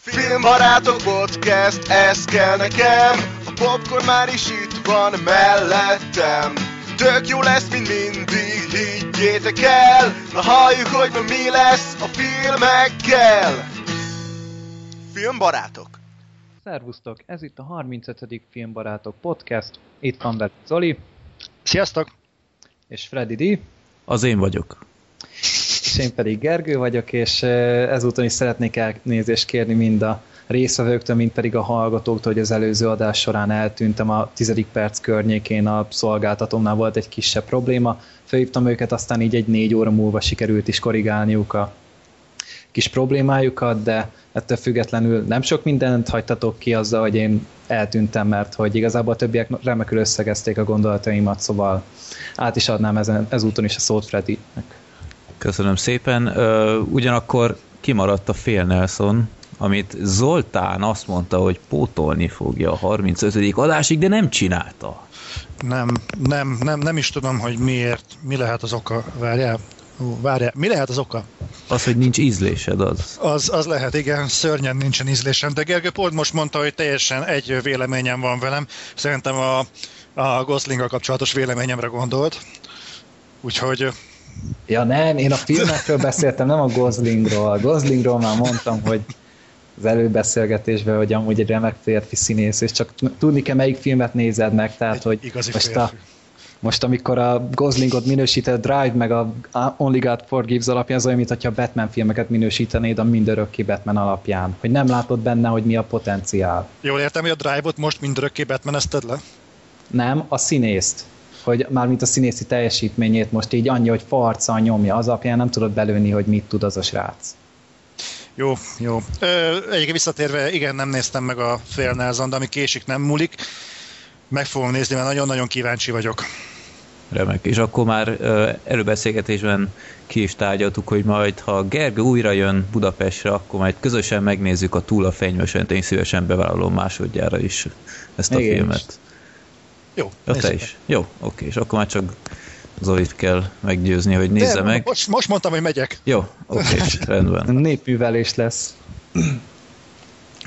Filmbarátok podcast, ez kell nekem A popcorn már is itt van mellettem Tök jó lesz, mint mindig, higgyétek el Na halljuk, hogy ma mi lesz a filmekkel Filmbarátok Szervusztok, ez itt a 35. Filmbarátok podcast. Itt van velük Zoli Sziasztok! és Freddy D. Az én vagyok. És én pedig Gergő vagyok, és ezúton is szeretnék elnézést kérni mind a részvevőktől, mind pedig a hallgatóktól, hogy az előző adás során eltűntem a tizedik perc környékén a szolgáltatómnál volt egy kisebb probléma. Felhívtam őket, aztán így egy négy óra múlva sikerült is korrigálniuk a kis problémájukat, de ettől függetlenül nem sok mindent hagytatok ki azzal, hogy én eltűntem, mert hogy igazából a többiek remekül összegezték a gondolataimat, szóval át is adnám ezen, ezúton is a szót Freddynek. Köszönöm szépen. Ugyanakkor kimaradt a fél Nelson, amit Zoltán azt mondta, hogy pótolni fogja a 35. adásig, de nem csinálta. Nem, nem, nem, nem is tudom, hogy miért, mi lehet az oka. Várjál, Ú, várjál, mi lehet az oka? Az, hogy nincs ízlésed, az. Az, az lehet, igen, szörnyen nincsen ízlésem, de Gergő pont most mondta, hogy teljesen egy véleményem van velem. Szerintem a, a Goslinggal kapcsolatos véleményemre gondolt. Úgyhogy Ja nem, én a filmekről beszéltem, nem a Goslingról. A Goslingról már mondtam, hogy az előbeszélgetésben, hogy amúgy egy remek férfi színész, és csak tudni kell, melyik filmet nézed meg, tehát egy hogy igazi most, férfi. a, most amikor a Goslingot minősített Drive, meg a Only God Forgives alapján, az olyan, mint hogyha a Batman filmeket minősítenéd a mindörökké Batman alapján. Hogy nem látod benne, hogy mi a potenciál. Jól értem, hogy a Drive-ot most mindörökké Batman-ezted le? Nem, a színészt. Hogy mármint a színészi teljesítményét most így annyi, hogy farccal nyomja, az alapján nem tudod belőni, hogy mit tud az a srác. Jó, jó. Ö, egyébként visszatérve, igen, nem néztem meg a fél Nelson, de ami késik, nem múlik. Meg fogom nézni, mert nagyon-nagyon kíváncsi vagyok. Remek. És akkor már ö, előbeszélgetésben ki is tárgyaltuk, hogy majd, ha Gergő újra jön Budapestre, akkor majd közösen megnézzük a Túl a fenyvesen, én szívesen bevállalom másodjára is ezt a Igen, filmet. Jó, Ja, te is. Jó, oké, és akkor már csak Zolit kell meggyőzni, hogy nézze De, meg. Most, most mondtam, hogy megyek. Jó, oké, rendben. Népművelés lesz.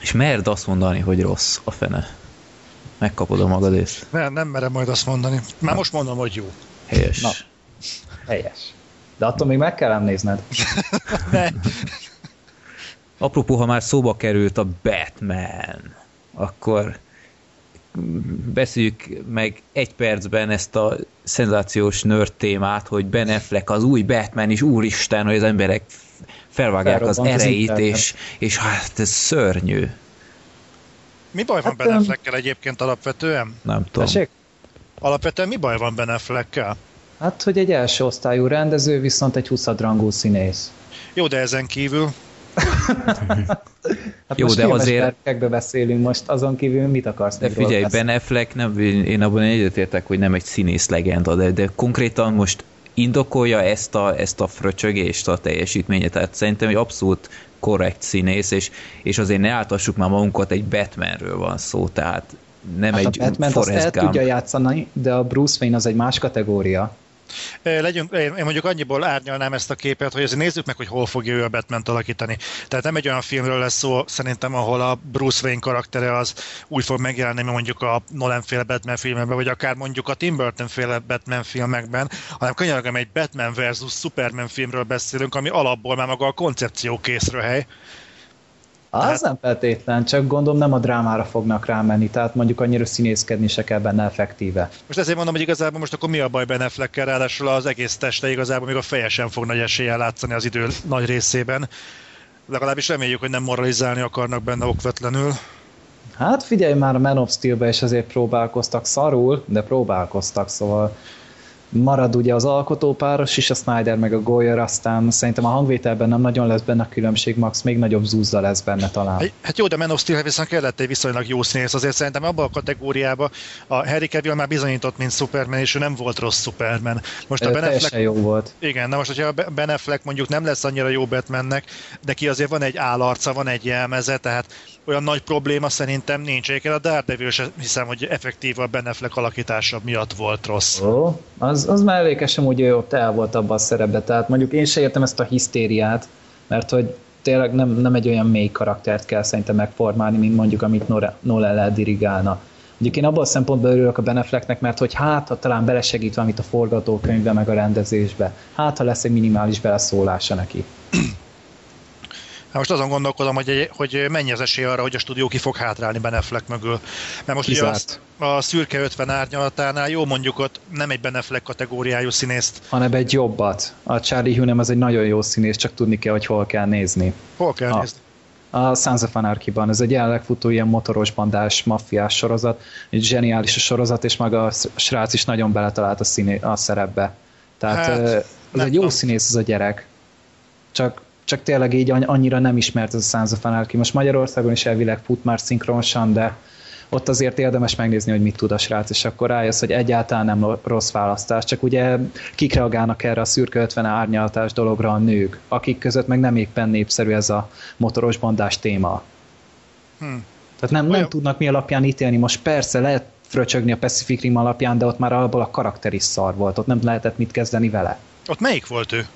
És merd azt mondani, hogy rossz a fene. Megkapod a magadét. Nem, nem merem majd azt mondani. Már most mondom, hogy jó. Helyes. Na. Helyes. De attól még meg kell nézned. Ne. Apropó, ha már szóba került a Batman, akkor beszéljük meg egy percben ezt a szenzációs nerd témát, hogy Ben Affleck az új Batman, és úristen, hogy az emberek felvágják az Felrobbant az erejét, és, és hát ez szörnyű. Mi baj van Hát, Ben Affleckkel egyébként alapvetően? Nem tudom. Tessék? Alapvetően mi baj van Ben Affleckkel? Hát, hogy egy első osztályú rendező, viszont egy 20 rangú színész. Jó, de ezen kívül Hát Jó, de azért- beszélünk most, azon kívül mit akarsz De figyelj? Ben Affleck, nem, én abban egyetértek, hogy nem egy színész legenda, de, de konkrétan most indokolja ezt a, ezt a fröcsögést, a teljesítményét, tehát szerintem egy abszolút korrekt színész, és, és azért ne áltassuk már magunkat, egy Batmanről van szó, tehát nem Hát egy a Batman azt el tudja játszani, de a Bruce Wayne az egy más kategória. Legyünk, én mondjuk annyiból árnyalnám ezt a képet, hogy azért nézzük meg, hogy hol fogja ő a batman alakítani. Tehát nem egy olyan filmről lesz szó, szerintem, ahol a Bruce Wayne karaktere az úgy fog megjelenni, mint mondjuk a Nolan féle Batman filmekben, vagy akár mondjuk a Tim Burton féle Batman filmekben, hanem könyörgöm egy Batman versus Superman filmről beszélünk, ami alapból már maga a koncepció készről hely. Az Hát- nem feltétlen, csak gondolom nem a drámára fognak rámenni, tehát mondjuk annyira színészkedni se kell benne effektíve. Most ezért mondom, hogy igazából most akkor mi a baj Ben Affleckkel, ráadásul az egész teste igazából még a feje sem fog nagy eséllyel látszani az idő nagy részében. Legalábbis reméljük, hogy nem moralizálni akarnak benne okvetlenül. Hát figyelj már, a Man of Steel-be is azért próbálkoztak szarul, de próbálkoztak, szóval marad ugye az alkotópáros is, a Snyder meg a Goyer, aztán szerintem a hangvételben nem nagyon lesz benne különbség, max még nagyobb zúzza lesz benne talán. Hát- jó, de Man of Steel viszont kellett egy viszonylag jó színész, azért szerintem abban a kategóriában a Harry Cavill már bizonyított, mint Superman, és ő nem volt rossz Superman. Most a Ö, Ben Teljesen Affleck, jó volt. igen, na most, hogyha a Ben Affleck mondjuk nem lesz annyira jó Batmannek, de ki azért van egy állarca, van egy jelmeze, tehát olyan nagy probléma szerintem nincs. Egyébként a Daredevil sem hiszem, hogy effektív a Ben Affleck alakítása miatt volt rossz. Ó, az, az mellékesen úgy ő ott el volt abban a szerepben, tehát mondjuk én se értem ezt a hisztériát, mert hogy tényleg nem, nem egy olyan mély karaktert kell szerintem megformálni, mint mondjuk, amit Nolan dirigálna. Ugye én abban a szempontból örülök a Benefleknek, mert hogy hát, ha talán belesegít valamit a forgatókönyvbe, meg a rendezésbe, hát, ha lesz egy minimális beleszólása neki. Hát most azon gondolkodom, hogy, hogy mennyi az esély arra, hogy a stúdió ki fog hátrálni Beneflek mögül. Mert most ugye azt, a szürke 50 árnyalatánál jó mondjuk ott nem egy Beneflek kategóriájú színészt. Hanem egy jobbat. A Charlie Hunnam az egy nagyon jó színész, csak tudni kell, hogy hol kell nézni. Hol kell a, nézni? A Sons of Anarchy-ban. Ez egy jelenleg futó ilyen motoros bandás, maffiás sorozat. Egy zseniális a sorozat, és maga a srác is nagyon beletalált a, színé, a szerepbe. Tehát hát, ez egy jó tudom. színész az a gyerek. Csak csak tényleg így annyira nem ismert ez a Sons of Anarchy. Most Magyarországon is elvileg fut már szinkronosan, de ott azért érdemes megnézni, hogy mit tud a srác, és akkor rájössz, hogy egyáltalán nem rossz választás, csak ugye kik reagálnak erre a szürke 50 árnyalatás dologra a nők, akik között meg nem éppen népszerű ez a motoros bandás téma. Hmm. Tehát nem, nem tudnak mi alapján ítélni. Most persze lehet fröcsögni a Pacific Rim alapján, de ott már abból a karakter is szar volt, ott nem lehetett mit kezdeni vele. Ott melyik volt ő?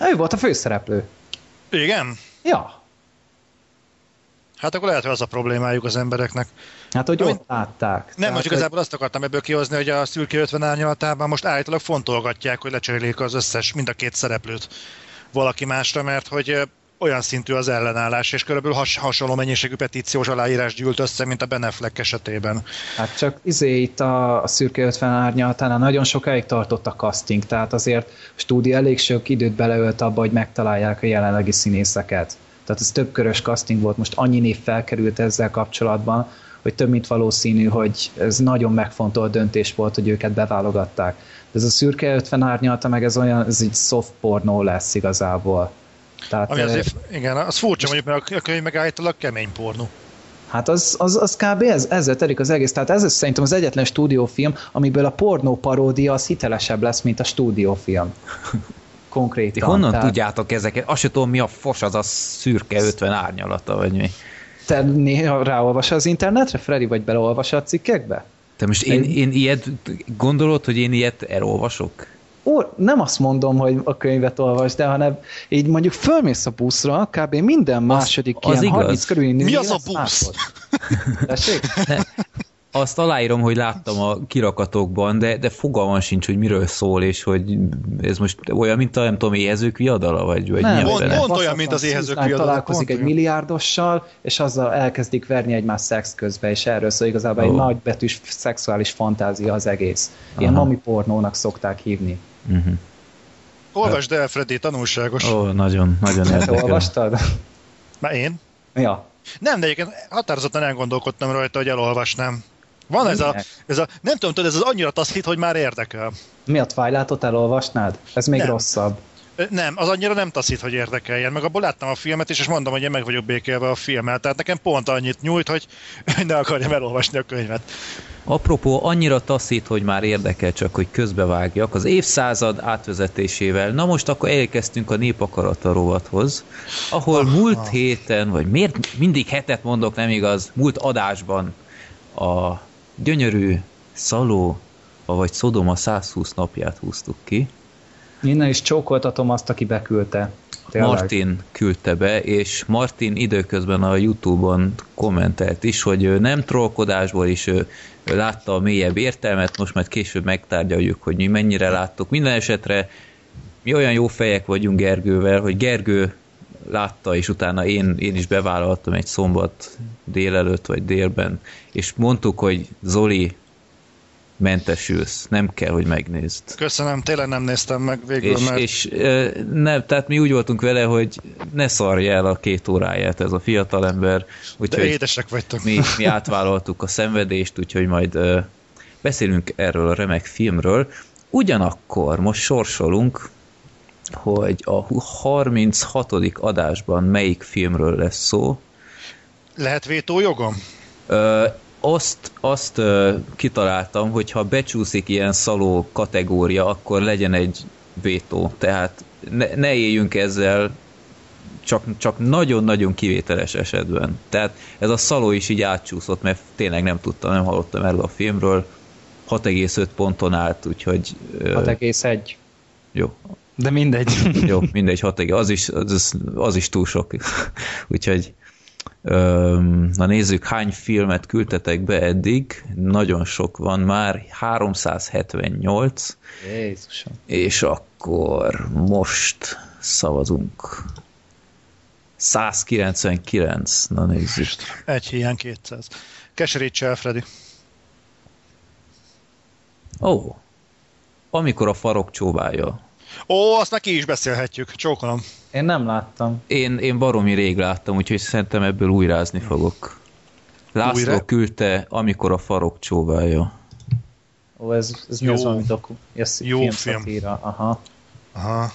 Ő volt a főszereplő. Igen? Ja. Hát akkor lehet, hogy az a problémájuk az embereknek. Hát, hogy ott látták. Nem, most igazából hogy... azt akartam ebből kihozni, hogy a szürke 50 árnyalatában most állítólag fontolgatják, hogy lecserélik az összes, mind a két szereplőt valaki másra, mert hogy olyan szintű az ellenállás, és körülbelül has, hasonló mennyiségű petíciós aláírás gyűlt össze, mint a Beneflek esetében. Hát csak izé itt a, a szürke 50 árnyalatánál nagyon sokáig tartott a casting, tehát azért a stúdió elég sok időt beleölt abba, hogy megtalálják a jelenlegi színészeket. Tehát ez több körös casting volt, most annyi név felkerült ezzel kapcsolatban, hogy több mint valószínű, hogy ez nagyon megfontolt döntés volt, hogy őket beválogatták. De ez a szürke 50 árnyalata meg ez olyan, ez egy soft pornó lesz igazából. Tehát, Ami azért, igen, az furcsa mondjuk, mert a könyv meg állítólag kemény pornó. Hát az, az, az kb. Ez, ezzel telik az egész. Tehát ez szerintem az egyetlen stúdiófilm, amiből a pornó paródia az hitelesebb lesz, mint a stúdiófilm. Konkrétan. Honnan tehát... tudjátok ezeket? Azt sem tudom, mi a fos az a szürke 50 árnyalata, vagy mi? Te néha ráolvas az internetre, Freddy, vagy beleolvas a cikkekbe? Te most én, én ilyet, gondolod, hogy én ilyet elolvasok? Ó, nem azt mondom, hogy a könyvet olvasd, de hanem így mondjuk fölmész a buszra, kb. minden második az, az ilyen igaz. 30 körül Mi az a busz? azt aláírom, hogy láttam a kirakatokban, de, de fogalmam sincs, hogy miről szól, és hogy ez most olyan, mint a nem tudom, éhezők viadala, vagy, vagy nem, pont, pont olyan, mint az éhezők viadala. Találkozik egy milliárdossal, és azzal elkezdik verni egymás szex közben, és erről szól igazából oh. egy nagybetűs szexuális fantázia az egész. Ilyen Aha. mami pornónak szokták hívni. Uh-huh. Olvasd el, Freddy, tanulságos. Ó, nagyon, nagyon érdekel. olvastad? Már én? Ja. Nem, de egyébként határozottan elgondolkodtam rajta, hogy elolvasnám. Van ez a, ez a, nem tudom, tudod, ez az annyira taszít, hogy már érdekel. Mi a Twilight-ot elolvasnád? Ez még nem. rosszabb. Nem, az annyira nem taszít, hogy érdekeljen. Meg abból láttam a filmet is, és mondom, hogy én meg vagyok békélve a filmmel. Tehát nekem pont annyit nyújt, hogy ne akarjam elolvasni a könyvet. Apropó, annyira taszít, hogy már érdekel csak, hogy közbevágjak. Az évszázad átvezetésével. Na most akkor elkezdtünk a népakarata rovathoz, ahol Aha. múlt héten, vagy miért mindig hetet mondok, nem igaz, múlt adásban a gyönyörű Szaló, vagy Szodoma 120 napját húztuk ki. Innen is csókoltatom azt, aki beküldte. Tényleg. Martin küldte be, és Martin időközben a Youtube-on kommentelt is, hogy ő nem trollkodásból is ő, látta a mélyebb értelmet, most majd később megtárgyaljuk, hogy mi mennyire láttuk. Minden esetre mi olyan jó fejek vagyunk Gergővel, hogy Gergő látta, és utána én, én is bevállaltam egy szombat délelőtt vagy délben, és mondtuk, hogy Zoli, mentesülsz, nem kell, hogy megnézd. Köszönöm, tényleg nem néztem meg végül, és, mert... És nem, tehát mi úgy voltunk vele, hogy ne szarja el a két óráját ez a fiatalember. Úgyhogy De édesek vagytok. Mi, mi átvállaltuk a szenvedést, úgyhogy majd uh, beszélünk erről a remek filmről. Ugyanakkor most sorsolunk, hogy a 36. adásban melyik filmről lesz szó. Lehet vétójogom? Uh, azt, azt uh, kitaláltam, hogy ha becsúszik ilyen szaló kategória, akkor legyen egy vétó. Tehát ne, ne éljünk ezzel csak, csak nagyon-nagyon kivételes esetben. Tehát ez a szaló is így átcsúszott, mert tényleg nem tudtam, nem hallottam erről a filmről. 6,5 ponton állt, úgyhogy... 6,1. Jó, De mindegy. Jó, mindegy, 6 az is, az, az is túl sok. Úgyhogy na nézzük, hány filmet küldtetek be eddig. Nagyon sok van már, 378. Jézusom. És akkor most szavazunk. 199, na nézzük. Egy hiány 200. Keserítse el, Freddy. Ó, oh, amikor a farok csóválja. Ó, azt neki is beszélhetjük, csókolom. Én nem láttam. Én, én baromi rég láttam, úgyhogy szerintem ebből újrázni fogok. László Újra? küldte, amikor a farok csóválja. Ó, ez, ez jó. mi az, valami doku? Yes, jó film. film. Szatíra. Aha. Aha.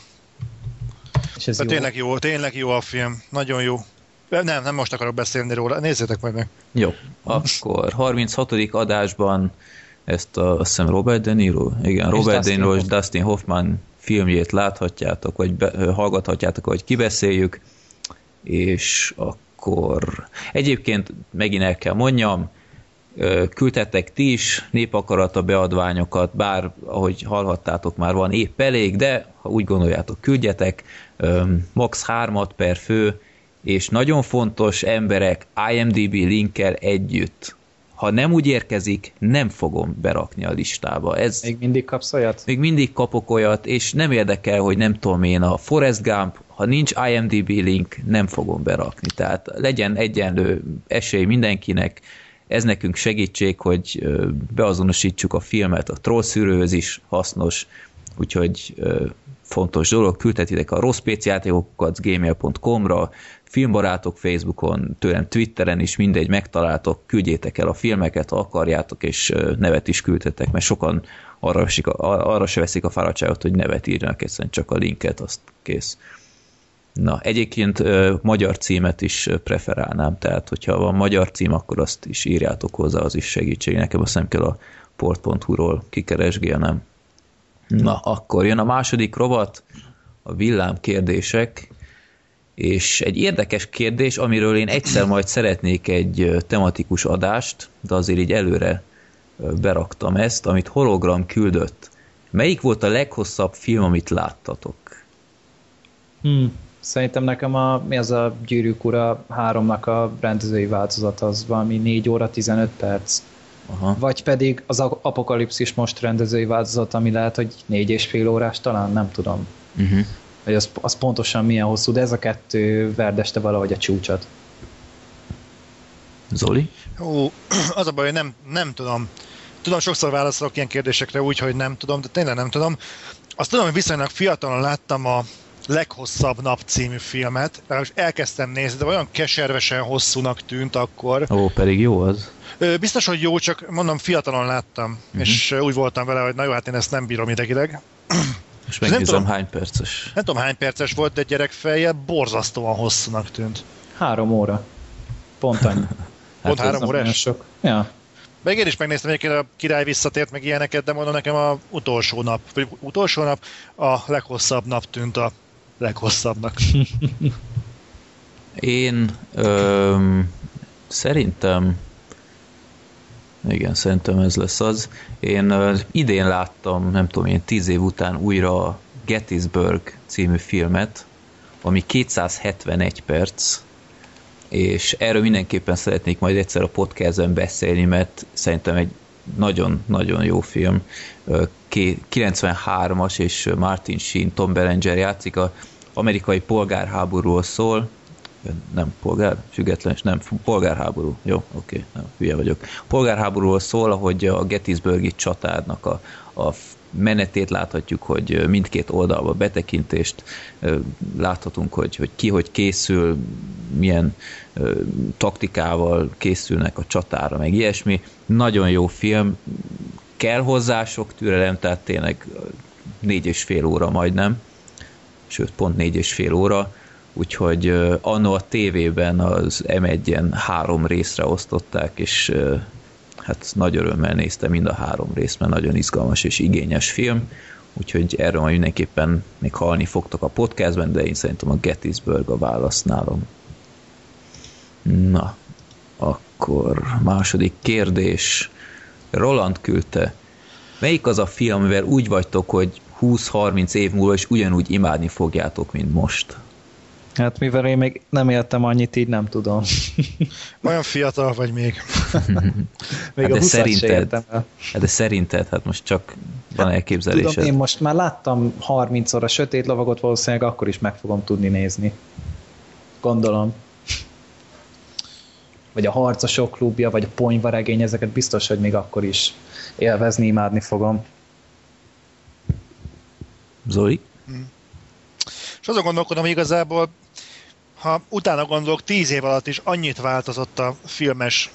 És ez jó? Tényleg jó, tényleg jó a film. Nagyon jó. Nem, nem most akarok beszélni róla. Nézzétek majd meg. Jó. Akkor 36. adásban ezt a, azt hiszem Robert De Niro, igen, és Robert De Niro és Dustin Hoffman filmjét láthatjátok, vagy be, hallgathatjátok, vagy kibeszéljük, és akkor egyébként megint el kell mondjam, küldtettek ti is népakarata beadványokat, bár ahogy hallhattátok már van épp elég, de ha úgy gondoljátok, küldjetek, max 3 per fő, és nagyon fontos emberek IMDB linkkel együtt ha nem úgy érkezik, nem fogom berakni a listába. Ez, még mindig kapsz olyat? Még mindig kapok olyat, és nem érdekel, hogy nem tudom én, a Forest Gump, ha nincs IMDB link, nem fogom berakni. Tehát legyen egyenlő esély mindenkinek, ez nekünk segítség, hogy beazonosítsuk a filmet, a trollszűrőhöz is hasznos, úgyhogy fontos dolog, küldhetitek a rossz játékokat gmail.com-ra, filmbarátok Facebookon, tőlem Twitteren is mindegy, megtaláltok, küldjétek el a filmeket, ha akarjátok, és nevet is küldhetek, mert sokan arra, veszik, arra se veszik a fáradtságot, hogy nevet írjanak, egyszerűen csak a linket, azt kész. Na, egyébként magyar címet is preferálnám, tehát hogyha van magyar cím, akkor azt is írjátok hozzá, az is segítség. Nekem azt nem kell a port.hu-ról kikeresgélnem. Na, akkor jön a második rovat, a villám kérdések, és egy érdekes kérdés, amiről én egyszer majd szeretnék egy tematikus adást, de azért így előre beraktam ezt, amit hologram küldött. Melyik volt a leghosszabb film, amit láttatok? Hmm. Szerintem nekem a, mi az a Gyűrűk Ura háromnak a rendezői változat, az valami 4 óra 15 perc. Aha. Vagy pedig az Apokalipszis most rendezői változat, ami lehet, hogy négy és fél órás talán, nem tudom. Uh-huh hogy az, az pontosan milyen hosszú, de ez a kettő verdeste valahogy a csúcsot. Zoli? Ó, az a baj, hogy nem, nem tudom. Tudom, sokszor válaszolok ilyen kérdésekre úgy, hogy nem tudom, de tényleg nem tudom. Azt tudom, hogy viszonylag fiatalon láttam a Leghosszabb nap című filmet, és elkezdtem nézni, de olyan keservesen hosszúnak tűnt akkor. Ó, pedig jó az. Biztos, hogy jó, csak mondom, fiatalon láttam, uh-huh. és úgy voltam vele, hogy na jó, hát én ezt nem bírom idegileg. És megnézem, tudom, hány perces. Nem tudom, hány perces volt, de gyerek feje borzasztóan hosszúnak tűnt. Három óra. Pont annyi. Pont hát három órás? Sok. Ja. Meg én is megnéztem egyébként a király visszatért meg ilyeneket, de mondom nekem a utolsó nap, vagy utolsó nap a leghosszabb nap tűnt a leghosszabbnak. én öm, szerintem igen, szerintem ez lesz az. Én uh, idén láttam, nem tudom én, tíz év után újra a Gettysburg című filmet, ami 271 perc, és erről mindenképpen szeretnék majd egyszer a podcastben beszélni, mert szerintem egy nagyon-nagyon jó film. 93-as, és Martin Sheen, Tom Berenger játszik, a amerikai polgárháborúról szól, nem polgár, független, nem, polgárháború, jó, oké, nem, hülye vagyok. Polgárháborúról szól, ahogy a Gettysburgi csatárnak a, a menetét láthatjuk, hogy mindkét oldalba betekintést láthatunk, hogy, hogy ki hogy készül, milyen taktikával készülnek a csatára, meg ilyesmi. Nagyon jó film, kell hozzá sok türelem, tehát tényleg négy és fél óra majdnem, sőt pont négy és fél óra, úgyhogy anno a tévében az M1-en három részre osztották, és hát nagy örömmel néztem mind a három részt, mert nagyon izgalmas és igényes film, úgyhogy erről majd mindenképpen még hallni fogtok a podcastben, de én szerintem a Gettysburg a válasz nálam. Na, akkor második kérdés. Roland küldte. Melyik az a film, amivel úgy vagytok, hogy 20-30 év múlva is ugyanúgy imádni fogjátok, mint most. Hát mivel én még nem éltem annyit, így nem tudom. Olyan fiatal vagy még. még hát a de 20 szerinted, hát de szerinted, hát most csak van elképzelésed. Tudom, én most már láttam 30-szor a sötét lovagot, valószínűleg akkor is meg fogom tudni nézni. Gondolom. Vagy a harcosok klubja, vagy a ponyvaregény, ezeket biztos, hogy még akkor is élvezni, imádni fogom. Zoli? És azon gondolkodom, hogy igazából, ha utána gondolok, tíz év alatt is annyit változott a filmes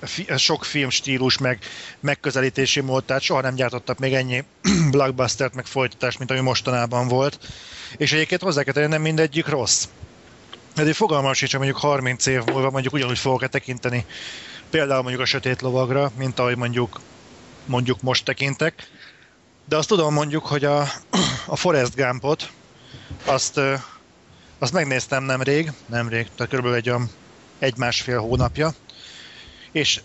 fi, sok filmstílus, meg megközelítési mód, tehát soha nem gyártottak még ennyi blockbustert, meg folytatást, mint ami mostanában volt. És egyébként hozzá kell tenni, nem mindegyik rossz. Ezért fogalmam sincs, hogy mondjuk 30 év múlva mondjuk ugyanúgy fogok-e tekinteni például mondjuk a Sötét Lovagra, mint ahogy mondjuk, mondjuk most tekintek. De azt tudom mondjuk, hogy a, a Forest Gumpot, azt, azt megnéztem nemrég, nemrég, tehát körülbelül egy, egy másfél hónapja, és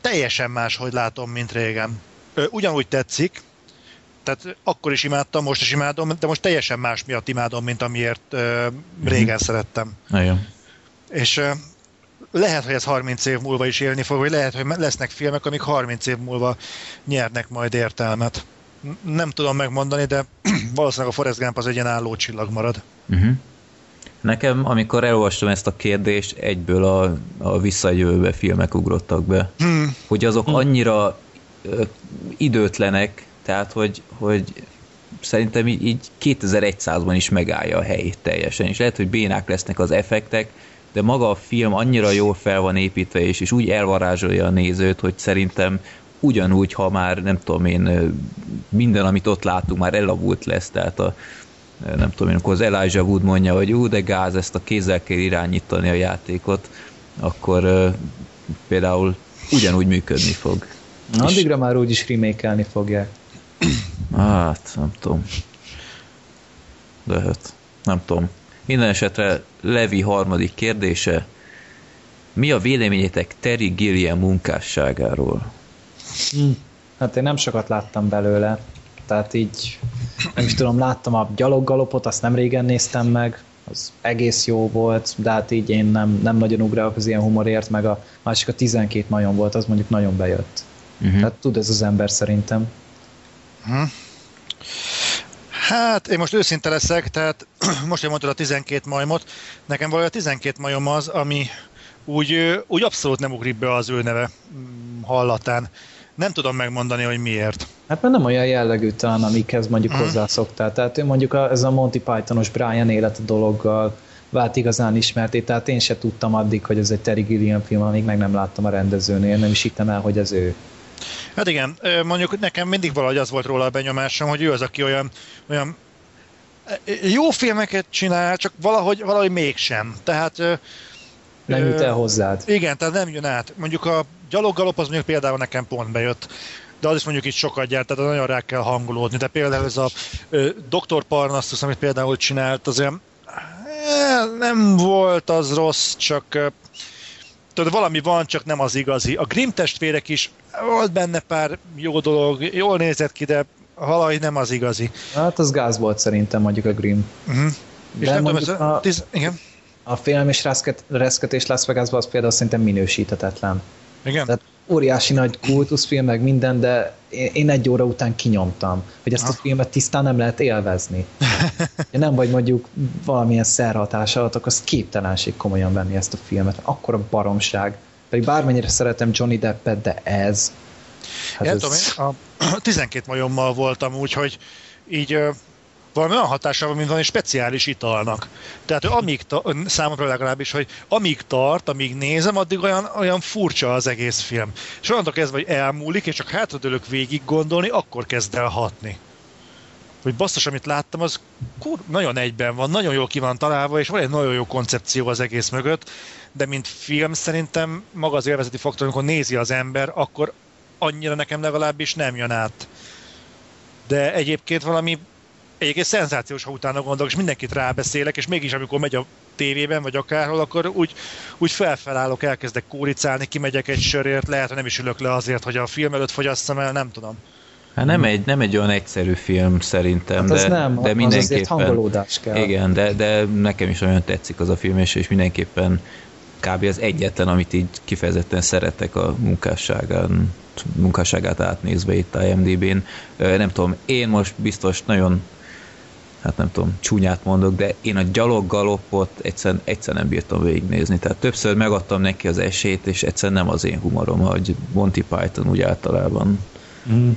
teljesen más, hogy látom, mint régen. Ugyanúgy tetszik, tehát akkor is imádtam, most is imádom, de most teljesen más miatt imádom, mint amiért régen mm-hmm. szerettem. Nagyon. És lehet, hogy ez 30 év múlva is élni fog, vagy lehet, hogy lesznek filmek, amik 30 év múlva nyernek majd értelmet. Nem tudom megmondani, de valószínűleg a Forrest Gump az egy ilyen álló csillag marad. Uh-huh. Nekem, amikor elolvastam ezt a kérdést, egyből a, a visszajövőbe filmek ugrottak be. Hmm. Hogy azok hmm. annyira ö, időtlenek, tehát hogy, hogy szerintem így, így 2100-ban is megállja a helyét teljesen, és lehet, hogy bénák lesznek az effektek, de maga a film annyira jól fel van építve, és, és úgy elvarázsolja a nézőt, hogy szerintem ugyanúgy, ha már nem tudom én, minden, amit ott látunk, már elavult lesz, tehát a, nem tudom én, akkor az Elijah Wood mondja, hogy ú, de gáz, ezt a kézzel kell irányítani a játékot, akkor uh, például ugyanúgy működni fog. Na, addigra már úgyis remake fogják. Hát, nem tudom. Lehet. Nem tudom. Minden esetre Levi harmadik kérdése. Mi a véleményetek Terry Gilliam munkásságáról? Hm. Hát én nem sokat láttam belőle. Tehát így, nem is tudom, láttam a gyaloggalopot, azt nem régen néztem meg, az egész jó volt, de hát így én nem, nem nagyon ugrálok az ilyen humorért, meg a másik a 12 majom volt, az mondjuk nagyon bejött. Uh-huh. Tehát tud ez az ember szerintem. Uh-huh. Hát, én most őszinte leszek, tehát most, hogy mondtad a 12 majmot, nekem valahogy a 12 majom az, ami úgy, úgy abszolút nem ugrik be az ő neve mm, hallatán. Nem tudom megmondani, hogy miért. Hát mert nem olyan jellegű talán, amikhez mondjuk mm. hozzászoktál. Tehát ő mondjuk a, ez a Monty Pythonos Brian élet dologgal vált igazán ismerté, tehát én se tudtam addig, hogy ez egy Terry Gilliam film, amíg meg nem láttam a rendezőnél, nem is hittem el, hogy ez ő. Hát igen, mondjuk nekem mindig valahogy az volt róla a benyomásom, hogy ő az, aki olyan, olyan jó filmeket csinál, csak valahogy, valahogy mégsem. Tehát nem jut el hozzád. Igen, tehát nem jön át. Mondjuk a gyaloggalop az mondjuk például nekem pont bejött de az is mondjuk itt sokat gyárt, tehát nagyon rá kell hangolódni. De például ez a ö, Dr. Parnassus, amit például csinált, az olyan nem volt az rossz, csak tudod, valami van, csak nem az igazi. A Grimm testvérek is volt benne pár jó dolog, jól nézett ki, de valahogy nem az igazi. Hát az gáz volt szerintem mondjuk a Grimm. Uh-huh. És nem tudom, ez a, tiz, igen. a film és reszketés Las Vegasban az például szerintem minősítetetlen. Igen? Tehát óriási nagy kultuszfilm, meg minden, de én egy óra után kinyomtam, hogy ezt a filmet tisztán nem lehet élvezni. Én nem vagy mondjuk valamilyen szerhatás alatt, akkor az képtelenség komolyan venni ezt a filmet. Akkor a baromság. Pedig bármennyire szeretem Johnny Deppet, de ez... Hát ez... tudom, én a 12 majommal voltam úgy, hogy így valami olyan hatása van, mint valami speciális italnak. Tehát amíg ta- számomra legalábbis, hogy amíg tart, amíg nézem, addig olyan, olyan furcsa az egész film. És onnantól kezdve, hogy elmúlik, és csak hátradőlök végig gondolni, akkor kezd el hatni. Hogy basszus, amit láttam, az kur, nagyon egyben van, nagyon jól ki van találva, és van egy nagyon jó koncepció az egész mögött, de mint film szerintem maga az élvezeti faktor, amikor nézi az ember, akkor annyira nekem legalábbis nem jön át. De egyébként valami egyébként szenzációs, ha utána gondolok, és mindenkit rábeszélek, és mégis amikor megy a tévében, vagy akárhol, akkor úgy, úgy felfelállok, elkezdek kóricálni, kimegyek egy sörért, lehet, hogy nem is ülök le azért, hogy a film előtt fogyasszam el, nem tudom. Hát nem egy, nem egy olyan egyszerű film szerintem, Hát de, az nem, de az mindenképpen... hangolódás kell. Igen, de, de nekem is nagyon tetszik az a film, és, és mindenképpen kb. az egyetlen, amit így kifejezetten szeretek a munkásságán, munkásságát átnézve itt a IMDb-n. Nem tudom, én most biztos nagyon hát nem tudom, csúnyát mondok, de én a gyalog galopot egyszer, nem bírtam végignézni. Tehát többször megadtam neki az esélyt, és egyszer nem az én humorom, hogy Monty Python úgy általában. Mm.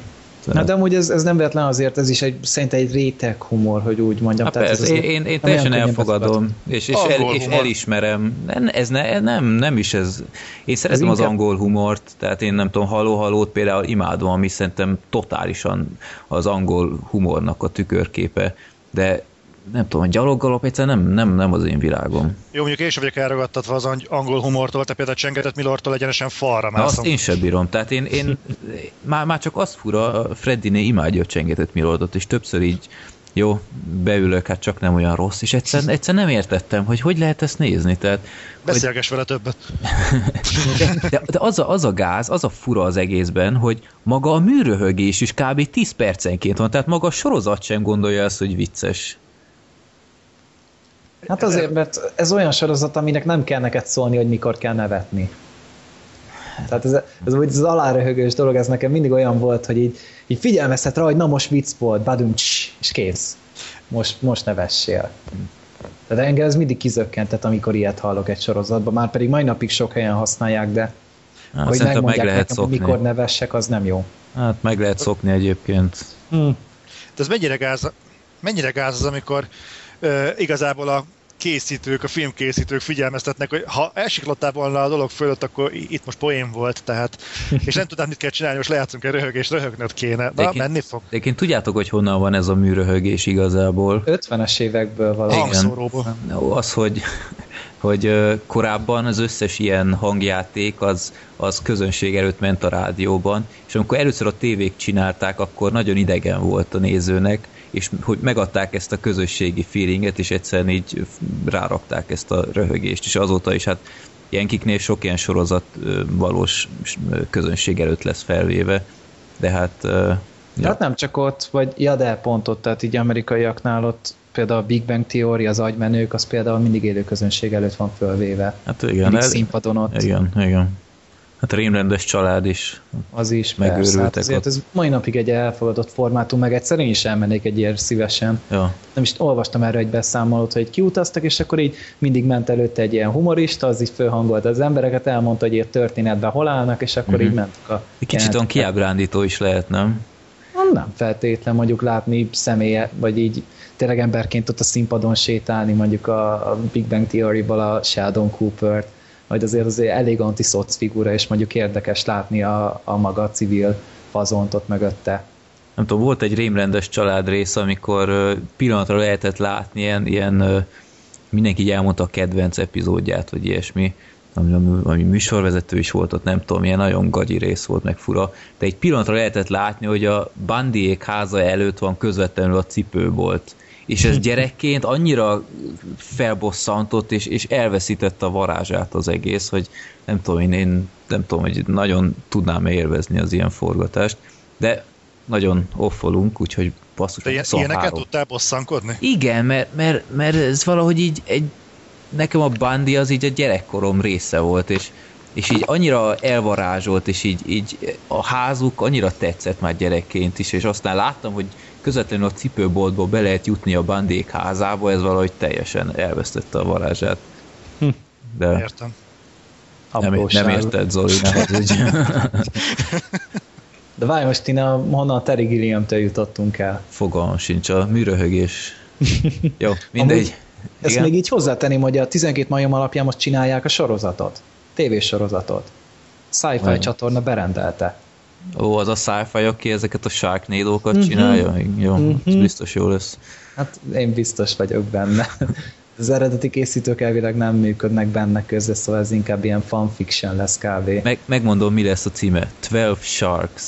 Na de amúgy ez, ez nem véletlen azért, ez is egy, szerintem egy réteg humor, hogy úgy mondjam. Hát Tehát ez persze, az- én, én, én teljesen elfogadom, és, és, el, és humor. elismerem. Nem, ez ne, nem, nem is ez. Én szeretem az inkább- angol humort, tehát én nem tudom, haló-halót például imádom, ami szerintem totálisan az angol humornak a tükörképe, de nem tudom, a gyaloggalop egyszerűen nem, nem, nem az én világom. Jó, mondjuk én sem vagyok elragadtatva az ang- angol humortól, te például Csengetett Milortól egyenesen falra Na, azt mászom. én sem bírom. Tehát én, én már, már csak az fura, Freddiné imádja a csengetett Milordot, és többször így jó, beülök, hát csak nem olyan rossz, és egyszer, egyszer nem értettem, hogy hogy lehet ezt nézni. Tehát, hogy, Beszélgess vele többet. de, de az, a, az a gáz, az a fura az egészben, hogy maga a műröhögés is kb. 10 percenként van, tehát maga a sorozat sem gondolja ezt, hogy vicces. Hát azért, mert ez olyan sorozat, aminek nem kell neked szólni, hogy mikor kell nevetni. Tehát ez, ez, úgy az aláröhögős dolog, ez nekem mindig olyan volt, hogy így, így figyelmeztet rá, hogy na most vicc volt, badum, css, és kész. Most, most nevessél. De engem ez mindig kizökkentett, amikor ilyet hallok egy sorozatban, már pedig mai napig sok helyen használják, de Hát, hogy szerintem meg megmondják lehet nekem, hogy szokni. mikor nevessek, az nem jó. Hát meg lehet szokni egyébként. Hm. De ez mennyire gáz, mennyire gáz az, amikor ö, igazából a készítők, a filmkészítők figyelmeztetnek, hogy ha elsiklottál volna a dolog fölött, akkor itt most poén volt, tehát, és nem tudnád, mit kell csinálni, most lejátszunk egy röhögést, röhögnöd kéne. Na, Egyébként- menni fog. De tudjátok, hogy honnan van ez a műröhögés igazából? 50-es évekből valami. Az, hogy, hogy korábban az összes ilyen hangjáték az, az közönség előtt ment a rádióban, és amikor először a tévék csinálták, akkor nagyon idegen volt a nézőnek, és hogy megadták ezt a közösségi feelinget, és egyszerűen így rárakták ezt a röhögést, és azóta is hát Jenkiknél sok ilyen sorozat valós közönség előtt lesz felvéve, de hát Ja. Hát nem csak ott, vagy ja, de pont ott, tehát így amerikaiaknál ott például a Big Bang Theory, az agymenők, az például mindig élő közönség előtt van fölvéve. hát igen, Mindig ez, színpadon ott, igen, igen. Hát rémrendes család is az is megőrültek. Hát azért ott. ez mai napig egy elfogadott formátum, meg egyszer én is elmennék egy ilyen szívesen. Ja, Nem is olvastam erre egy beszámolót, hogy kiutaztak, és akkor így mindig ment előtte egy ilyen humorista, az így fölhangolta az embereket, elmondta, hogy ilyen történetben hol állnak, és akkor Mhm. így mentek a kicsit olyan kiábrándító is lehet, nem? Nem feltétlen mondjuk látni személye, vagy így tényleg emberként ott a színpadon sétálni, mondjuk a, a Big Bang Theory-ból a Sheldon Cooper-t, vagy azért azért elég antiszoc figura, és mondjuk érdekes látni a, a maga civil fazont ott mögötte. Nem tudom, volt egy rémrendes család rész, amikor pillanatra lehetett látni ilyen, ilyen mindenki így elmondta a kedvenc epizódját, vagy ilyesmi, ami, ami, ami műsorvezető is volt ott, nem tudom, ilyen nagyon gagyi rész volt, meg fura, de egy pillanatra lehetett látni, hogy a Bandiék háza előtt van közvetlenül a cipőbolt. És ez gyerekként annyira felbosszantott, és, és elveszítette a varázsát az egész, hogy nem tudom, én, én nem tudom, hogy nagyon tudnám élvezni az ilyen forgatást, de nagyon offolunk, úgyhogy basszus, De ilyen, ilyeneket három. tudtál bosszankodni? Igen, mert, mert, mert ez valahogy így egy, nekem a Bandi az így a gyerekkorom része volt, és, és így annyira elvarázsolt, és így, így a házuk annyira tetszett már gyerekként is, és aztán láttam, hogy közvetlenül a cipőboltból be lehet jutni a Bandék házába, ez valahogy teljesen elvesztette a varázsát. Hm. De Értem. nem, nem érted, Zoli, ne hazudj. De várj most, Tina, honnan a Terry Gilliam-től jutottunk el? Fogalmam sincs, a műröhögés. Jó, mindegy. Ezt Igen? még így hozzátenném, hogy a 12 majom alapján most csinálják a sorozatot. Tévésorozatot. Sci-fi Vagy. csatorna berendelte. Ó, az a sci aki ezeket a sharknado Mhm. csinálja? Jó, ez Mhm. biztos jó lesz. Hát én biztos vagyok benne. Az eredeti készítők elvileg nem működnek benne közre, szóval ez inkább ilyen fanfiction lesz kb. Meg, megmondom, mi lesz a címe. 12 Sharks.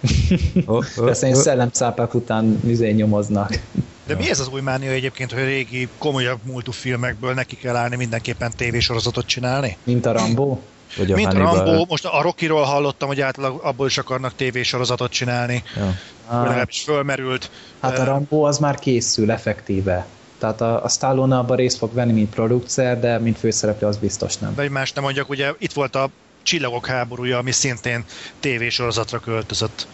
Oh, oh, Persze én szellemcápák után műzé nyomoznak. De mi ez az új mánia egyébként, hogy régi, komolyabb múltú filmekből neki kell állni mindenképpen tévésorozatot csinálni? Mint a Rambo. Vagy a Mint a Hannibal. Rambo, most a Rockyról hallottam, hogy általában abból is akarnak tévésorozatot csinálni. Ja. legalábbis fölmerült. Hát a Rambo az már készül effektíve. Tehát a, a Stallone abban részt fog venni, mint producer, de mint főszereplő az biztos nem. Vagy más nem mondjak, ugye itt volt a Csillagok háborúja, ami szintén tévésorozatra költözött.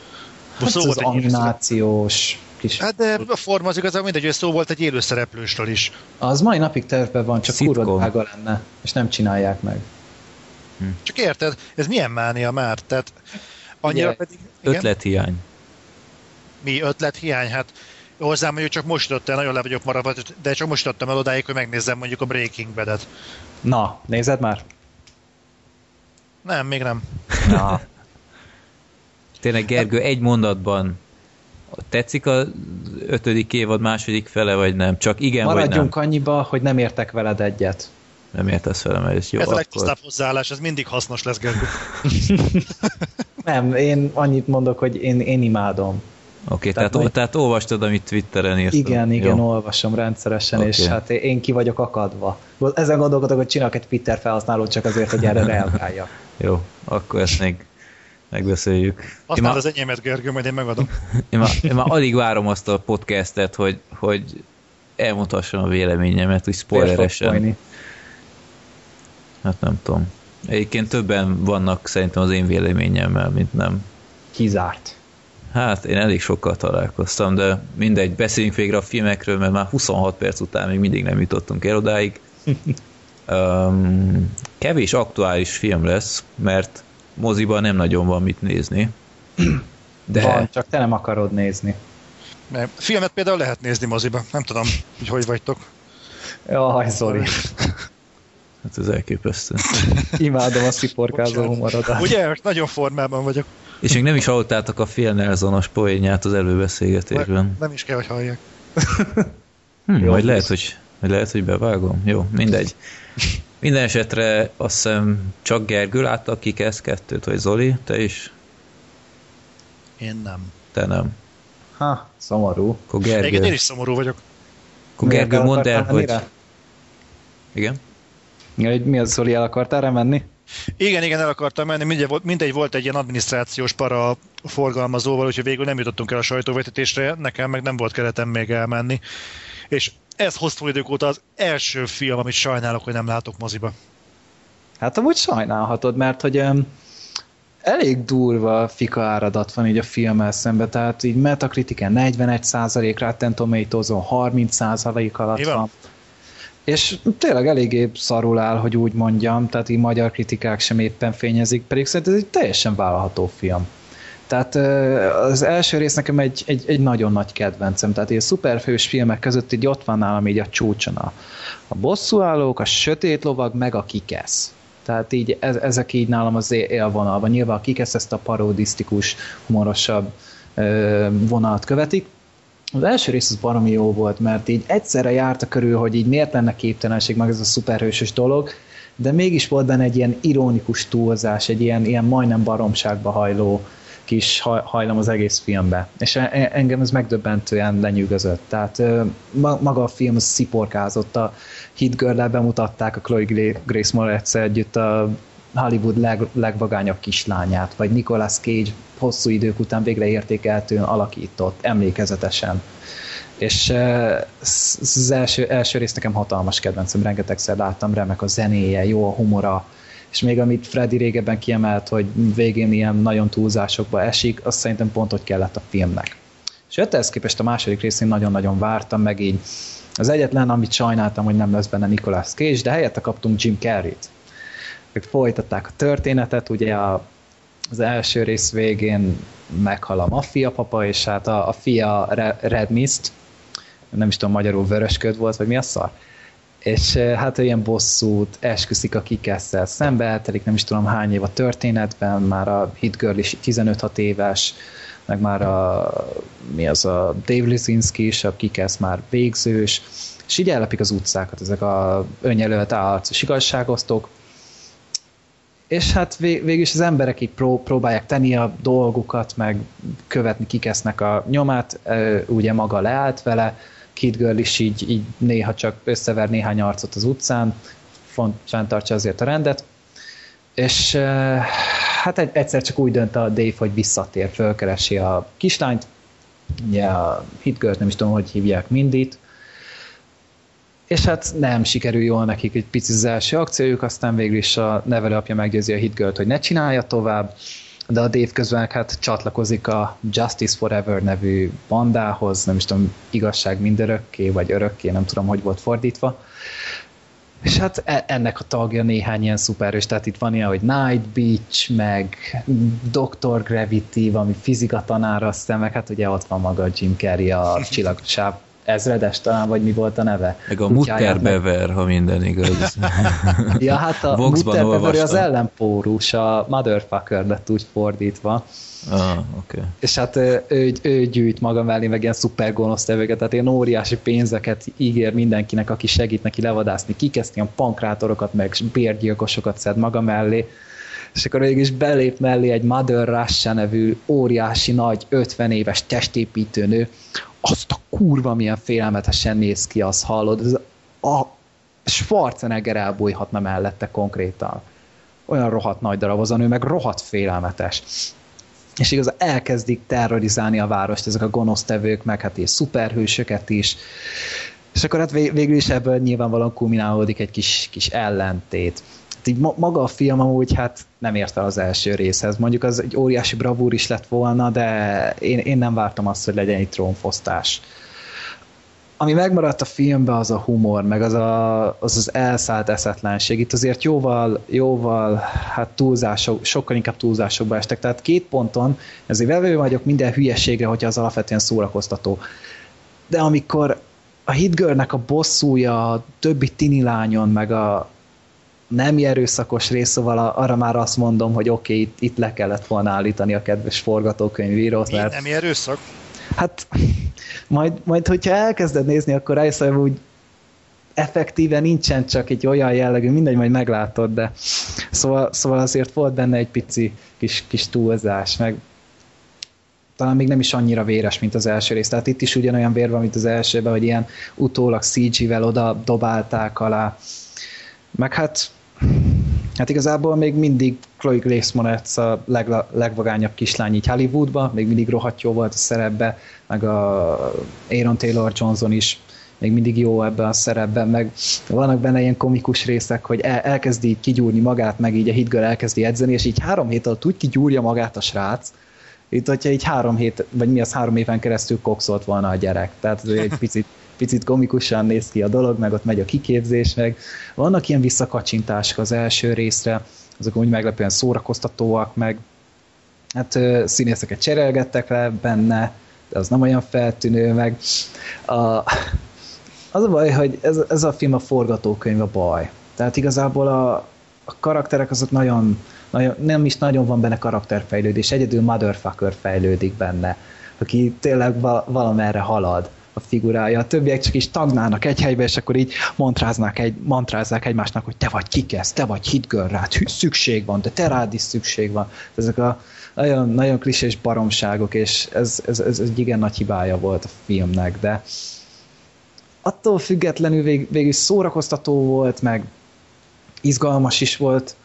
Hát Szó ez volt az animációs kis... Hát de a forma az igazából mindegy, hogy szó volt egy élőszereplősről is. Az mai napig tervben van, csak kurva lenne, és nem csinálják meg. Csak érted, ez milyen mánia már? Tehát annyira Ugye, pedig... Igen? Ötlethiány. Mi ötlethiány? Hát hozzám mondjuk csak most jutott el, nagyon le vagyok maradva, de csak most jutottam el odáig, hogy megnézzem mondjuk a Breaking Bad-et. Na, nézed már? Nem, még nem. Na. Tényleg Gergő, egy mondatban tetszik az ötödik évad második fele, vagy nem? Csak igen, Maradjunk vagy annyiba, hogy nem értek veled egyet. Nem? Értesz velem, ez jó. ez a akkor... legtisztább hozzáállás, ez mindig hasznos lesz, Gergő. Nem, én annyit mondok, hogy én, én imádom. Oké, Tehát tehát, majd- tehát olvastad, amit Twitteren írtam. Igen, igen, Jó. olvasom rendszeresen, Oké. és hát én ki vagyok akadva. Ezen gondolkodok, hogy csinálok egy Twitter felhasználót csak azért, hogy erre reagáljak. Jó, akkor ezt még megbeszéljük. Használd már, az enyémet, Gergő, majd én megadom. én, már, én már alig várom azt a podcastet, hogy, hogy elmondhassam a véleményemet, úgy fog spoileresen. Hát nem tudom. Egyébként többen vannak szerintem az én véleményemmel, mint nem. Kizárt. Hát én elég sokkal találkoztam, de mindegy, beszéljünk végre a filmekről, mert már 26 perc után még mindig nem jutottunk el odáig. um, kevés aktuális film lesz, mert moziban nem nagyon van mit nézni. De Van, csak te nem akarod nézni. Mert filmet például lehet nézni moziba. Nem tudom, hogy hogy vagytok. Jaj, Zoli. hát ez elképesztő. Imádom a sziporkázó humorodat. Ugye, most nagyon formában vagyok. És még nem is hallottátok a Phil Nelsonos poénját az előbeszélgetésben. Nem is kell, hogy hallják. Hm, Jó, majd lehet, hogy, hogy lehet, hogy bevágom. Jó, mindegy. Minden esetre azt hiszem csak Gergő látta a Kikesz kettőt, vagy Zoli, te is? Én nem. Te nem. Ha, szomorú. Akkor Igen, én Gergő, is szomorú vagyok. akkor Gergő el mondd el, hogy... Igen? Hogy Mi az, Zoli, el akartál rá menni? Igen, igen, el akartam menni, mindegy volt, mindegy volt egy ilyen adminisztrációs para forgalmazóval, úgyhogy végül nem jutottunk el a sajtóvetítésre, nekem meg nem volt keretem még elmenni. És ez hosszú idők óta az első film, amit sajnálok, hogy nem látok moziba. Hát amúgy sajnálhatod, mert hogy um, elég durva fika áradat van így a filmmel szemben, tehát így Metacritiken 41% Rotten Tomatoes-on 30% alatt van? van. És tényleg eléggé szarul áll, hogy úgy mondjam, tehát így magyar kritikák sem éppen fényezik, pedig szerintem ez egy teljesen vállalható film. Tehát az első rész nekem egy, egy, egy nagyon nagy kedvencem, tehát a szuperfős filmek között így ott van nálam így a csúcson a, a bosszúállók, a sötét lovag, meg a kikesz. Tehát így ez, ezek így nálam az él- élvonalban. Nyilván a kikesz ezt a parodisztikus, humorosabb vonalat követik. Az első rész az baromi jó volt, mert így egyszerre járta körül, hogy így miért lenne képtelenség meg ez a szuperhősös dolog, de mégis volt benne egy ilyen ironikus túlzás, egy ilyen, ilyen majdnem baromságba hajló kis haj- hajlam az egész filmbe. És e- e- engem ez megdöbbentően lenyűgözött. Tehát maga a film sziporkázott. A Hit girl bemutatták a Chloe Gra- Grace moretz együtt a Hollywood leg, legvagányabb kislányát, vagy Nicolas Cage hosszú idők után végre értékeltően alakított, emlékezetesen. És az első, első rész nekem hatalmas kedvencem, rengetegszer láttam, remek a zenéje, jó a humora, és még amit Freddy régebben kiemelt, hogy végén ilyen nagyon túlzásokba esik, azt szerintem pont hogy kellett a filmnek. És ehhez képest a második részén nagyon-nagyon vártam, meg így az egyetlen, amit sajnáltam, hogy nem lesz benne Nicolas Cage, de helyette kaptunk Jim Carrey-t. Ők folytatták a történetet, ugye a, az első rész végén meghal a maffia papa, és hát a, a fia Re- Red Mist, nem is tudom, magyarul vörösköd volt, vagy mi a szar? És hát ilyen bosszút esküszik a kikesszel szembe, eltelik nem is tudom hány év a történetben, már a Hit Girl is 15 éves, meg már a, mi az a Dave Lisinski is, a kikesz már végzős, és így ellepik az utcákat ezek a önjelölt állarcos igazságosztók, és hát vég, végül is az emberek így pró, próbálják tenni a dolgukat, meg követni kikesznek a nyomát, ugye maga leállt vele, Kid Girl is így, így néha csak összever néhány arcot az utcán, font, fenntartsa azért a rendet, és hát egy, egyszer csak úgy dönt a Dave, hogy visszatér, fölkeresi a kislányt, ugye a Hitgirl nem is tudom, hogy hívják mindit, és hát nem sikerül jól nekik egy picit az első akciójuk, aztán végül is a nevelőapja meggyőzi a Hitgirl-t, hogy ne csinálja tovább, de a Dave közben hát csatlakozik a Justice Forever nevű bandához, nem is tudom, igazság mindörökké, vagy örökké, nem tudom, hogy volt fordítva. És hát e- ennek a tagja néhány ilyen szuperős, tehát itt van ilyen, hogy Night Beach, meg Dr. Gravity, valami fizika tanára, aztán meg hát ugye ott van maga Jim Carrey, a csillagsáv ezredes talán, vagy mi volt a neve? Meg a Mutter Bever, ha minden igaz. ja, hát a Mutter Bever az ellenpórus, a Motherfucker lett úgy fordítva. Ah, okay. És hát ő, ő gyűjt maga mellé meg ilyen szuper gonosz tevőket, tehát ilyen óriási pénzeket ígér mindenkinek, aki segít neki levadászni, kikeszni ilyen pankrátorokat, meg bérgyilkosokat szed maga mellé és akkor végig is belép mellé egy Mother Russia nevű óriási nagy 50 éves testépítő nő, azt a kurva milyen félelmetesen néz ki, azt hallod, ez a Schwarzenegger elbújhatna mellette konkrétan. Olyan rohadt nagy darab az a nő, meg rohadt félelmetes. És igaz, elkezdik terrorizálni a várost ezek a gonosztevők, meg hát és szuperhősöket is. És akkor hát végül is ebből nyilvánvalóan kulminálódik egy kis, kis ellentét így maga a film amúgy hát nem ért el az első részhez. Mondjuk az egy óriási bravúr is lett volna, de én, én nem vártam azt, hogy legyen egy trónfosztás. Ami megmaradt a filmben, az a humor, meg az a, az, az elszállt eszetlenség. Itt azért jóval, jóval, hát túlzások, sokkal inkább túlzásokba estek. Tehát két ponton, ezért vevő vagyok minden hülyeségre, hogyha az alapvetően szórakoztató. De amikor a Hitgörnek a bosszúja, a többi tini lányon, meg a, nem erőszakos rész, szóval arra már azt mondom, hogy oké, okay, itt, itt le kellett volna állítani a kedves forgatókönyvírót. Mert... Nem erőszak? Hát majd, majd, hogyha elkezded nézni, akkor rájössz, hogy effektíve nincsen csak egy olyan jellegű, mindegy, majd meglátod, de szóval, szóval azért volt benne egy pici kis, kis túlzás, meg talán még nem is annyira véres, mint az első rész. Tehát itt is ugyanolyan vér van, mint az elsőben, hogy ilyen utólag CG-vel oda dobálták alá. Meg hát Hát igazából még mindig Chloe Grace Moretz a leg, legvagányabb kislány így Hollywoodban, még mindig rohadt jó volt a szerepbe, meg a Aaron Taylor Johnson is még mindig jó ebben a szerepben, meg vannak benne ilyen komikus részek, hogy el, elkezdi így kigyúrni magát, meg így a hitgör elkezdi edzeni, és így három hét alatt úgy kigyúrja magát a srác, itt, hogyha így három hét, vagy mi az három éven keresztül kokszolt volna a gyerek. Tehát egy picit picit komikusan néz ki a dolog, meg ott megy a kiképzés, meg vannak ilyen visszakacsintások az első részre, azok úgy meglepően szórakoztatóak, meg hát színészeket cserélgettek le benne, de az nem olyan feltűnő, meg a, az a baj, hogy ez, ez a film a forgatókönyv a baj. Tehát igazából a, a karakterek azok nagyon, nagyon, nem is nagyon van benne karakterfejlődés, egyedül Motherfucker fejlődik benne, aki tényleg valamerre halad a figurája. A többiek csak is tagnálnak egy helybe, és akkor így mantráznak egy, mantrázzák egymásnak, hogy te vagy kikesz, te vagy hitgirl rád, szükség van, de te rád is szükség van. Ezek a nagyon, nagyon klisés baromságok, és ez, ez, ez egy igen nagy hibája volt a filmnek, de attól függetlenül vég, végül szórakoztató volt, meg izgalmas is volt,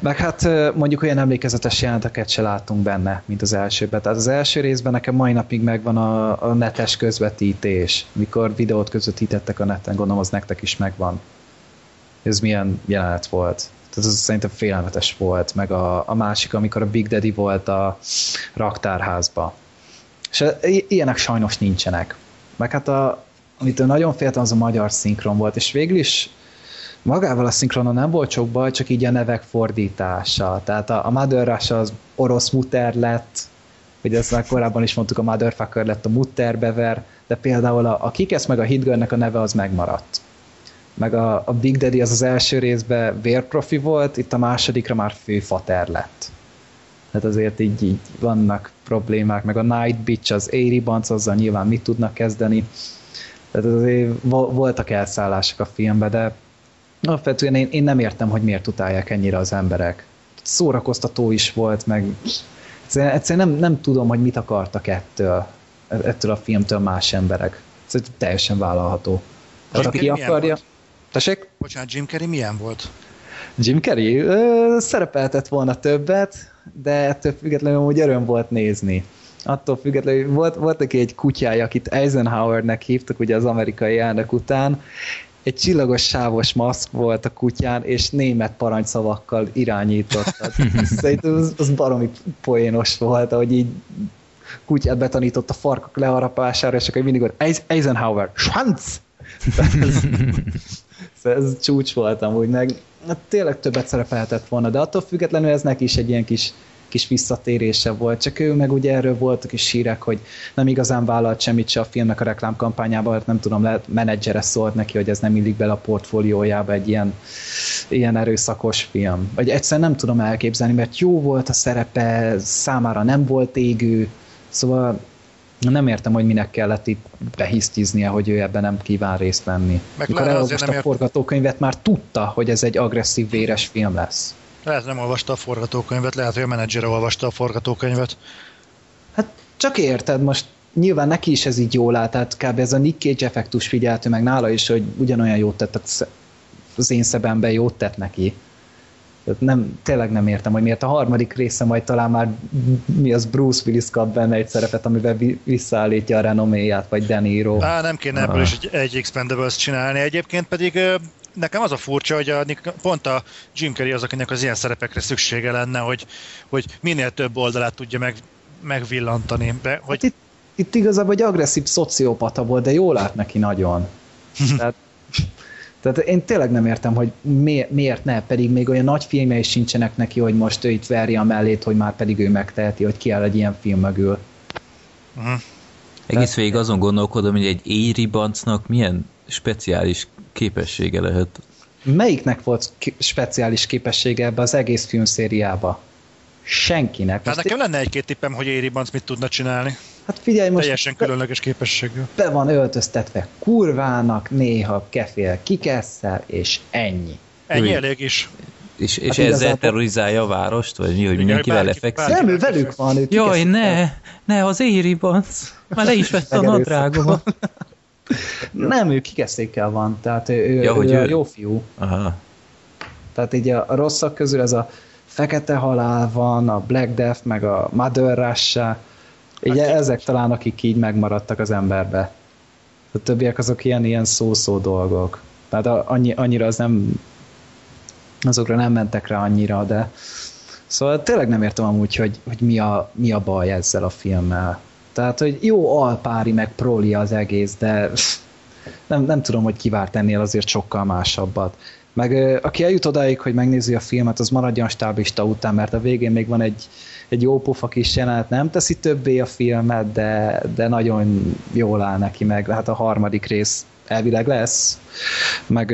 meg hát mondjuk olyan emlékezetes jelenteket se látunk benne, mint az elsőben. Tehát az első részben nekem mai napig megvan a, a netes közvetítés, mikor videót közvetítettek a neten, gondolom az nektek is megvan. Ez milyen jelenet volt. Tehát az szerintem félelmetes volt, meg a, a másik, amikor a Big Daddy volt a raktárházba. És ilyenek sajnos nincsenek. Meg hát a, amit nagyon féltem, az a magyar szinkron volt, és végül is magával a szinkronon nem volt sok baj, csak így a nevek fordítása. Tehát a, a Mother Russia az orosz muter lett, ugye ezt már korábban is mondtuk, a Motherfucker lett a mutter bever, de például a, a Kikesz meg a Hitgirlnek a neve az megmaradt. Meg a, a Big Daddy az az első részben vérprofi volt, itt a másodikra már főfater lett. Tehát azért így, így vannak problémák, meg a Night Bitch, az Airy Banc, azzal nyilván mit tudnak kezdeni. Tehát azért voltak elszállások a filmbe, de alapvetően én, én nem értem, hogy miért utálják ennyire az emberek. Szórakoztató is volt, meg egyszerűen, nem, nem tudom, hogy mit akartak ettől, ettől a filmtől más emberek. Ez teljesen vállalható. Tehát aki akarja... Tessék? Bocsánat, Jim Carrey milyen volt? Jim Carrey ö, szerepeltett volna többet, de ettől függetlenül úgy öröm volt nézni. attól függetlenül volt, volt neki egy kutyája, akit Eisenhowernek hívtak ugye az amerikai elnök után, egy csillagos sávos maszk volt a kutyán, és német parancsszavakkal irányította. Szerintem az, az baromi poénos volt, hogy így kutyát betanított a farkak leharapására, és akkor mindig volt Eisenhower, Schwanz! ez, ez csúcs volt amúgy, meg hát tényleg többet szerepelhetett volna, de attól függetlenül ez neki is egy ilyen kis kis visszatérése volt, csak ő meg ugye erről voltak is hírek, hogy nem igazán vállalt semmit se a filmnek a reklámkampányában, mert nem tudom, lehet menedzsere szólt neki, hogy ez nem illik bele a portfóliójába egy ilyen, ilyen erőszakos film. Vagy egyszerűen nem tudom elképzelni, mert jó volt a szerepe, számára nem volt égő, szóval nem értem, hogy minek kellett itt behisztiznie, hogy ő ebben nem kíván részt venni. Meg Mikor elolvasta a forgatókönyvet, már tudta, hogy ez egy agresszív, véres film lesz. Lehet nem olvasta a forgatókönyvet, lehet, hogy a menedzser olvasta a forgatókönyvet. Hát csak érted, most nyilván neki is ez így jól áll, tehát kb. ez a Nick Cage effektus figyeltő meg nála is, hogy ugyanolyan jót tett az én szebemben jót tett neki. Nem, tényleg nem értem, hogy miért a harmadik része majd talán már mi az Bruce Willis kap benne egy szerepet, amivel visszaállítja a renoméját, vagy De Niro. Á, nem kéne ebből ah. is egy, egy Expendables csinálni. Egyébként pedig nekem az a furcsa, hogy a, pont a Jim Carrey az, akinek az ilyen szerepekre szüksége lenne, hogy, hogy minél több oldalát tudja meg, megvillantani. De, hogy... Hát itt, itt igazából egy agresszív szociopata volt, de jól lát neki nagyon. tehát, tehát én tényleg nem értem, hogy miért, miért ne, pedig még olyan nagy filmje is sincsenek neki, hogy most ő itt verje a mellét, hogy már pedig ő megteheti, hogy ki egy ilyen film mögül. Uh-huh. Egész végig azon gondolkodom, hogy egy Éri milyen speciális képessége lehet. Melyiknek volt speciális képessége ebbe az egész filmszériába? Senkinek. Hát nekem lenne egy-két tippem, hogy Éri Banc mit tudna csinálni. Hát figyelj most... Teljesen különleges képességű. Be van öltöztetve kurvának, néha kefél kikesszel, és ennyi. Ennyi elég is. És, és hát ezzel igazából... terrorizálja a várost, vagy mi, hogy mindenkivel lefekszik? Nem, ő velük van. Ő Jaj, ne, ne, az Éri Banc. Már le is vette a nadrágomat. Nem, ő kikezdékkel van, tehát ő, ja, ő, hogy ő, ő jó fiú. Aha. Tehát így a, a rosszak közül ez a Fekete Halál van, a Black Death, meg a Mother Russia, így hát, ezek talán, akik így megmaradtak az emberbe. A többiek azok ilyen, ilyen szó-szó dolgok. Tehát annyi, annyira az nem azokra nem mentek rá annyira, de szóval tényleg nem értem amúgy, hogy, hogy mi, a, mi a baj ezzel a filmmel. Tehát, hogy jó alpári, meg proli az egész, de nem, nem tudom, hogy kivárt ennél azért sokkal másabbat. Meg aki eljut odáig, hogy megnézi a filmet, az maradjon stábista után, mert a végén még van egy, egy jó pofa kis jelenet, nem teszi többé a filmet, de, de nagyon jól áll neki meg. Hát a harmadik rész elvileg lesz, meg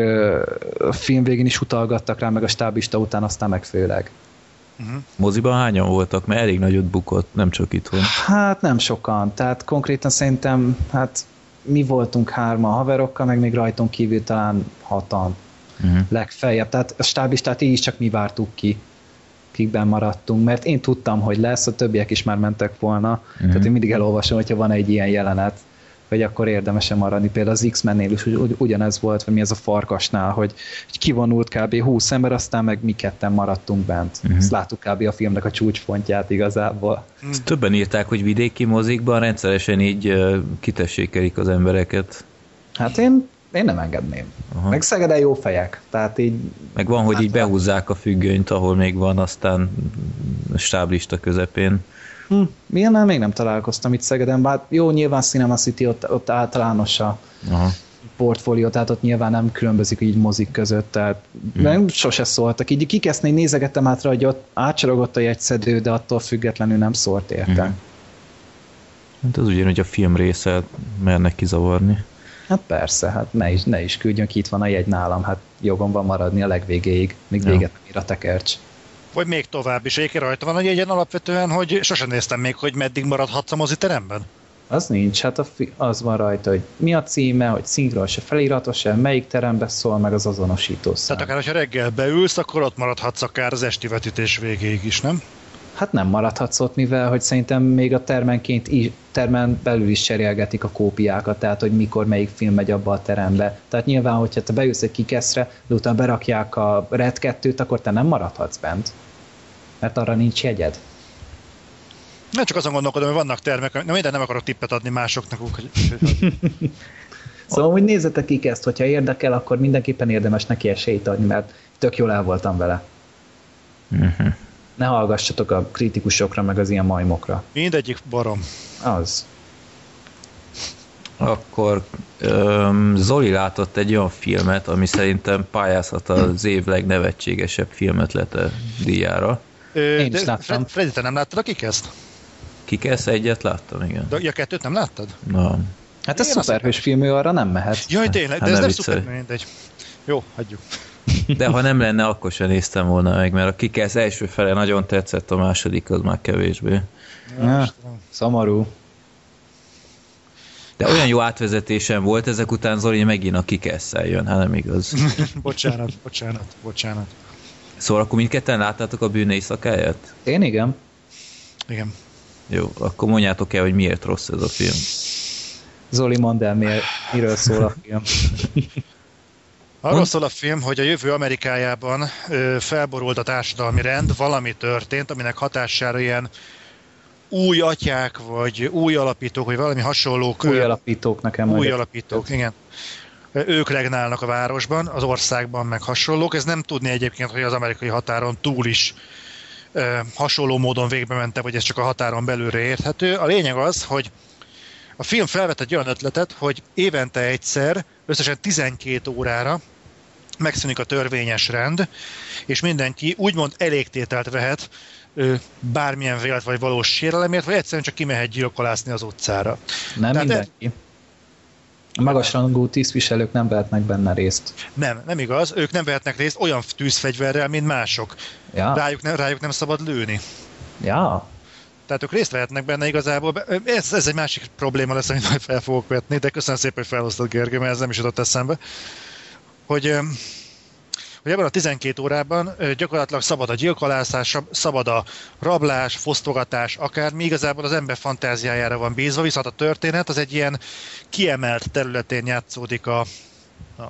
a film végén is utalgattak rá, meg a stábista után aztán meg főleg. Uh-huh. Moziban hányan voltak? Mert elég nagyot bukott, nem csak itthon. Hát nem sokan, tehát konkrétan szerintem hát mi voltunk hárma haverokkal, meg még rajtunk kívül talán hatan uh-huh. legfeljebb. Tehát a stábistát így is csak mi vártuk ki, kikben maradtunk, mert én tudtam, hogy lesz, a többiek is már mentek volna, uh-huh. tehát én mindig elolvasom, hogyha van egy ilyen jelenet, hogy akkor érdemes-e maradni. Például az X-mennél is ugy, ugyanez volt, vagy mi ez a farkasnál, hogy, hogy kivonult kb. 20 ember, aztán meg mi ketten maradtunk bent. Uh-huh. Ezt láttuk kb. a filmnek a csúcspontját igazából. Ezt többen írták, hogy vidéki mozikban rendszeresen így uh, kitessékelik az embereket. Hát én én nem engedném. Aha. Meg Szegeden jó fejek, tehát így... Meg van, hogy hát így behúzzák a függönyt, ahol még van, aztán stáblista közepén. Hm, milyennel még nem találkoztam itt Szegeden, bár jó, nyilván Cinema City ott, ott általános a Aha. portfólió, tehát ott nyilván nem különbözik így mozik között, tehát hm. nem sose szóltak. Így kikeszni, nézegettem átra, hogy ott átcsorogott a jegyszedő, de attól függetlenül nem szólt érte. Hm. Hát az ugyanúgy a film része mernek kizavarni. Hát persze, hát ne is, ne is küldjön ki, itt van a jegy nálam, hát jogom van maradni a legvégéig, míg ja. véget nem ír a tekercs. Vagy még tovább is. Egyébként rajta van a jegyen alapvetően, hogy sosem néztem még, hogy meddig maradhatsz a moziteremben. Az nincs, hát a fi- az van rajta, hogy mi a címe, hogy szinkron se feliratos se, melyik terembe szól, meg az azonosító szám. Tehát akár, hogyha reggel beülsz, akkor ott maradhatsz akár az esti vetítés végéig is, nem? Hát nem maradhatsz ott, mivel hogy szerintem még a termenként is, termen belül is cserélgetik a kópiákat, tehát hogy mikor melyik film megy abba a terembe. Tehát nyilván, hogyha te beülsz egy kikeszre, de utána berakják a Red 2-t, akkor te nem maradhatsz bent. Mert arra nincs jegyed. Nem csak azon gondolkodom, hogy vannak termek, nem, nem akarok tippet adni másoknak. Úgy, Szóval úgy nézzetek ki ezt, hogyha érdekel, akkor mindenképpen érdemes neki esélyt adni, mert tök jól el voltam vele. Uh-huh. Ne hallgassatok a kritikusokra, meg az ilyen majmokra. Mindegyik barom. Az. Akkor um, Zoli látott egy olyan filmet, ami szerintem pályázhat az év legnevetségesebb filmetlete díjára. Ö, Én is láttam. Freddy, te nem láttad a kikeszt? Kikesz egyet láttam, igen. De ja, kettőt nem láttad? Na, Hát ez szuperhős film, ő arra nem mehet. Jaj, tényleg, de Hát ez ne nem viccelj. szuper, mindegy. Jó, hagyjuk. De ha nem lenne, akkor sem néztem volna meg, mert a Kikesz első fele nagyon tetszett, a második az már kevésbé. Ja. Szomorú. De olyan jó átvezetésem volt, ezek után Zoli megint a Kikesszel jön, hát nem igaz. bocsánat, bocsánat, bocsánat. Szóval akkor mindketten láttátok a bűn éjszakáját? Én igen. Igen. Jó, akkor mondjátok el, hogy miért rossz ez a film. Zoli, mondd el, miért, miről szól a film. Arról szól a film, hogy a jövő Amerikájában ö, felborult a társadalmi rend, valami történt, aminek hatására ilyen új atyák, vagy új alapítók, vagy valami hasonlók, Új alapítók nekem. új alapítók, igen. Ők regnálnak a városban, az országban, meg hasonlók. Ez nem tudni egyébként, hogy az amerikai határon túl is ö, hasonló módon végbe mente, vagy ez csak a határon belülre érthető. A lényeg az, hogy a film felvet egy olyan ötletet, hogy évente egyszer, összesen 12 órára megszűnik a törvényes rend, és mindenki úgymond elégtételt vehet ö, bármilyen vélet vagy valós sérelemért, vagy egyszerűen csak kimehet gyilkolászni az utcára. Nem Tehát mindenki. A magasrangú tisztviselők nem vehetnek benne részt. Nem, nem igaz, ők nem vehetnek részt olyan tűzfegyverrel, mint mások. Ja? Rájuk, ne, rájuk nem szabad lőni. Ja? Tehát ők részt vehetnek benne igazából. Ez, ez egy másik probléma lesz, amit majd fel fogok vetni, de köszönöm szépen, hogy felhoztad Gergő, mert ez nem is jutott eszembe. Hogy, hogy ebben a 12 órában gyakorlatilag szabad a gyilkolászás, szabad a rablás, fosztogatás, akármi. Igazából az ember fantáziájára van bízva, viszont a történet az egy ilyen kiemelt területén játszódik a,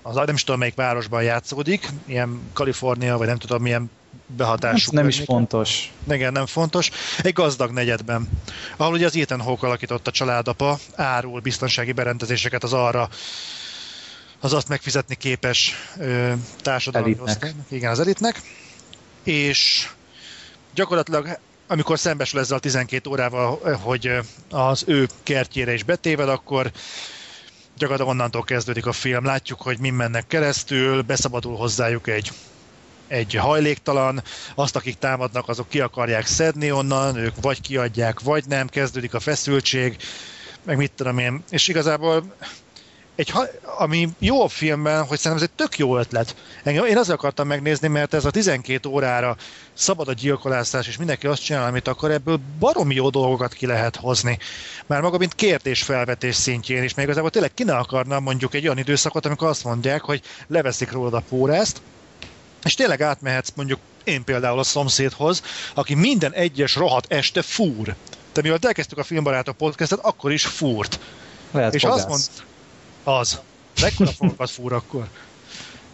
az, nem is tudom melyik városban játszódik, ilyen Kalifornia, vagy nem tudom milyen behatású. Ez nem is fontos. Igen, nem fontos. Egy gazdag negyedben, ahol ugye az Ethan Hawke alakított a családapa, árul biztonsági berendezéseket az arra az azt megfizetni képes ö, társadalmi Elitnek. osztálynak, igen, az elitnek, és gyakorlatilag amikor szembesül ezzel a 12 órával, hogy az ő kertjére is betével, akkor gyakorlatilag onnantól kezdődik a film. Látjuk, hogy min mennek keresztül, beszabadul hozzájuk egy egy hajléktalan, azt, akik támadnak, azok ki akarják szedni onnan, ők vagy kiadják, vagy nem, kezdődik a feszültség, meg mit tudom én. És igazából egy, ami jó a filmben, hogy szerintem ez egy tök jó ötlet. Engem, én azért akartam megnézni, mert ez a 12 órára szabad a gyilkolászás, és mindenki azt csinál, amit akar, ebből baromi jó dolgokat ki lehet hozni. Már maga, mint kérdésfelvetés szintjén is, még igazából tényleg ki ne akarna mondjuk egy olyan időszakot, amikor azt mondják, hogy leveszik rólad a pórázt, és tényleg átmehetsz mondjuk én például a szomszédhoz, aki minden egyes rohadt este fúr. De mivel elkezdtük a Filmbarátok podcastet, akkor is fúrt. Lehet és fogász. azt mond, az. Mekkora fogakat fúr akkor?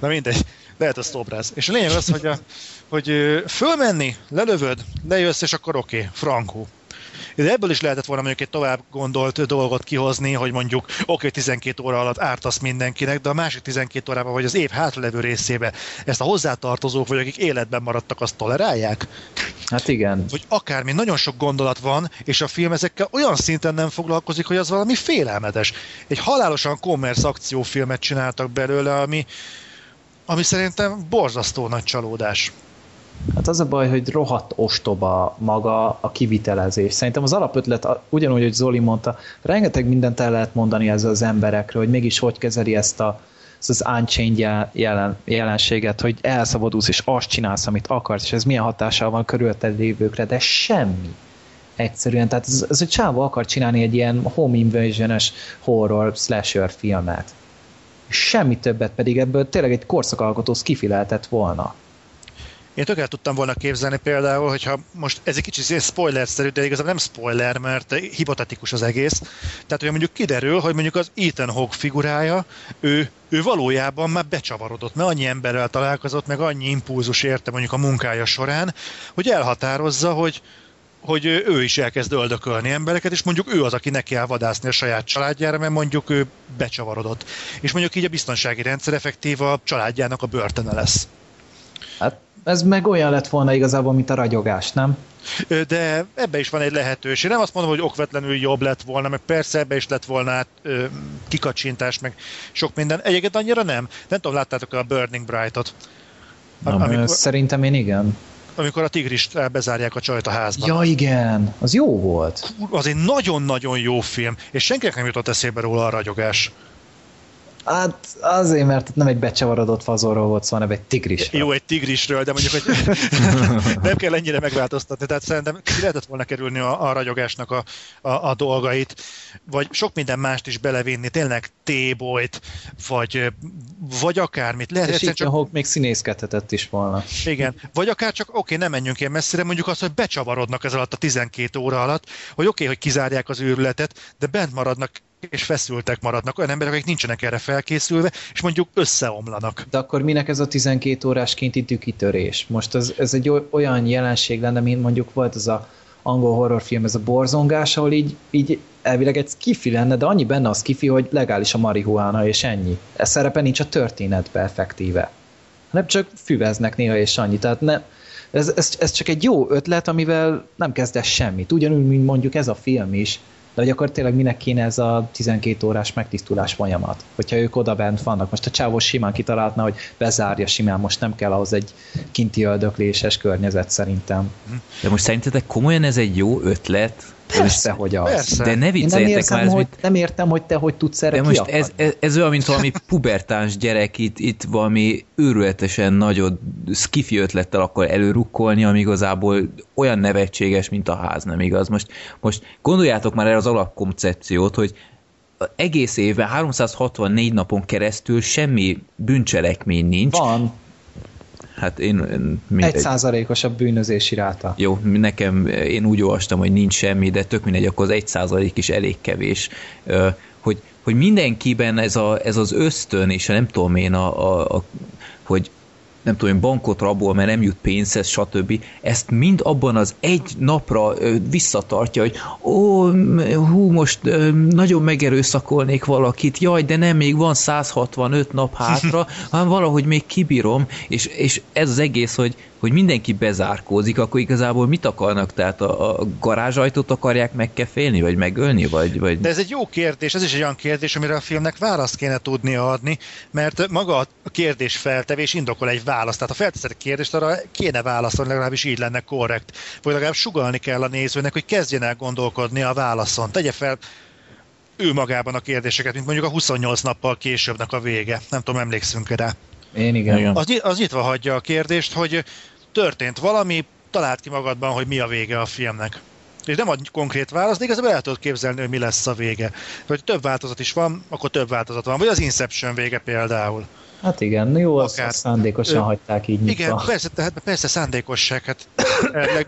Na mindegy, lehet a szobrász. És a lényeg az, hogy, a, hogy fölmenni, lelövöd, lejössz, és akkor oké, okay, frankó. De ebből is lehetett volna mondjuk egy tovább gondolt dolgot kihozni, hogy mondjuk oké, okay, 12 óra alatt ártasz mindenkinek, de a másik 12 órában, vagy az év hátralevő részébe ezt a hozzátartozók, vagy akik életben maradtak, azt tolerálják? Hát igen. hogy akármi, nagyon sok gondolat van, és a film ezekkel olyan szinten nem foglalkozik, hogy az valami félelmetes. Egy halálosan kommersz akciófilmet csináltak belőle, ami, ami szerintem borzasztó nagy csalódás. Hát az a baj, hogy rohadt ostoba maga a kivitelezés. Szerintem az alapötlet, ugyanúgy, hogy Zoli mondta, rengeteg mindent el lehet mondani ezzel az emberekről, hogy mégis hogy kezeli ezt a az unchained jel- jelen, jelenséget, hogy elszabadulsz és azt csinálsz, amit akarsz, és ez milyen hatással van körülötted lévőkre, de semmi. Egyszerűen, tehát ez, ez egy csávó akar csinálni egy ilyen home invasion horror slasher filmet. Semmi többet pedig ebből tényleg egy korszakalkotó skifi lehetett volna. Én tök el tudtam volna képzelni például, hogyha most ez egy kicsit spoiler-szerű, de igazából nem spoiler, mert hipotetikus az egész. Tehát, hogy mondjuk kiderül, hogy mondjuk az Ethan Hawke figurája, ő, ő valójában már becsavarodott, mert annyi emberrel találkozott, meg annyi impulzus érte mondjuk a munkája során, hogy elhatározza, hogy hogy ő is elkezd öldökölni embereket, és mondjuk ő az, aki neki kell vadászni a saját családjára, mert mondjuk ő becsavarodott. És mondjuk így a biztonsági rendszer effektív a családjának a börtöne lesz. Ez meg olyan lett volna igazából, mint a ragyogás, nem? De ebbe is van egy lehetőség. Nem azt mondom, hogy okvetlenül jobb lett volna, meg persze ebbe is lett volna hát, ö, kikacsintás, meg sok minden. Egyébként annyira nem. Nem tudom, láttátok a Burning Bright-ot? Amikor... Szerintem én igen amikor a tigrist bezárják a csajt a házba. Ja, igen, az jó volt. Az egy nagyon-nagyon jó film, és senkinek nem jutott eszébe róla a ragyogás. Hát azért, mert nem egy becsavarodott fazorról volt szó, hanem egy tigrisről. Jó, egy tigrisről, de mondjuk, hogy nem kell ennyire megváltoztatni. Tehát szerintem ki lehetett volna kerülni a, a ragyogásnak a, a, a dolgait, vagy sok minden mást is belevinni, tényleg tébolyt, vagy, vagy akármit. Lehet, És csak... Hawk még színészkedhetett is volna. Igen, vagy akár csak, oké, okay, nem menjünk ilyen messzire, mondjuk azt, hogy becsavarodnak ez alatt a 12 óra alatt, hogy oké, okay, hogy kizárják az őrületet, de bent maradnak és feszültek maradnak olyan emberek, akik nincsenek erre felkészülve, és mondjuk összeomlanak. De akkor minek ez a 12 órás kinti tükitörés? Most ez, ez egy olyan jelenség lenne, mint mondjuk volt ez a angol horrorfilm, ez a borzongás, ahol így, így elvileg egy skifi lenne, de annyi benne a skifi, hogy legális a marihuána, és ennyi. Ez szerepe nincs a történetbe effektíve. Nem csak füveznek néha, és annyi. Tehát ne, ez, ez, ez csak egy jó ötlet, amivel nem kezdesz semmit. Ugyanúgy, mint mondjuk ez a film is de hogy akkor tényleg minek kéne ez a 12 órás megtisztulás folyamat? Hogyha ők oda bent vannak. Most a csávó simán kitalálna, hogy bezárja simán, most nem kell ahhoz egy kinti öldökléses környezet szerintem. De most szerintetek komolyan ez egy jó ötlet? Persze, hogy az. Persze. De ne vicceljetek már. Ez hogy, mit... Nem értem, hogy te hogy tudsz erre De most ez, ez, ez, olyan, mint valami pubertáns gyerek itt, itt valami őrületesen nagyot skifi ötlettel akar előrukkolni, ami igazából olyan nevetséges, mint a ház, nem igaz? Most, most gondoljátok már erre az alapkoncepciót, hogy egész évben 364 napon keresztül semmi bűncselekmény nincs. Van. Hát én... Mindegy. Egy százalékos a bűnözési ráta. Jó, nekem, én úgy olvastam, hogy nincs semmi, de tök mindegy, akkor az egy százalék is elég kevés. Hogy, hogy mindenkiben ez, a, ez az ösztön, és nem tudom én, a, a, a, hogy nem tudom, bankot rabol, mert nem jut pénzhez, stb. Ezt mind abban az egy napra visszatartja, hogy ó, hú, most nagyon megerőszakolnék valakit, jaj, de nem, még van 165 nap hátra, hanem valahogy még kibírom, és, és ez az egész, hogy, hogy mindenki bezárkózik, akkor igazából mit akarnak? Tehát a, a garázsajtót akarják megkefélni, vagy megölni? Vagy, vagy... De ez egy jó kérdés, ez is egy olyan kérdés, amire a filmnek választ kéne tudni adni, mert maga a kérdés feltevés indokol egy választ. Tehát ha felteszed a kérdést, arra kéne válaszolni, legalábbis így lenne korrekt. Vagy legalább sugalni kell a nézőnek, hogy kezdjen el gondolkodni a válaszon. Tegye fel ő magában a kérdéseket, mint mondjuk a 28 nappal későbbnek a vége. Nem tudom, emlékszünk rá. Én igen. igen. Az, az nyitva hagyja a kérdést, hogy történt valami, talált ki magadban, hogy mi a vége a filmnek. És nem ad konkrét választ, de igazából el tudod képzelni, hogy mi lesz a vége. Hogy több változat is van, akkor több változat van. Vagy az Inception vége például. Hát igen, jó, azt, Akár, szándékosan ö, hagyták így nyitva. Igen, persze, tehát persze szándékosság, hát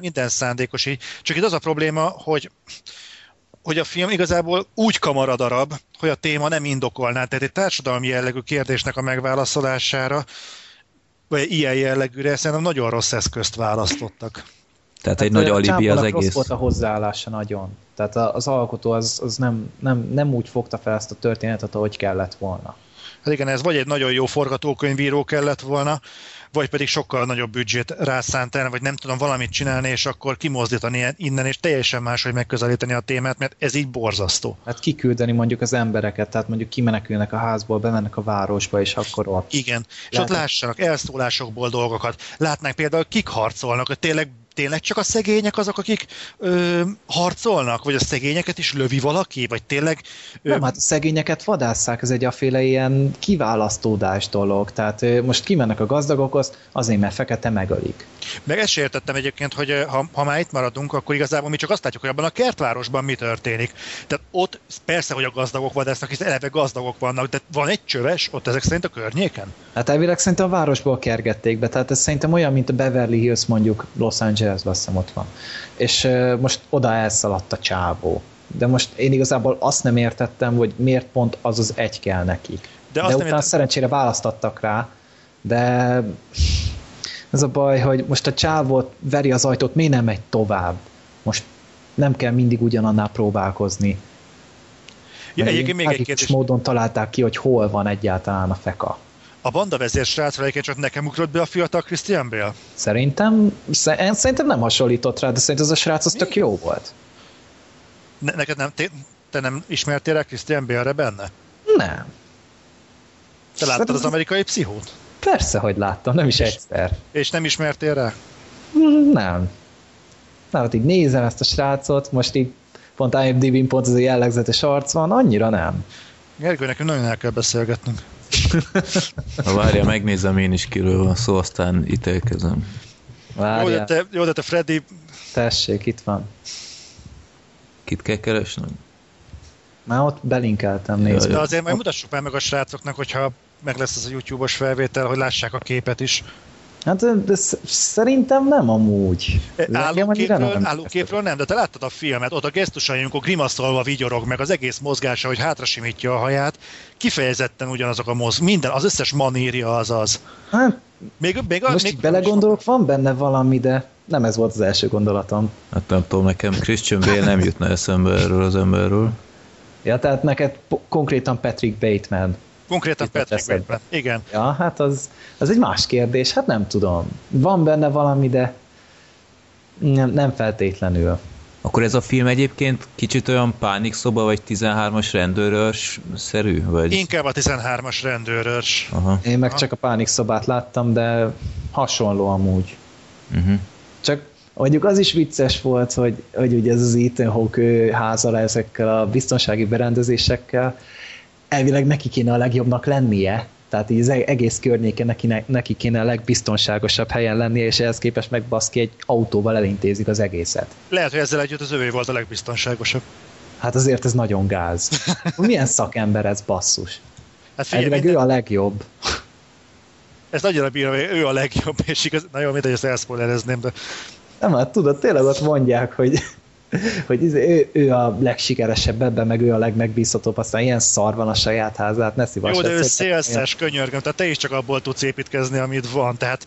minden szándékos így. Csak itt az a probléma, hogy hogy a film igazából úgy kamaradarab, hogy a téma nem indokolná. Tehát egy társadalmi jellegű kérdésnek a megválaszolására vagy ilyen jellegűre szerintem nagyon rossz eszközt választottak. Tehát egy hát, nagy alibi az egész. Rossz volt a hozzáállása nagyon. Tehát az alkotó az, az nem, nem, nem úgy fogta fel ezt a történetet, ahogy kellett volna. Hát igen, ez vagy egy nagyon jó forgatókönyvíró kellett volna, vagy pedig sokkal nagyobb büdzsét rászántani, vagy nem tudom valamit csinálni, és akkor kimozdítani innen, és teljesen máshogy megközelíteni a témát, mert ez így borzasztó. Hát kiküldeni mondjuk az embereket, tehát mondjuk kimenekülnek a házból, bemennek a városba, és akkor ott. Igen, Lehet... és ott lássanak elszólásokból dolgokat. Látnák például, kik harcolnak, hogy tényleg tényleg csak a szegények azok, akik ö, harcolnak? Vagy a szegényeket is lövi valaki? Vagy tényleg... Ö... Nem, hát a szegényeket vadásszák, ez egy aféle ilyen kiválasztódás dolog. Tehát ö, most kimennek a gazdagokhoz, azért mert fekete megölik. Meg ezt értettem egyébként, hogy ha, ha már itt maradunk, akkor igazából mi csak azt látjuk, hogy abban a kertvárosban mi történik. Tehát ott persze, hogy a gazdagok vadásznak, hiszen eleve gazdagok vannak, de van egy csöves ott ezek szerint a környéken? Hát elvileg szerintem a városból kergették be, tehát ez szerintem olyan, mint a Beverly Hills mondjuk Los Angeles Angelesben azt hiszem ott van. És most oda elszaladt a csávó. De most én igazából azt nem értettem, hogy miért pont az az egy kell nekik. De, de utána értem... szerencsére választottak rá, de ez a baj, hogy most a csávót veri az ajtót, miért nem megy tovább? Most nem kell mindig ugyanannál próbálkozni. Ja, egyébként még egy kérdés. módon találták ki, hogy hol van egyáltalán a feka. A banda vezér srácra egyébként csak nekem ugrott be a fiatal Christian Bale? Szerintem, sze- szerintem nem hasonlított rá, de szerintem ez a srác az tök jó volt. Ne, neked nem, te, te nem ismertél rá Christian Bale-re benne? Nem. Te láttad Szerintem- az amerikai pszichót? Persze, hogy láttam, nem is egyszer. És nem ismertél rá? Nem. Nem, hát így nézem ezt a srácot, most így pont IMDb-n pont ez a jellegzetes arc van, annyira nem. Gergő, nekünk nagyon el kell beszélgetnünk. Ha várja, megnézem én is kiről van szó, aztán ítélkezem. Jó de, te, jó, de te Freddy, tessék, itt van. Kit kell keresnem? Már ott belinkeltem, nézd. de azért majd mutassuk már meg a srácoknak, hogyha meg lesz az a YouTube-os felvétel, hogy lássák a képet is. Hát de, de sz- szerintem nem amúgy. Állóképről, nem állóképről nem, de te láttad a filmet, ott a gesztusai, amikor grimaszolva vigyorog, meg az egész mozgása, hogy hátra simítja a haját, kifejezetten ugyanazok a moz, minden, az összes manírja az az. Hát, Még, még, most még belegondolok, van benne valami, de nem ez volt az első gondolatom. Hát nem tudom, nekem Christian Bale nem jutna eszembe erről az emberről. Ja, tehát neked po- konkrétan Patrick Bateman. Konkrétan Jutott Patrick. Bateman. Igen. Ja, hát az, az egy más kérdés, hát nem tudom. Van benne valami, de nem, nem feltétlenül. Akkor ez a film egyébként kicsit olyan pánikszoba, vagy 13-as rendőrös szerű? Vagy... Inkább a 13-as rendőrös. Aha. Én meg Aha. csak a pánik szobát láttam, de hasonló amúgy. Uh-huh. Csak mondjuk az is vicces volt, hogy, hogy ugye ez az Ethan Hawke ő házala ezekkel a biztonsági berendezésekkel, elvileg neki kéne a legjobbnak lennie, tehát így az e- egész környéken neki, neki kéne a legbiztonságosabb helyen lennie, és ehhez képest meg baszki egy autóval elintézik az egészet. Lehet, hogy ezzel együtt az övé volt a legbiztonságosabb. Hát azért ez nagyon gáz. Milyen szakember ez basszus? Hát figyelj, Elvileg minden, ő a legjobb. ezt annyira bírom, hogy ő a legjobb, és igaz, na jó, mindegy, ezt elszpoilerezném, de Nem, hát tudod, tényleg ott mondják, hogy, hogy izé, ő, ő a legsikeresebb ebben, meg ő a legmegbízhatóbb, aztán ilyen szar van a saját házát, ne szívass. jó, de ő szélszes, könyörgöm, tehát te is csak abból tudsz építkezni, amit van, tehát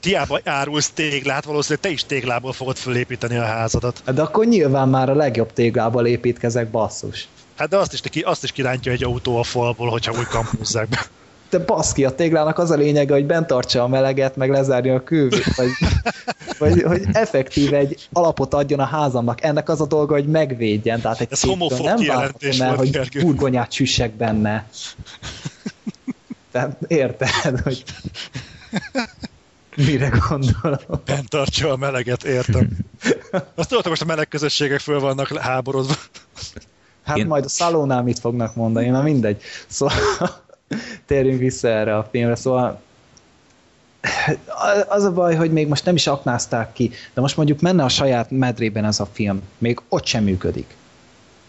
tiába árulsz téglát, valószínűleg te is téglából fogod fölépíteni a házadat. De akkor nyilván már a legjobb téglából építkezek, basszus. Hát de azt is, azt is kirántja egy autó a falból, hogyha úgy kampúzzák be. De baszki, a téglának az a lényege, hogy bent tartsa a meleget, meg lezárja a külvét, vagy, vagy hogy effektív egy alapot adjon a házamnak. Ennek az a dolga, hogy megvédjen. Tehát egy Ez homofób nem várhatom el, hogy burgonyát süssek benne. Tehát érted, hogy mire gondolok. Bent tartsa a meleget, értem. Azt tudod, hogy most a meleg közösségek föl vannak háborodva. Hát Én- majd a szalónál mit fognak mondani, na mindegy. Szóval térjünk vissza erre a filmre. Szóval az a baj, hogy még most nem is aknázták ki, de most mondjuk menne a saját medrében ez a film, még ott sem működik.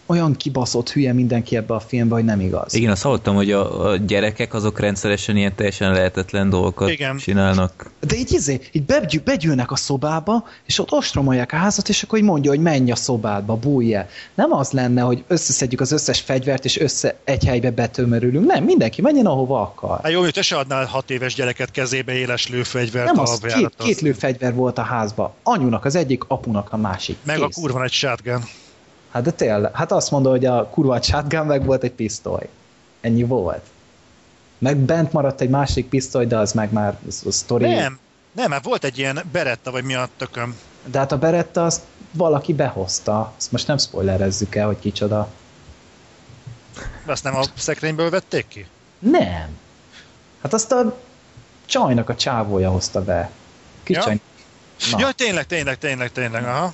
Olyan kibaszott hülye mindenki ebbe a filmbe, hogy nem igaz. Igen, azt hallottam, hogy a, a gyerekek azok rendszeresen ilyen teljesen lehetetlen dolgokat Igen. csinálnak. De így, izé, így begyű, begyűlnek a szobába, és ott ostromolják a házat, és akkor így mondja, hogy menj a szobádba, bújj el. Nem az lenne, hogy összeszedjük az összes fegyvert, és össze egy helybe betömörülünk. Nem, mindenki menjen, ahova akar. Hát jó, hogy te se adnál hat éves gyereket kezébe éles lőfegyvert Nem a az, két, két lőfegyver volt a házba. Anyunak az egyik, apunak a másik. Meg Kész. a kurva egy shotgun. Hát de tényleg, hát azt mondta, hogy a kurva shotgun meg volt egy pisztoly. Ennyi volt. Meg bent maradt egy másik pisztoly, de az meg már az sztori. Nem, nem, hát volt egy ilyen beretta, vagy mi a tököm. De hát a beretta azt valaki behozta. Ezt most nem spoilerezzük el, hogy kicsoda. Azt nem a szekrényből vették ki? Nem. Hát azt a csajnak a csávója hozta be. Kis Ja. Na. Ja, tényleg, tényleg, tényleg, tényleg, aha.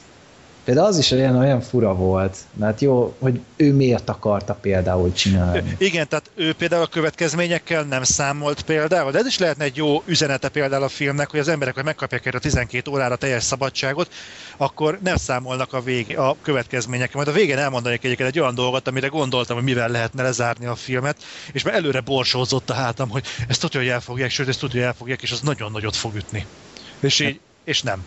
Például az is olyan, olyan fura volt, mert jó, hogy ő miért akarta például csinálni. Igen, tehát ő például a következményekkel nem számolt például, de ez is lehetne egy jó üzenete például a filmnek, hogy az emberek, hogy megkapják erre a 12 órára teljes szabadságot, akkor nem számolnak a, vég, a következményekkel. Majd a végén elmondanék egyébként egy olyan dolgot, amire gondoltam, hogy mivel lehetne lezárni a filmet, és már előre borsózott a hátam, hogy ezt tudja, hogy elfogják, sőt, ezt tudja, hogy elfogják, és az nagyon nagyot fog ütni. És így, és nem.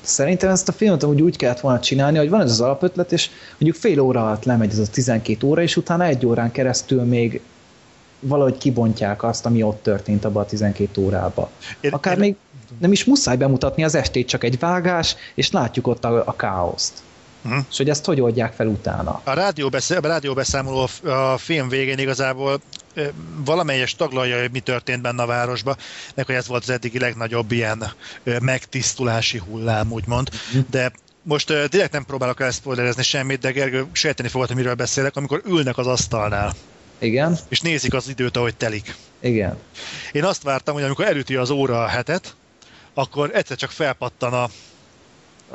Szerintem ezt a filmet amúgy úgy kellett volna csinálni, hogy van ez az alapötlet, és mondjuk fél óra alatt lemegy ez a 12 óra, és utána egy órán keresztül még valahogy kibontják azt, ami ott történt abban a 12 órába. Én- Akár én- még nem is muszáj bemutatni az estét, csak egy vágás, és látjuk ott a, a káoszt. Uh-huh. És hogy ezt hogy oldják fel utána? A rádióbeszél, a rádióbeszámoló a film végén igazából valamelyes taglalja, hogy mi történt benne a városba, meg hogy ez volt az eddigi legnagyobb ilyen megtisztulási hullám, úgymond. De most uh, direkt nem próbálok elszpoilerezni semmit, de Gergő sejteni fogod, hogy miről beszélek, amikor ülnek az asztalnál. Igen. És nézik az időt, ahogy telik. Igen. Én azt vártam, hogy amikor elüti az óra a hetet, akkor egyszer csak felpattan a,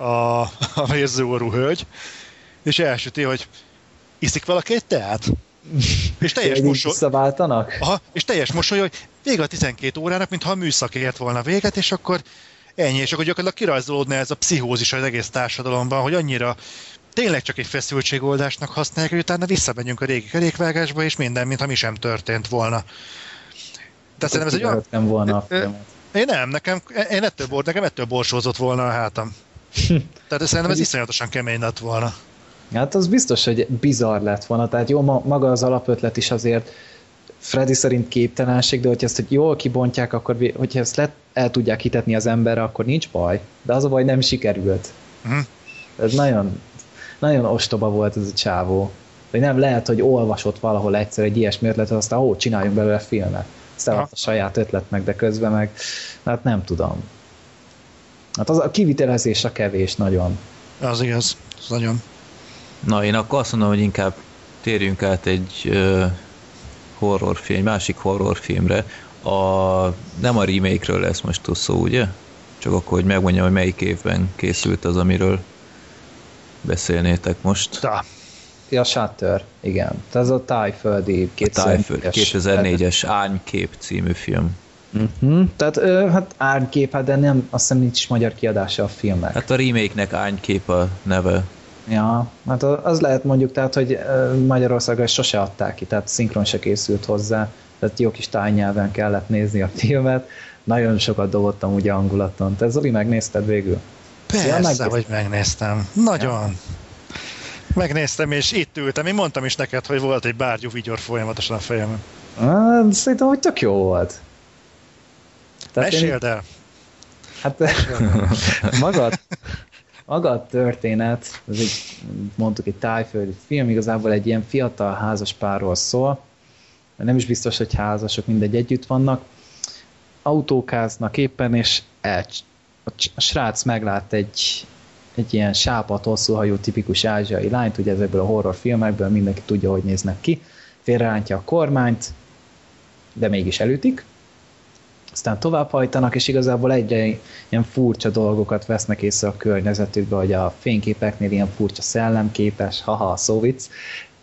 a, a vérzőorú hölgy, és elsüti, hogy iszik valaki egy teát? És teljes mosoly... Aha, és teljes mosoly, hogy vége a 12 órának, mintha a műszak ért volna véget, és akkor ennyi, és akkor gyakorlatilag kirajzolódna ez a pszichózis az egész társadalomban, hogy annyira tényleg csak egy feszültségoldásnak használják, hogy utána visszamegyünk a régi kerékvágásba, és minden, mintha mi sem történt volna. De szerintem ez egy olyan... Nem volna Én nem, nekem, én ettől, bor, nekem ettől borsózott volna a hátam. Tehát szerintem ez iszonyatosan kemény lett volna. Hát az biztos, hogy bizarr lett volna. Tehát jó, maga az alapötlet is azért Freddy szerint képtelenség, de hogyha ezt hogy jól kibontják, akkor hogyha ezt le, el tudják hitetni az emberre, akkor nincs baj. De az a baj, nem sikerült. Uh-huh. Ez nagyon, nagyon ostoba volt ez a csávó. Vagy nem lehet, hogy olvasott valahol egyszer egy ilyesmi ötletet, aztán ó, csináljunk belőle filmet. Aztán a saját ötletnek, de közben meg, hát nem tudom. Hát az a kivitelezés a kevés nagyon. Az igaz, az nagyon. Na, én akkor azt mondom, hogy inkább térjünk át egy uh, horrorfilm, másik horrorfilmre. A, nem a remake-ről lesz most szó, ugye? Csak akkor, hogy megmondjam, hogy melyik évben készült az, amiről beszélnétek most. Da. Ja, Shutter, igen. Ez a tájföldi 2004-es Árnykép című film. Uh-huh. Tehát ö, hát árnykép, hát de nem, azt hiszem nincs magyar kiadása a filmnek. Hát a remake-nek árnykép a neve. Ja, hát az lehet mondjuk, tehát, hogy Magyarországon sose adták ki, tehát szinkron se készült hozzá, tehát jó kis tájnyelven kellett nézni a filmet, nagyon sokat dobottam ugye angulaton. Te Zoli megnézted végül? Persze, ja, megnéztem. hogy megnéztem. Nagyon. Ja. Megnéztem, és itt ültem. Én mondtam is neked, hogy volt egy bárgyú vigyor folyamatosan a fejemben. Szerintem, hogy tök jó volt. Tehát Meséld én... el! Hát magad, maga a történet, ez egy, mondtuk egy tájföldi film, igazából egy ilyen fiatal házas párról szól, nem is biztos, hogy házasok, mindegy együtt vannak, autókáznak éppen, és el, a srác meglát egy, egy ilyen sápat, hosszú hajú, tipikus ázsiai lányt, ugye ezekből a horror filmekből mindenki tudja, hogy néznek ki, félrerántja a kormányt, de mégis elütik, aztán továbbhajtanak, és igazából egyre ilyen furcsa dolgokat vesznek észre a környezetükbe, hogy a fényképeknél ilyen furcsa szellemképes, haha, szóvic,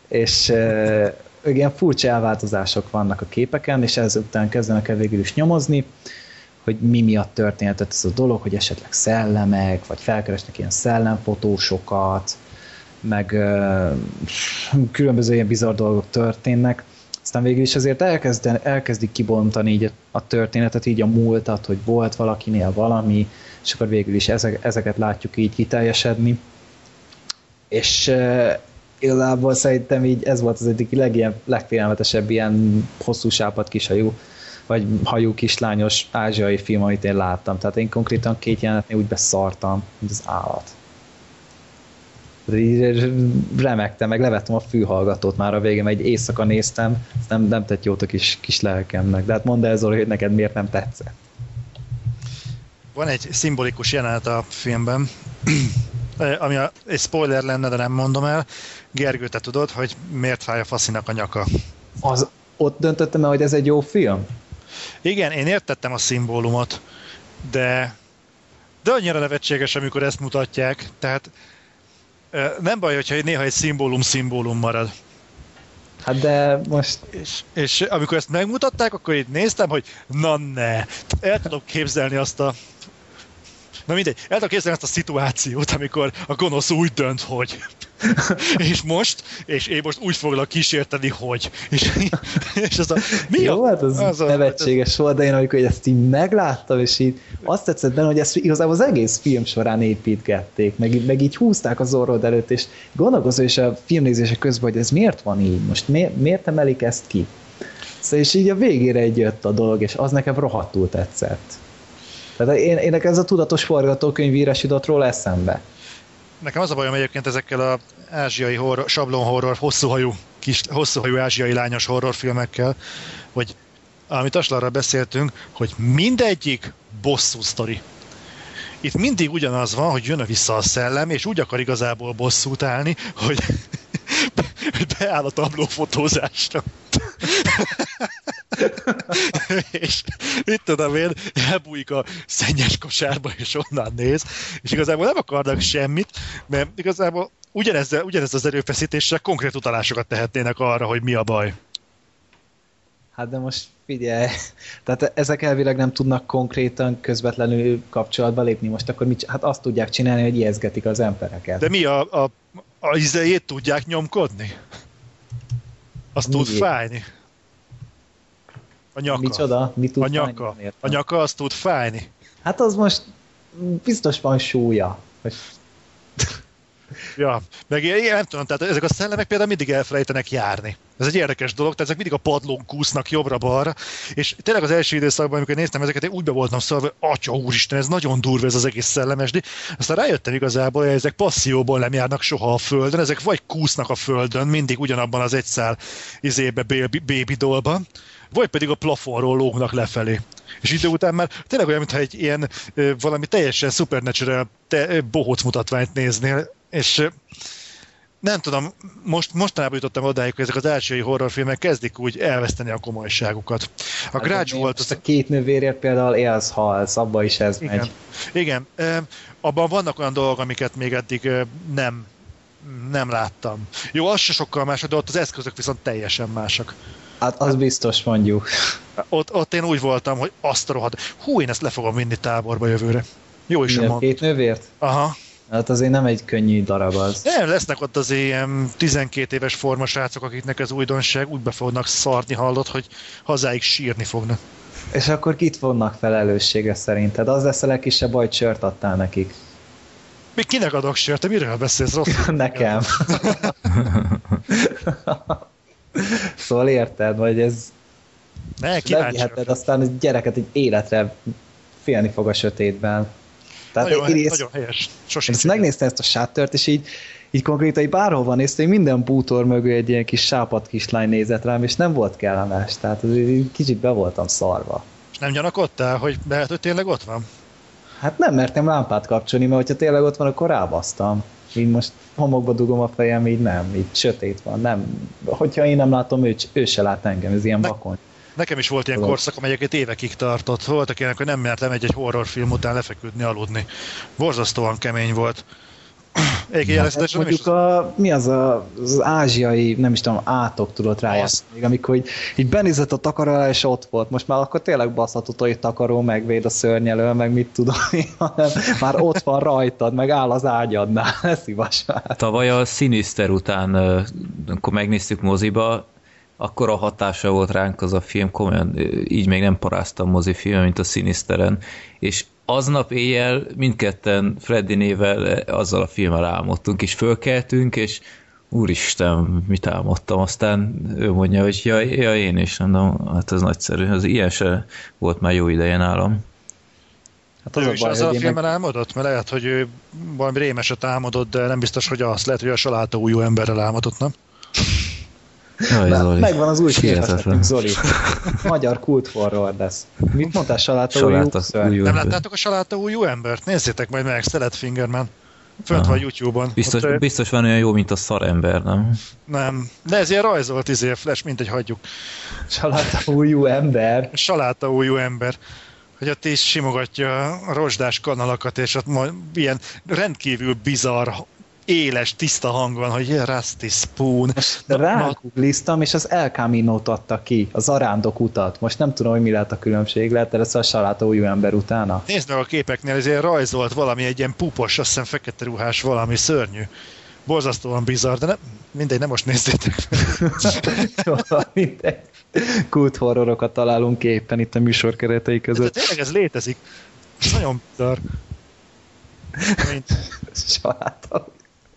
és e, ilyen furcsa elváltozások vannak a képeken, és ezután kezdenek el végül is nyomozni, hogy mi miatt történhetett ez a dolog, hogy esetleg szellemek, vagy felkeresnek ilyen szellemfotósokat, meg ö, különböző ilyen bizarr dolgok történnek, aztán végül is azért elkezden, elkezdik kibontani így a történetet, így a múltat, hogy volt valakinél valami, és akkor végül is ezek, ezeket látjuk így kiteljesedni. És uh, igazából szerintem így ez volt az egyik legilyen, legfélelmetesebb ilyen hosszú sápat kishajú, vagy hajú kislányos ázsiai film, amit én láttam. Tehát én konkrétan két jelenetnél úgy beszartam, mint az állat remektem, meg levettem a fülhallgatót már a végén, egy éjszaka néztem, nem, nem tett jót a kis, kis lelkemnek. De hát mondd el, Zoli, hogy neked miért nem tetszett. Van egy szimbolikus jelenet a filmben, ami a, egy spoiler lenne, de nem mondom el. Gergő, te tudod, hogy miért fáj a faszinak a nyaka? Az, ott döntöttem el, hogy ez egy jó film? Igen, én értettem a szimbólumot, de de annyira nevetséges, amikor ezt mutatják. Tehát nem baj, hogyha néha egy szimbólum szimbólum marad. Hát de most... És, és amikor ezt megmutatták, akkor így néztem, hogy na ne, el tudom képzelni azt a Na mindegy, el tudom képzelni azt a szituációt, amikor a gonosz úgy dönt, hogy és most, és én most úgy foglak kísérteni, hogy. És, és az a, mi Jó, a, hát az, az nevetséges a, volt, de én amikor ezt így megláttam, és így azt tetszett benne, hogy ezt igazából az egész film során építgették, meg, meg így húzták az orrod előtt, és gondolkozó is a filmnézése közben, hogy ez miért van így, most miért, miért emelik ezt ki? Szóval és így a végére egy jött a dolog, és az nekem rohadtul tetszett. Tehát én, én ez a tudatos forgatókönyv írásított róla eszembe. Nekem az a bajom egyébként ezekkel a ázsiai horror, sablon horror, hosszúhajú, kis, hosszúhajú ázsiai lányos horrorfilmekkel, hogy amit Aslarra beszéltünk, hogy mindegyik bosszú sztori. Itt mindig ugyanaz van, hogy jön vissza a szellem, és úgy akar igazából bosszút állni, hogy, hogy beáll a tablófotózásra. és mit tudom én, elbújik a szennyes kosárba, és onnan néz, és igazából nem akarnak semmit, mert igazából ugyanezzel, ugyanez az erőfeszítéssel konkrét utalásokat tehetnének arra, hogy mi a baj. Hát de most figyelj, tehát ezek elvileg nem tudnak konkrétan közvetlenül kapcsolatba lépni, most akkor mit, hát azt tudják csinálni, hogy ijeszgetik az embereket. De mi a, a, a izejét tudják nyomkodni? Azt tud fájni. A nyaka. Micsoda? Mi tud a nyaka. Fájni? A nyaka azt tud fájni. Hát az most biztos van súlya. Ja, meg én nem tudom, tehát ezek a szellemek például mindig elfelejtenek járni. Ez egy érdekes dolog, tehát ezek mindig a padlón kúsznak jobbra-balra, és tényleg az első időszakban, amikor néztem ezeket, én úgy be voltam szólva, hogy atya úristen, ez nagyon durva ez az egész szellemesdi. Aztán rájöttem igazából, hogy ezek passzióból nem járnak soha a földön, ezek vagy kúsznak a földön, mindig ugyanabban az egy szál izébe, baby, dolban, vagy pedig a plafonról lógnak lefelé. És idő után már tényleg olyan, mintha egy ilyen valami teljesen supernatural te, bohóc mutatványt néznél, és nem tudom, most, mostanában jutottam odáig, hogy ezek az ázsiai horrorfilmek kezdik úgy elveszteni a komolyságukat. A hát Grudge volt... Az... A két nővérért például élsz, halsz, abba is ez Igen. megy. Igen, abban vannak olyan dolgok, amiket még eddig nem, nem láttam. Jó, az se sokkal más, de ott az eszközök viszont teljesen másak. Hát az biztos mondjuk. Ott, ott én úgy voltam, hogy azt a rohadt. Hú, én ezt le fogom vinni táborba jövőre. Jó is mondom. Két nővért? Aha. Hát azért nem egy könnyű darab az. Nem, lesznek ott az ilyen 12 éves formasrácok, akiknek ez újdonság, úgy be fognak szarni, hallott, hogy hazáig sírni fognak. És akkor kit vonnak felelőssége szerinted? Az lesz a legkisebb baj, sört adtál nekik. Mi kinek adok sört? Te miről beszélsz? Rossz Nekem. szóval érted, vagy ez... Ne, Leviheted aztán a gyereket egy életre félni fog a sötétben. Tehát nagyon, én, nagyon helyes. Sosem ezt megnéztem ezt a sáttört, és így, így konkrétan így bárhol néztem, minden bútor mögül egy ilyen kis sápat kislány nézett rám, és nem volt kellemes. Tehát kicsit be voltam szarva. És nem gyanakodtál, hogy lehet, hogy tényleg ott van? Hát nem mertem lámpát kapcsolni, mert hogyha tényleg ott van, akkor rábasztam. Így most homokba dugom a fejem, így nem, így sötét van, nem. Hogyha én nem látom, ő, ő se lát engem, ez ilyen ne, vakon. Nekem is volt ilyen korszak, amelyeket évekig tartott. Volt, akinek, hogy nem mert lemegy egy horrorfilm után lefeküdni, aludni. Borzasztóan kemény volt. Hát, hát mondjuk a, mi az a, az ázsiai, nem is tudom, átok tudott rájátszani, még amikor így, így benézett a takaró és ott volt. Most már akkor tényleg baszhatod, hogy takaró megvéd a szörnyelő, meg mit tudom hanem már ott van rajtad, meg áll az ágyadnál, ne szívas Tavaly a Sinister után, akkor megnéztük moziba, akkor a hatása volt ránk az a film, komolyan így még nem paráztam mozifilm, mint a Sinisteren, és aznap éjjel mindketten Freddy nével azzal a filmmel álmodtunk, és fölkeltünk, és úristen, mit álmodtam, aztán ő mondja, hogy ja, ja én is, mondom, hát ez nagyszerű, az ilyen se volt már jó ideje nálam. Hát az ő a is baj, azzal a filmmel meg... álmodott? Mert lehet, hogy ő valami rémeset álmodott, de nem biztos, hogy az. Lehet, hogy a saláta újú emberrel álmodott, nem? Jaj, Zoli. Megvan az új képesletünk, Zoli. Magyar kult horror lesz. Mit mondtál, Saláta, Saláta új, új Nem láttátok a Saláta új embert? Nézzétek majd meg, Szelet Fingerman. Fönt van YouTube-on. Biztos, Ott, biztos van olyan jó, mint a szarember, nem? Nem. De ez ilyen rajzolt izé, flash, mint egy hagyjuk. Saláta új ember. Saláta új ember hogy ott is simogatja a rozsdás kanalakat, és ott ilyen rendkívül bizarr éles, tiszta hang van, hogy Rusty Spoon. De rágugliztam, és az El Camino-t adta ki, az arándok utat. Most nem tudom, hogy mi lehet a különbség, lehet ez a saláta új ember utána. Nézd meg a képeknél, ezért rajzolt valami, egy ilyen pupos, azt hiszem fekete ruhás valami szörnyű. Borzasztóan bizarr, de ne, mindegy, nem most nézzétek. Jó, mindegy. Kult horrorokat találunk éppen itt a műsor keretei között. De, de tényleg ez létezik. Ez nagyon bizarr. Saláta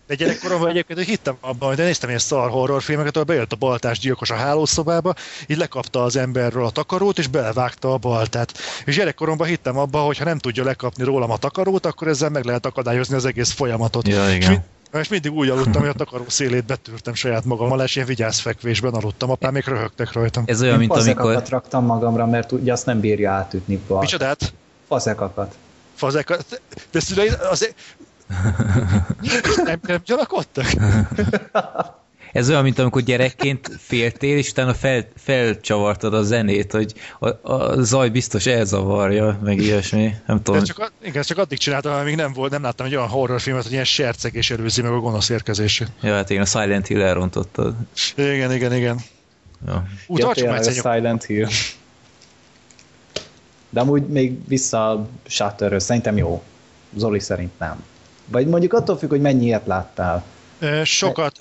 De gyerekkoromban egyébként hogy hittem abban, hogy néztem ilyen szar horrorfilmeket, ahol bejött a baltás gyilkos a hálószobába, így lekapta az emberről a takarót, és belevágta a baltát. És gyerekkoromban hittem abban, hogy ha nem tudja lekapni rólam a takarót, akkor ezzel meg lehet akadályozni az egész folyamatot. Ja, És, igen. mi- és mindig úgy aludtam, hogy a takaró szélét betűrtem saját magammal, és ilyen vigyázfekvésben aludtam. Apám még röhögtek rajtam. Ez olyan, mint amikor... raktam magamra, mert ugye azt nem bírja átütni. bal. Micsodát? Fazekakat. Fazek, de szüleid azért... nem, nem gyanakodtak? Ez olyan, mint amikor gyerekként féltél, és utána fel, felcsavartad a zenét, hogy a, a zaj biztos elzavarja, meg ilyesmi. Nem De tudom. csak, igen, csak addig csináltam, amíg nem volt, nem láttam egy olyan horrorfilmet, hogy ilyen sercegés előzi meg a gonosz érkezését. Ja, hát igen, a Silent Hill elrontottad. Igen, igen, igen. Ja. Ú, Ja, tartsuk tényleg már a Silent Hill. De amúgy még vissza a Shutterről, szerintem jó. Zoli szerint nem. Vagy mondjuk attól függ, hogy mennyi ilyet láttál. Sokat,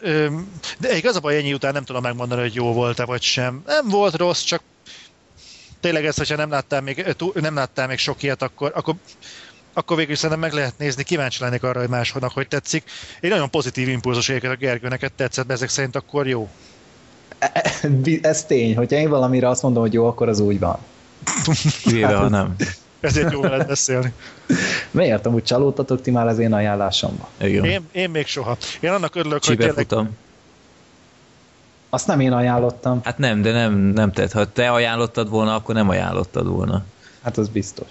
de igaz a baj, ennyi után nem tudom megmondani, hogy jó volt-e vagy sem. Nem volt rossz, csak tényleg ez, hogyha nem láttál még, nem láttál még sok ilyet, akkor, akkor akkor végül szerintem meg lehet nézni, kíváncsi lennék arra, hogy máshodnak hogy tetszik. Egy nagyon pozitív impulzus egyébként a Gergő, neked tetszett, ezek szerint akkor jó. Ez tény, hogyha én valamire azt mondom, hogy jó, akkor az úgy van. Kivéve, ha nem. Ezért jó veled beszélni. Miért amúgy csalódtatok ti már az én ajánlásomba? Igen. Én, én még soha. Én annak örülök, hogy Csibe tényleg futam. Azt nem én ajánlottam, Hát nem, de nem, nem tett. Ha te ajánlottad volna, akkor nem ajánlottad volna. hát az biztos.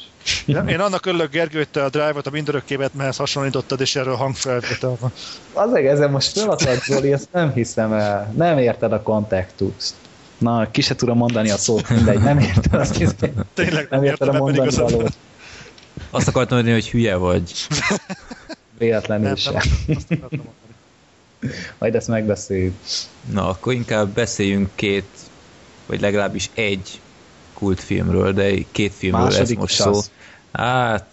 Én annak örülök, Gergő, hogy te a Drive-ot a mindörökkébet mehez hasonlítottad, és erről hangfelvétel van. Azért ezen most feladtad, Zoli, ezt nem hiszem el. Nem érted a kontextust. Na, ki se tudom mondani a szót, mindegy, nem érted azt hiszem. Tényleg Nem érted a ebben mondani igazad van. valót. Azt akartam mondani, hogy hülye vagy. Véletlenül Nem, sem. nem, azt mondani. Majd ezt megbeszéljük. Na, akkor inkább beszéljünk két, vagy legalábbis egy kultfilmről, de két filmről lesz Második most sasz. szó. Hát,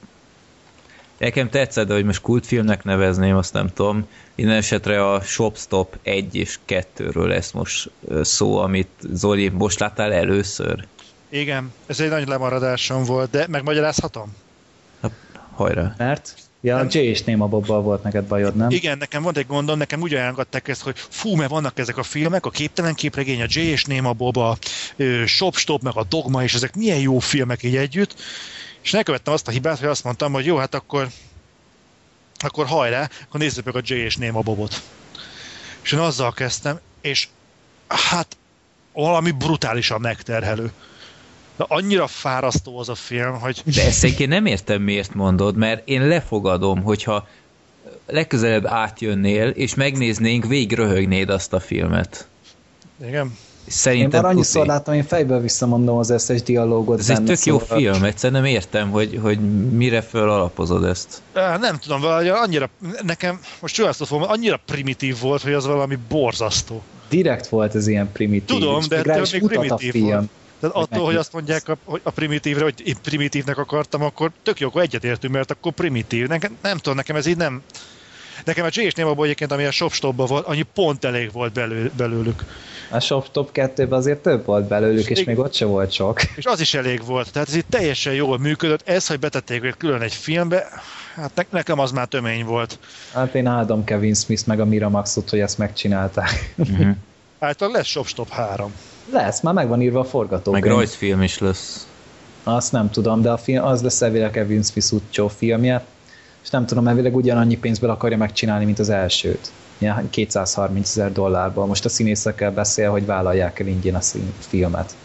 nekem tetszett, de hogy most kultfilmnek nevezném, azt nem tudom. Innen esetre a Shopstop 1 és 2-ről lesz most szó, amit Zoli, most láttál először? Igen, ez egy nagy lemaradásom volt, de megmagyarázhatom? Hajrá. Mert? Ja, a. Jay és Néma Bobbal volt neked bajod, nem? Igen, nekem volt egy gondom, nekem úgy ajánlották ezt, hogy fú, mert vannak ezek a filmek, a Képtelen képregény, a Jay és Néma Bob, a Shop Stop, meg a Dogma, és ezek milyen jó filmek így együtt. És elkövettem azt a hibát, hogy azt mondtam, hogy jó, hát akkor akkor hajrá, akkor nézzük meg a Jay és Néma Bobot. És én azzal kezdtem, és hát valami brutálisan megterhelő. De annyira fárasztó az a film, hogy De ezt egyébként nem értem, miért mondod, mert én lefogadom, hogyha legközelebb átjönnél, és megnéznénk, végig röhögnéd azt a filmet. igen, Én Szerintem már annyiszor láttam, én fejből visszamondom az összes dialógot. Ez egy tök jó szóval- film, egyszerűen nem értem, hogy, hogy mire föl alapozod ezt. Nem tudom, valahogy annyira, nekem, most jó ezt fogom, annyira primitív volt, hogy az valami borzasztó. Direkt volt ez ilyen primitív. Tudom, de ettől még primitív film. volt. Tehát attól, hogy azt mondják a, hogy a primitívre, hogy én primitívnek akartam, akkor tök jó, akkor egyetértünk, mert akkor primitív. Nekem, nem tudom, nekem ez így nem... Nekem a J.S. Némabból egyébként, ami a Shopstopban volt, annyi pont elég volt belő, belőlük. A Shop Top 2-ben azért több volt belőlük, és Igen. még ott se volt sok. És az is elég volt. Tehát ez itt teljesen jól működött. Ez, hogy betették őket külön egy filmbe, hát ne, nekem az már tömény volt. Hát én áldom Kevin Smith meg a Miramaxot, hogy ezt megcsinálták. Uh-huh. Lesz Shopstop 3. Lesz, már meg van írva a forgatókönyv. Meg rajzfilm is lesz. Azt nem tudom, de a film, az lesz elvileg Kevin Smith utcsó filmje, és nem tudom, elvileg ugyanannyi pénzből akarja megcsinálni, mint az elsőt. Ja, 230 ezer dollárból. Most a színészekkel beszél, hogy vállalják el ingyen a szín filmet.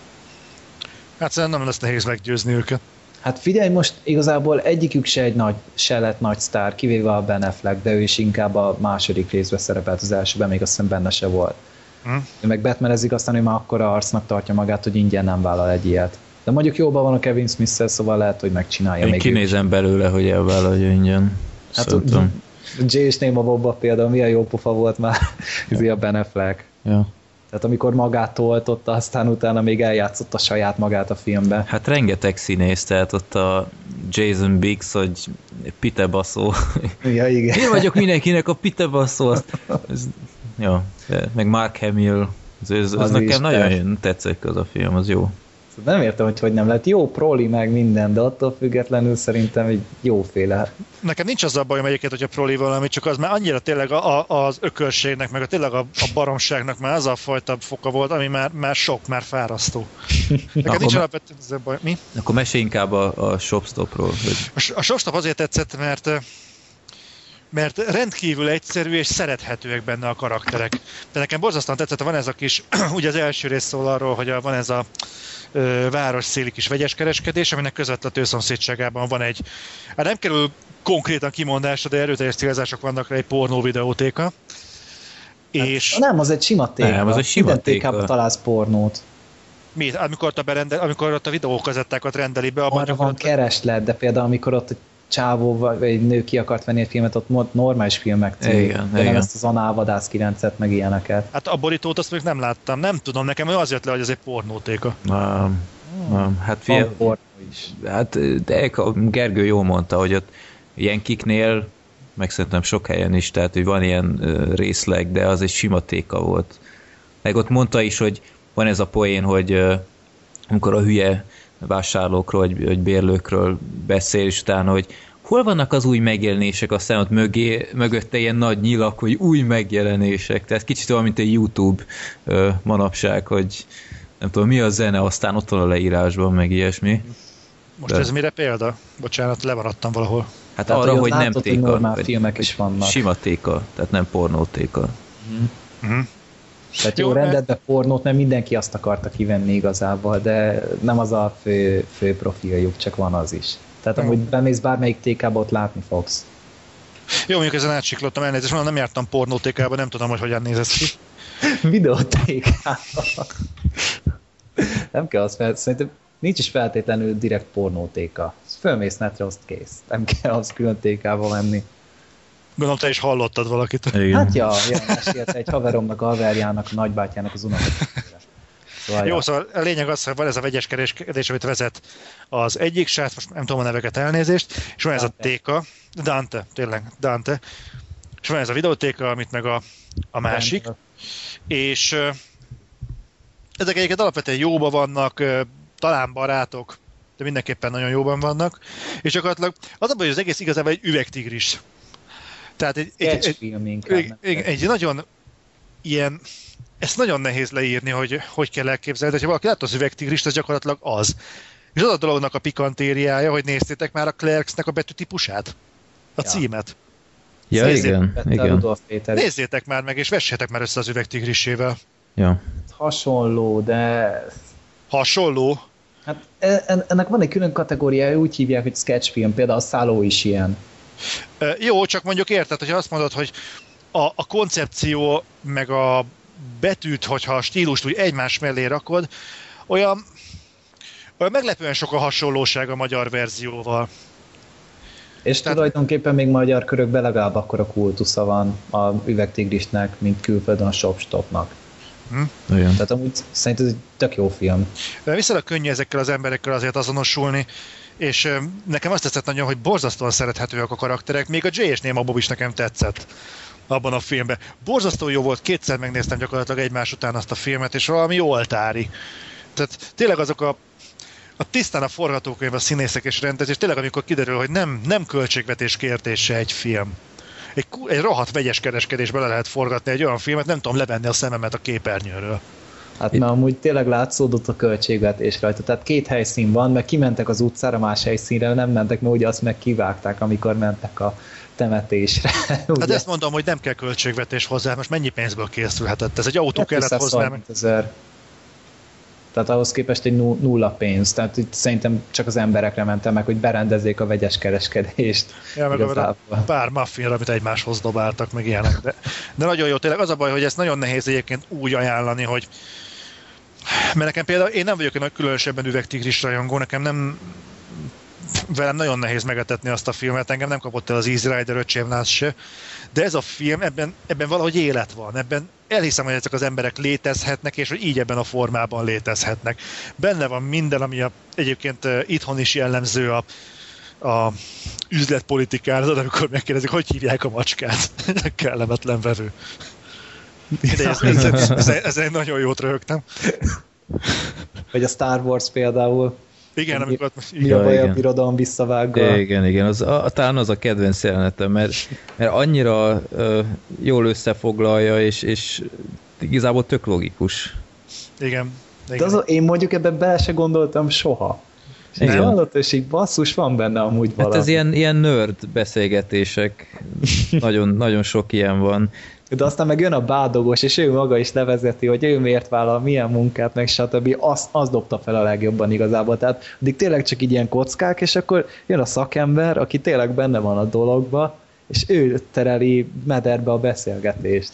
Hát szerintem nem lesz nehéz meggyőzni őket. Hát figyelj, most igazából egyikük se egy nagy, se lett nagy sztár, kivéve a Ben Affleck, de ő is inkább a második részben szerepelt az elsőben, még azt hiszem benne se volt. Hm? Ő meg Batmanezik, aztán ő már akkora arcnak tartja magát, hogy ingyen nem vállal egy ilyet. De mondjuk jóban van a Kevin smith szóval lehet, hogy megcsinálja Én még ő kinézem belőle, hogy elvállalja ingyen. Hát Szerintem. Jay és Néma Bobba például milyen jó pofa volt már, ez a Ben Affleck. Ja. Tehát amikor magát toltotta, aztán utána még eljátszotta saját magát a filmbe. Hát rengeteg színész, tehát ott a Jason Biggs, hogy Pite baszó. Ja, igen. Én vagyok mindenkinek a Pite baszó. Ez, ja, meg Mark Hamill. Ez, ez, ez Az nekem nagyon tetszett az a film, az jó. Nem értem, hogy hogy nem lett. Jó proli meg minden, de attól függetlenül szerintem egy jóféle. Nekem nincs az a bajom egyébként, hogy a proli valami, csak az már annyira tényleg a, a, az ökölségnek, meg a tényleg a, a baromságnak már az a fajta foka volt, ami már, már sok, már fárasztó. Nekem nincs alapvetően ez a baj. Mi? Akkor mesélj inkább a, a Shopstopról. Hogy... A, a Shopstop azért tetszett, mert mert rendkívül egyszerű és szerethetőek benne a karakterek. De nekem borzasztóan tetszett, van ez a kis, ugye az első rész szól arról, hogy van ez a város széli kis vegyes kereskedés, aminek közvetlen szomszédságában van egy, hát nem kerül konkrétan kimondásra, de erőteljes célzások vannak rá egy pornó videótéka. Hát, és... Nem, az egy sima téka. Nem, az egy sima téka. találsz pornót. Mi? Amikor ott a, berendel, amikor ott a videókazettákat rendeli be. Arra van kereslet, de például amikor ott csávó vagy egy nő ki akart venni egy filmet, ott normális filmek cím, igen, de igen. nem ezt az Análvadász 9-et, meg ilyeneket. Hát a borítót azt még nem láttam, nem tudom, nekem az jött le, hogy ez egy pornótéka. Nem, nem, hát fél, pornó is. Hát de a Gergő jól mondta, hogy ott ilyen kiknél, meg szerintem sok helyen is, tehát hogy van ilyen részleg, de az egy sima téka volt. Meg ott mondta is, hogy van ez a poén, hogy amikor a hülye vásárlókról, vagy, vagy bérlőkről beszél, és utána, hogy hol vannak az új megjelenések, aztán ott mögé, mögötte ilyen nagy nyilak, hogy új megjelenések, tehát kicsit olyan, mint egy YouTube ö, manapság, hogy nem tudom, mi a zene, aztán ott van a leírásban, meg ilyesmi. Most De... ez mire példa? Bocsánat, levaradtam valahol. Hát tehát, arra, hogy, hogy nem téka. Normál filmek is vannak. Sima téka, tehát nem pornótéka. Mm-hmm. Tehát jó, jó rendetbe pornót, mert mindenki azt akarta kivenni igazából, de nem az a fő, fő profiljuk, csak van az is. Tehát amúgy bemész bármelyik TK-ba, ott látni fogsz. Jó, mondjuk ezen átsiklottam elnézést, mondom, nem jártam pornótékába, nem tudom, hogy hogyan néz ez ki. Videótékába. nem kell azt fel, szerintem nincs is feltétlenül direkt pornótéka. Fölmész netre, azt kész. Nem kell az külön tékába menni. Gondolom, te is hallottad valakit. Igen. Hát ja, ja mesélt egy haveromnak, a haverjának, a nagybátyjának az unokatestvére. Szóval, Jó, ja. szóval a lényeg az, hogy van ez a vegyes kereskedés, amit vezet az egyik srác, most nem tudom a neveket elnézést, és van Dante. ez a téka, Dante, tényleg, Dante, és van ez a videótéka, amit meg a, a másik, Dante. és uh, ezek egyébként alapvetően jóban vannak, uh, talán barátok, de mindenképpen nagyon jóban vannak, és gyakorlatilag az a baj, hogy az egész igazából egy üvegtigris tehát egy, egy, egy, egy, egy, egy nagyon ilyen, ezt nagyon nehéz leírni, hogy hogy kell elképzelni, de ha valaki látta az üvegtigrist, az gyakorlatilag az. És az a dolognak a pikantériája, hogy néztétek már a Clerksnek a betűtípusát? A ja. címet? Ja, Nézzét, igen, igen. Nézzétek már meg, és vessétek már össze az üvegtigrisével. Ja. Hasonló, de... Hasonló? Hát e, ennek van egy külön kategóriája, úgy hívják, hogy sketchfilm, például a Szálló is ilyen. Jó, csak mondjuk érted, hogyha azt mondod, hogy a, a koncepció meg a betűt, hogyha a stílust úgy egymás mellé rakod, olyan, olyan meglepően sok a hasonlóság a magyar verzióval. És Tehát... tulajdonképpen még magyar körökben legalább akkor a kultusza van a üvegtigrisnek, mint külföldön a Shopstopnak. Hm? Tehát amúgy szerintem ez egy tök jó film. Viszonylag könnyű ezekkel az emberekkel azért azonosulni, és nekem azt tetszett nagyon, hogy borzasztóan szerethetőek a karakterek, még a Jay és Néma Bob is nekem tetszett abban a filmben. Borzasztó jó volt, kétszer megnéztem gyakorlatilag egymás után azt a filmet, és valami oltári. Tehát tényleg azok a a tisztán a forgatókönyv, a színészek és rendezés, tényleg amikor kiderül, hogy nem, nem költségvetés kérdése egy film. Egy, egy rohadt vegyes kereskedésbe le lehet forgatni egy olyan filmet, nem tudom levenni a szememet a képernyőről. Hát Itt... már amúgy tényleg látszódott a költségvetés rajta. Tehát két helyszín van, meg kimentek az utcára, más helyszínre nem mentek, mert ugye azt meg kivágták, amikor mentek a temetésre. Hát ezt mondom, hogy nem kell költségvetés hozzá, most mennyi pénzből készülhetett? Ez egy autó hát kellett hozzá. Ezer. Tehát ahhoz képest egy nulla pénz. Tehát itt szerintem csak az emberekre mentem meg, hogy berendezzék a vegyes kereskedést. Ja, meg a pár muffinra, amit egymáshoz dobáltak, meg ilyenek. De, de nagyon jó, tényleg az a baj, hogy ezt nagyon nehéz egyébként úgy ajánlani, hogy mert nekem például, én nem vagyok egy különösebben üvegtigris rajongó, nekem nem velem nagyon nehéz megetetni azt a filmet, engem nem kapott el az Easy Rider öcsémlász se, de ez a film, ebben, ebben valahogy élet van, ebben elhiszem, hogy ezek az emberek létezhetnek, és hogy így ebben a formában létezhetnek. Benne van minden, ami a, egyébként itthon is jellemző a, a üzletpolitikára, amikor megkérdezik, hogy hívják a macskát. Kellemetlen vevő. De ez, ez, ez, ez, ez, egy nagyon jót röhögtem. Vagy a Star Wars például. Igen, amikor mi a baj a birodalom visszavágva. Igen, igen, az, a, talán az a kedvenc jelenetem, mert, mert annyira uh, jól összefoglalja, és, és igazából tök logikus. Igen. igen. De az, én mondjuk ebben bele se gondoltam soha. És hallott, és így basszus van benne amúgy valami. Hát ez ilyen, ilyen nerd beszélgetések. nagyon, nagyon sok ilyen van. De aztán meg jön a bádogos, és ő maga is levezeti, hogy ő miért vállal, milyen munkát, meg stb. Az, az dobta fel a legjobban igazából. Tehát addig tényleg csak így ilyen kockák, és akkor jön a szakember, aki tényleg benne van a dologba, és ő tereli mederbe a beszélgetést.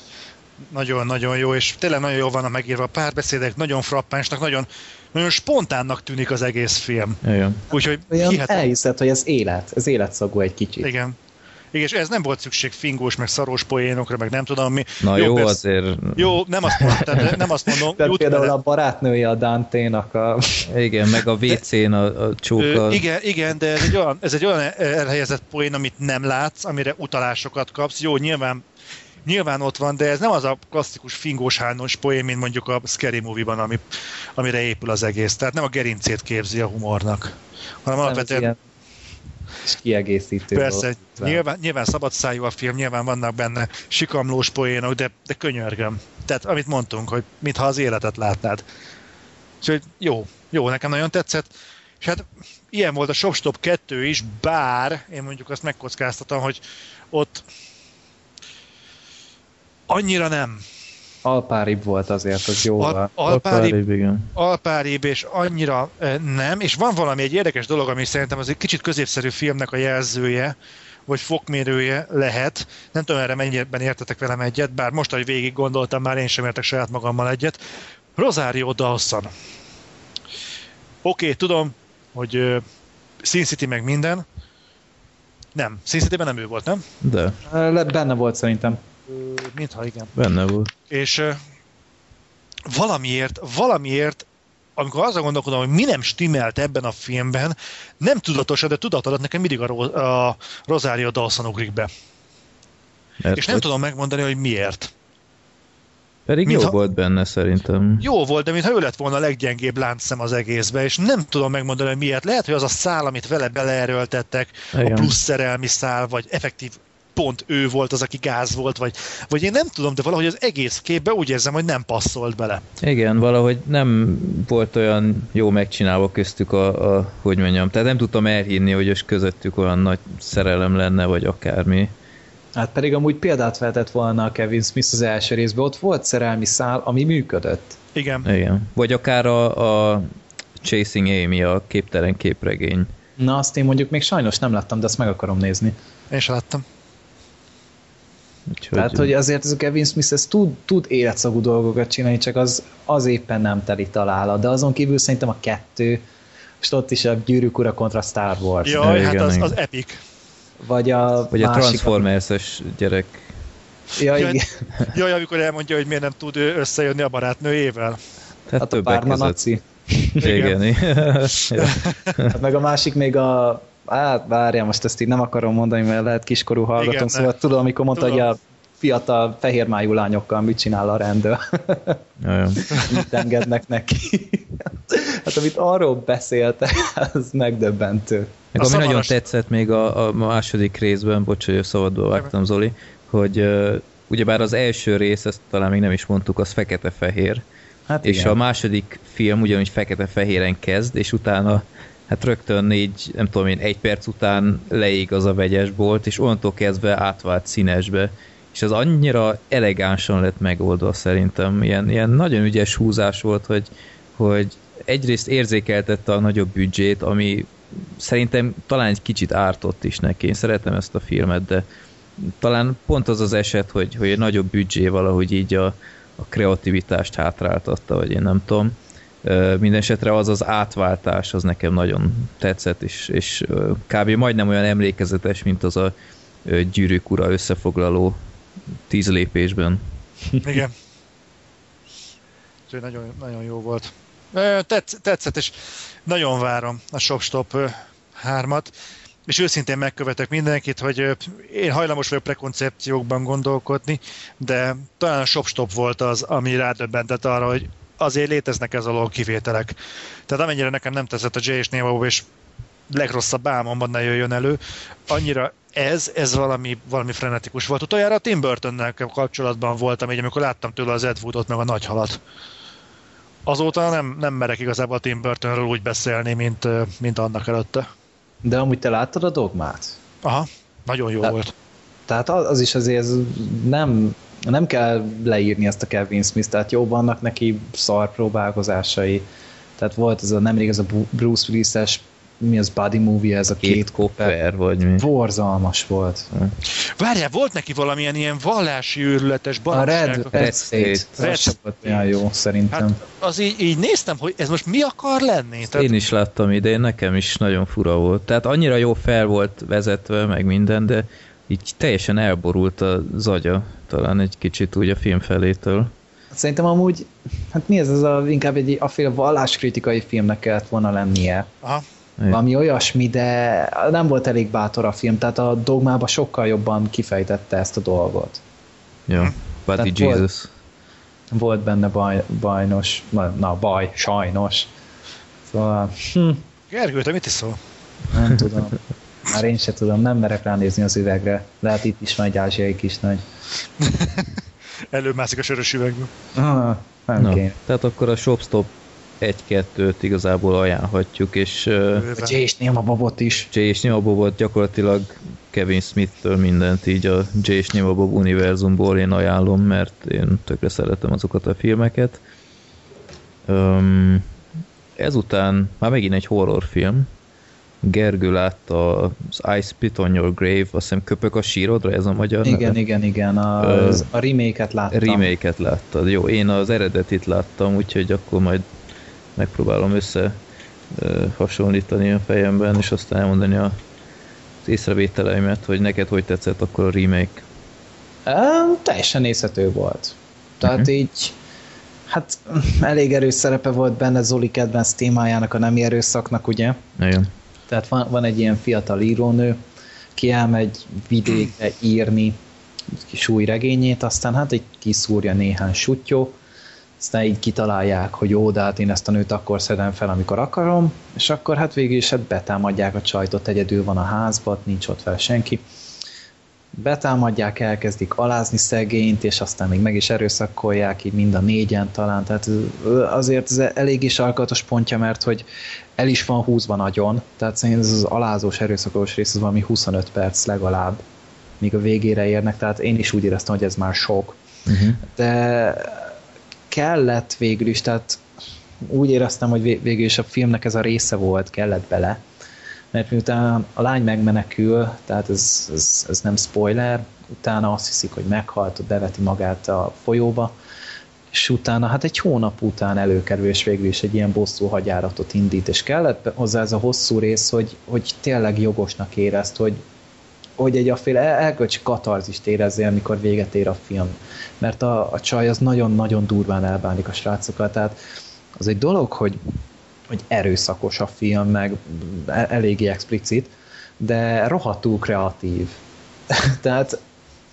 Nagyon-nagyon jó, és tényleg nagyon jó van a megírva a párbeszédek, nagyon frappánsnak, nagyon, nagyon spontánnak tűnik az egész film. Igen. Úgyhogy hihetem... elhiszed, hogy ez élet, ez életszagú egy kicsit. Igen. Igen, és ez nem volt szükség fingós, meg szaros poénokra, meg nem tudom mi. Na jó, jó persze, azért... Jó, nem azt mondom, tehát nem azt mondom. Tehát például a barátnője a Dante-nak a... Igen, meg a WC-n a, a csóka. Igen, igen, de ez egy, olyan, ez egy olyan elhelyezett poén, amit nem látsz, amire utalásokat kapsz. Jó, nyilván nyilván ott van, de ez nem az a klasszikus fingós hányos poén, mint mondjuk a Scary Movie-ban, ami, amire épül az egész. Tehát nem a gerincét képzi a humornak, hanem nem alapvetően és kiegészítő. Persze, nyilván, nyilván szabadszájú a film, nyilván vannak benne sikamlós poénok, de, de könyörgöm. Tehát amit mondtunk, hogy mintha az életet látnád. Úgyhogy jó, jó, nekem nagyon tetszett. És hát ilyen volt a Shopstop 2 is, bár én mondjuk azt megkockáztatom, hogy ott annyira nem. Alpáribb volt azért, az jó Al- alpáribb, alpáribb, igen. Alpáribb, és annyira nem, és van valami egy érdekes dolog, ami szerintem az egy kicsit középszerű filmnek a jelzője, vagy fokmérője lehet. Nem tudom, erre mennyiben értetek velem egyet, bár most, hogy végig gondoltam, már én sem értek saját magammal egyet. Rosario Dawson. Oké, okay, tudom, hogy uh, Sin City meg minden. Nem, Sin City-ben nem ő volt, nem? De. Benne volt szerintem. Mintha igen. Benne volt. És valamiért, valamiért amikor azon gondolkodom, hogy mi nem stimmelt ebben a filmben, nem tudatosan, de tudat alatt nekem mindig a, a Rosario Dawson ugrik be. Mert és nem hogy... tudom megmondani, hogy miért. Pedig mint jó ha... volt benne szerintem. Jó volt, de mintha ő lett volna a leggyengébb láncszem az egészbe, és nem tudom megmondani, hogy miért. Lehet, hogy az a szál, amit vele beleerőltettek, Igen. a plusz szerelmi szál, vagy effektív pont ő volt az, aki gáz volt, vagy, vagy én nem tudom, de valahogy az egész képbe úgy érzem, hogy nem passzolt bele. Igen, valahogy nem volt olyan jó megcsinálva köztük a, a hogy mondjam, tehát nem tudtam elhinni, hogy és közöttük olyan nagy szerelem lenne, vagy akármi. Hát pedig amúgy példát vehetett volna a Kevin Smith az első részben, ott volt szerelmi szál, ami működött. Igen. Igen. Vagy akár a, a Chasing Amy, a képtelen képregény. Na, azt én mondjuk még sajnos nem láttam, de azt meg akarom nézni. Én sem láttam. Úgyhogy... Tehát, hogy azért ez a Kevin Smith ez tud, tud életszagú dolgokat csinálni, csak az, az éppen nem teli találat. De azon kívül szerintem a kettő, és ott is a Gyűrűk Ura kontra Star Wars. Jaj, igen, hát az, az epic. Vagy a Vagy másik, a Transformers-es gyerek. Ja, igen. Jaj, amikor elmondja, hogy miért nem tud összejönni a barátnőjével. Tehát hát a párna naci. Igen. igen. hát meg a másik még a hát várjál, most ezt így nem akarom mondani, mert lehet kiskorú hallgatom, Igen, szóval tudom, amikor mondta, tudom. hogy a fiatal fehérmájú lányokkal mit csinál a rendőr. mit engednek neki. hát amit arról beszélte, az megdöbbentő. Meg ami nagyon tetszett még a, a második részben, bocs, hogy szabadba vágtam Zoli, hogy uh, ugyebár az első rész, ezt talán még nem is mondtuk, az fekete-fehér. Hát és igen. a második film ugyanúgy fekete-fehéren kezd, és utána hát rögtön négy, nem tudom én, egy perc után leég az a vegyes bolt, és onnantól kezdve átvált színesbe. És az annyira elegánsan lett megoldva szerintem. Ilyen, ilyen nagyon ügyes húzás volt, hogy, hogy egyrészt érzékeltette a nagyobb büdzsét, ami szerintem talán egy kicsit ártott is neki. Én szeretem ezt a filmet, de talán pont az az eset, hogy, hogy egy nagyobb büdzsé valahogy így a, a kreativitást hátráltatta, vagy én nem tudom. Mindenesetre az az átváltás, az nekem nagyon tetszett, és, és kb. majdnem olyan emlékezetes, mint az a gyűrűk ura összefoglaló tíz lépésben. Igen. Úgyhogy nagyon, nagyon jó volt. Tetsz, tetszett, és nagyon várom a Shopstop 3-at, és őszintén megkövetek mindenkit, hogy én hajlamos vagyok prekoncepciókban gondolkodni, de talán a Shopstop volt az, ami rádöbbentett arra, hogy azért léteznek ez alól kivételek. Tehát amennyire nekem nem tetszett a Jay és Nemo, és legrosszabb álmomban ne jöjjön elő, annyira ez, ez valami, valami frenetikus volt. Utoljára a Tim burton kapcsolatban voltam, így amikor láttam tőle az Ed Woodot, meg a nagy halat. Azóta nem, nem merek igazából a Tim Burtonről úgy beszélni, mint, mint annak előtte. De amúgy te láttad a dogmát? Aha, nagyon jó Te- volt. Tehát az az is azért nem, nem kell leírni ezt a Kevin Smith, tehát jó vannak neki szar próbálkozásai. Tehát volt ez a nemrég ez a Bruce Willis-es, mi az Buddy Movie, ez a két, Két kopper, vagy mi. Borzalmas volt. Várjál, volt neki valamilyen ilyen vallási őrületes A baromság. Red, Red Red State, State. Red az sem volt olyan jó szerintem. Hát az így, így néztem, hogy ez most mi akar lenni? Tehát, Én is láttam idén, nekem is nagyon fura volt. Tehát annyira jó fel volt vezetve, meg minden, de így teljesen elborult az agya, talán egy kicsit úgy a film felétől. Szerintem amúgy, hát mi ez, ez a, inkább egy aféle valláskritikai filmnek kellett volna lennie. Aha. Valami olyasmi, de nem volt elég bátor a film, tehát a dogmában sokkal jobban kifejtette ezt a dolgot. Ja, Buddy Tehát volt- Jesus. Volt benne baj, bajnos, na, na baj, sajnos. Szóval, hm, Gergő, te mit iszol? nem tudom. Már én se tudom, nem merek ránézni az üvegre. Lehet itt is van egy ázsiai kis nagy. Előmászik a sörös üvegből. Ah, nem Na, kéne. tehát akkor a Shopstop 1-2-t igazából ajánlhatjuk, és uh. A Jay és Bobot is. Jay és volt gyakorlatilag Kevin Smith-től mindent így a Jay és Bob univerzumból én ajánlom, mert én tökre szeretem azokat a filmeket. Um, ezután már megint egy horrorfilm. Gergő látta az I Spit on Your Grave, azt hiszem köpök a sírodra, ez a magyar Igen, neve? igen, igen. A, a remake-et láttam. Remake-et láttad. Jó, én az eredetit láttam, úgyhogy akkor majd megpróbálom össze ö, hasonlítani a fejemben, és aztán elmondani a, az észrevételeimet, hogy neked hogy tetszett akkor a remake. Ö, teljesen nézhető volt. Tehát Mhm. így, hát elég erős szerepe volt benne Zoli kedvenc témájának, a nemi erőszaknak, ugye? Nagyon. Tehát van, van egy ilyen fiatal írónő, ki elmegy vidékre írni kis új regényét, aztán hát egy kiszúrja néhány sutyó, aztán így kitalálják, hogy jó, de hát én ezt a nőt akkor szedem fel, amikor akarom, és akkor hát végül is hát betámadják a csajtot, egyedül van a házban, nincs ott fel senki. Betámadják, elkezdik alázni szegényt, és aztán még meg is erőszakolják, így mind a négyen talán, tehát azért ez elég is alkatos pontja, mert hogy el is van húzva nagyon, tehát szerintem ez az alázós, erőszakos rész az valami 25 perc legalább, míg a végére érnek, tehát én is úgy éreztem, hogy ez már sok. Uh-huh. De kellett végül is, tehát úgy éreztem, hogy vég- végül is a filmnek ez a része volt, kellett bele, mert miután a lány megmenekül, tehát ez, ez, ez nem spoiler, utána azt hiszik, hogy meghalt, beveti magát a folyóba, és utána, hát egy hónap után előkerül, és végül is egy ilyen bosszú hagyáratot indít, és kellett hozzá ez a hosszú rész, hogy, hogy tényleg jogosnak érezt, hogy, hogy egy aféle el- elkölcsi katarzist érezzél, amikor véget ér a film. Mert a, a csaj az nagyon-nagyon durván elbánik a srácokkal, tehát az egy dolog, hogy, hogy erőszakos a film, meg e- eléggé explicit, de rohadtul kreatív. tehát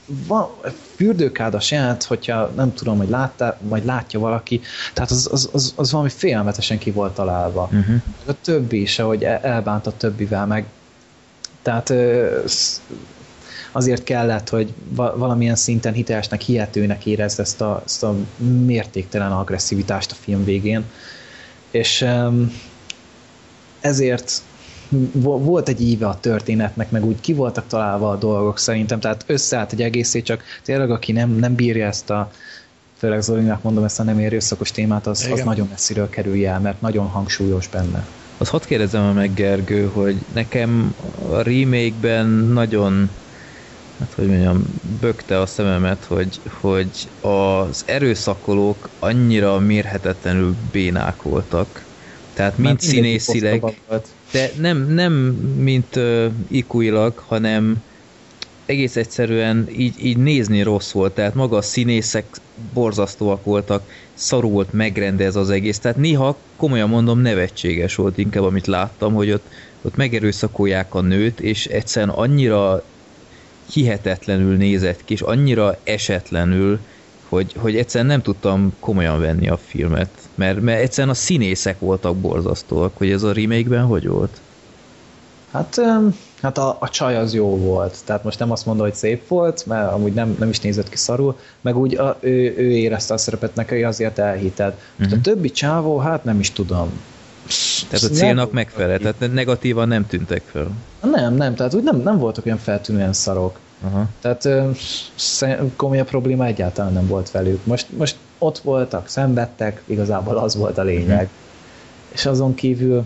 van, fürdőkádas jelent, hogyha nem tudom, hogy látta, vagy látja valaki, tehát az, az, az, az valami félelmetesen ki volt találva. Uh-huh. A többi is, ahogy el- elbánt a többivel meg. Tehát azért kellett, hogy va- valamilyen szinten hitelesnek, hihetőnek érezd ezt a, ezt a mértéktelen agresszivitást a film végén. És ezért vo- volt egy íve a történetnek, meg úgy ki voltak találva a dolgok szerintem, tehát összeállt egy egészé, csak tényleg aki nem, nem bírja ezt a főleg Zolinak mondom ezt a nem erőszakos témát, az, az nagyon messziről kerülje el, mert nagyon hangsúlyos benne. Azt hadd kérdezem meg, Gergő, hogy nekem a remake-ben nagyon hát hogy mondjam, bökte a szememet, hogy, hogy az erőszakolók annyira mérhetetlenül bénák voltak. Tehát mind Mert mindegyik színészileg, de nem, nem mint uh, ikuilag, hanem egész egyszerűen így, így nézni rossz volt, tehát maga a színészek borzasztóak voltak, szarú volt megrendez az egész, tehát néha komolyan mondom nevetséges volt inkább, amit láttam, hogy ott, ott megerőszakolják a nőt, és egyszerűen annyira hihetetlenül nézett ki, és annyira esetlenül, hogy, hogy egyszerűen nem tudtam komolyan venni a filmet, mert, mert egyszerűen a színészek voltak borzasztóak, hogy ez a remake-ben hogy volt? Hát, hát a, a csaj az jó volt, tehát most nem azt mondom, hogy szép volt, mert amúgy nem, nem is nézett ki szarul, meg úgy a, ő, ő érezte a szerepet neki, azért elhited. Most Mhm. a többi csávó, hát nem is tudom. Tehát a célnak neki. tehát negatívan nem tűntek fel. Nem, nem, tehát úgy nem, nem voltak olyan feltűnően szarok. Aha. Tehát ö, komolyabb probléma egyáltalán nem volt velük. Most, most ott voltak, szenvedtek, igazából az volt a lényeg. Mhm. És azon kívül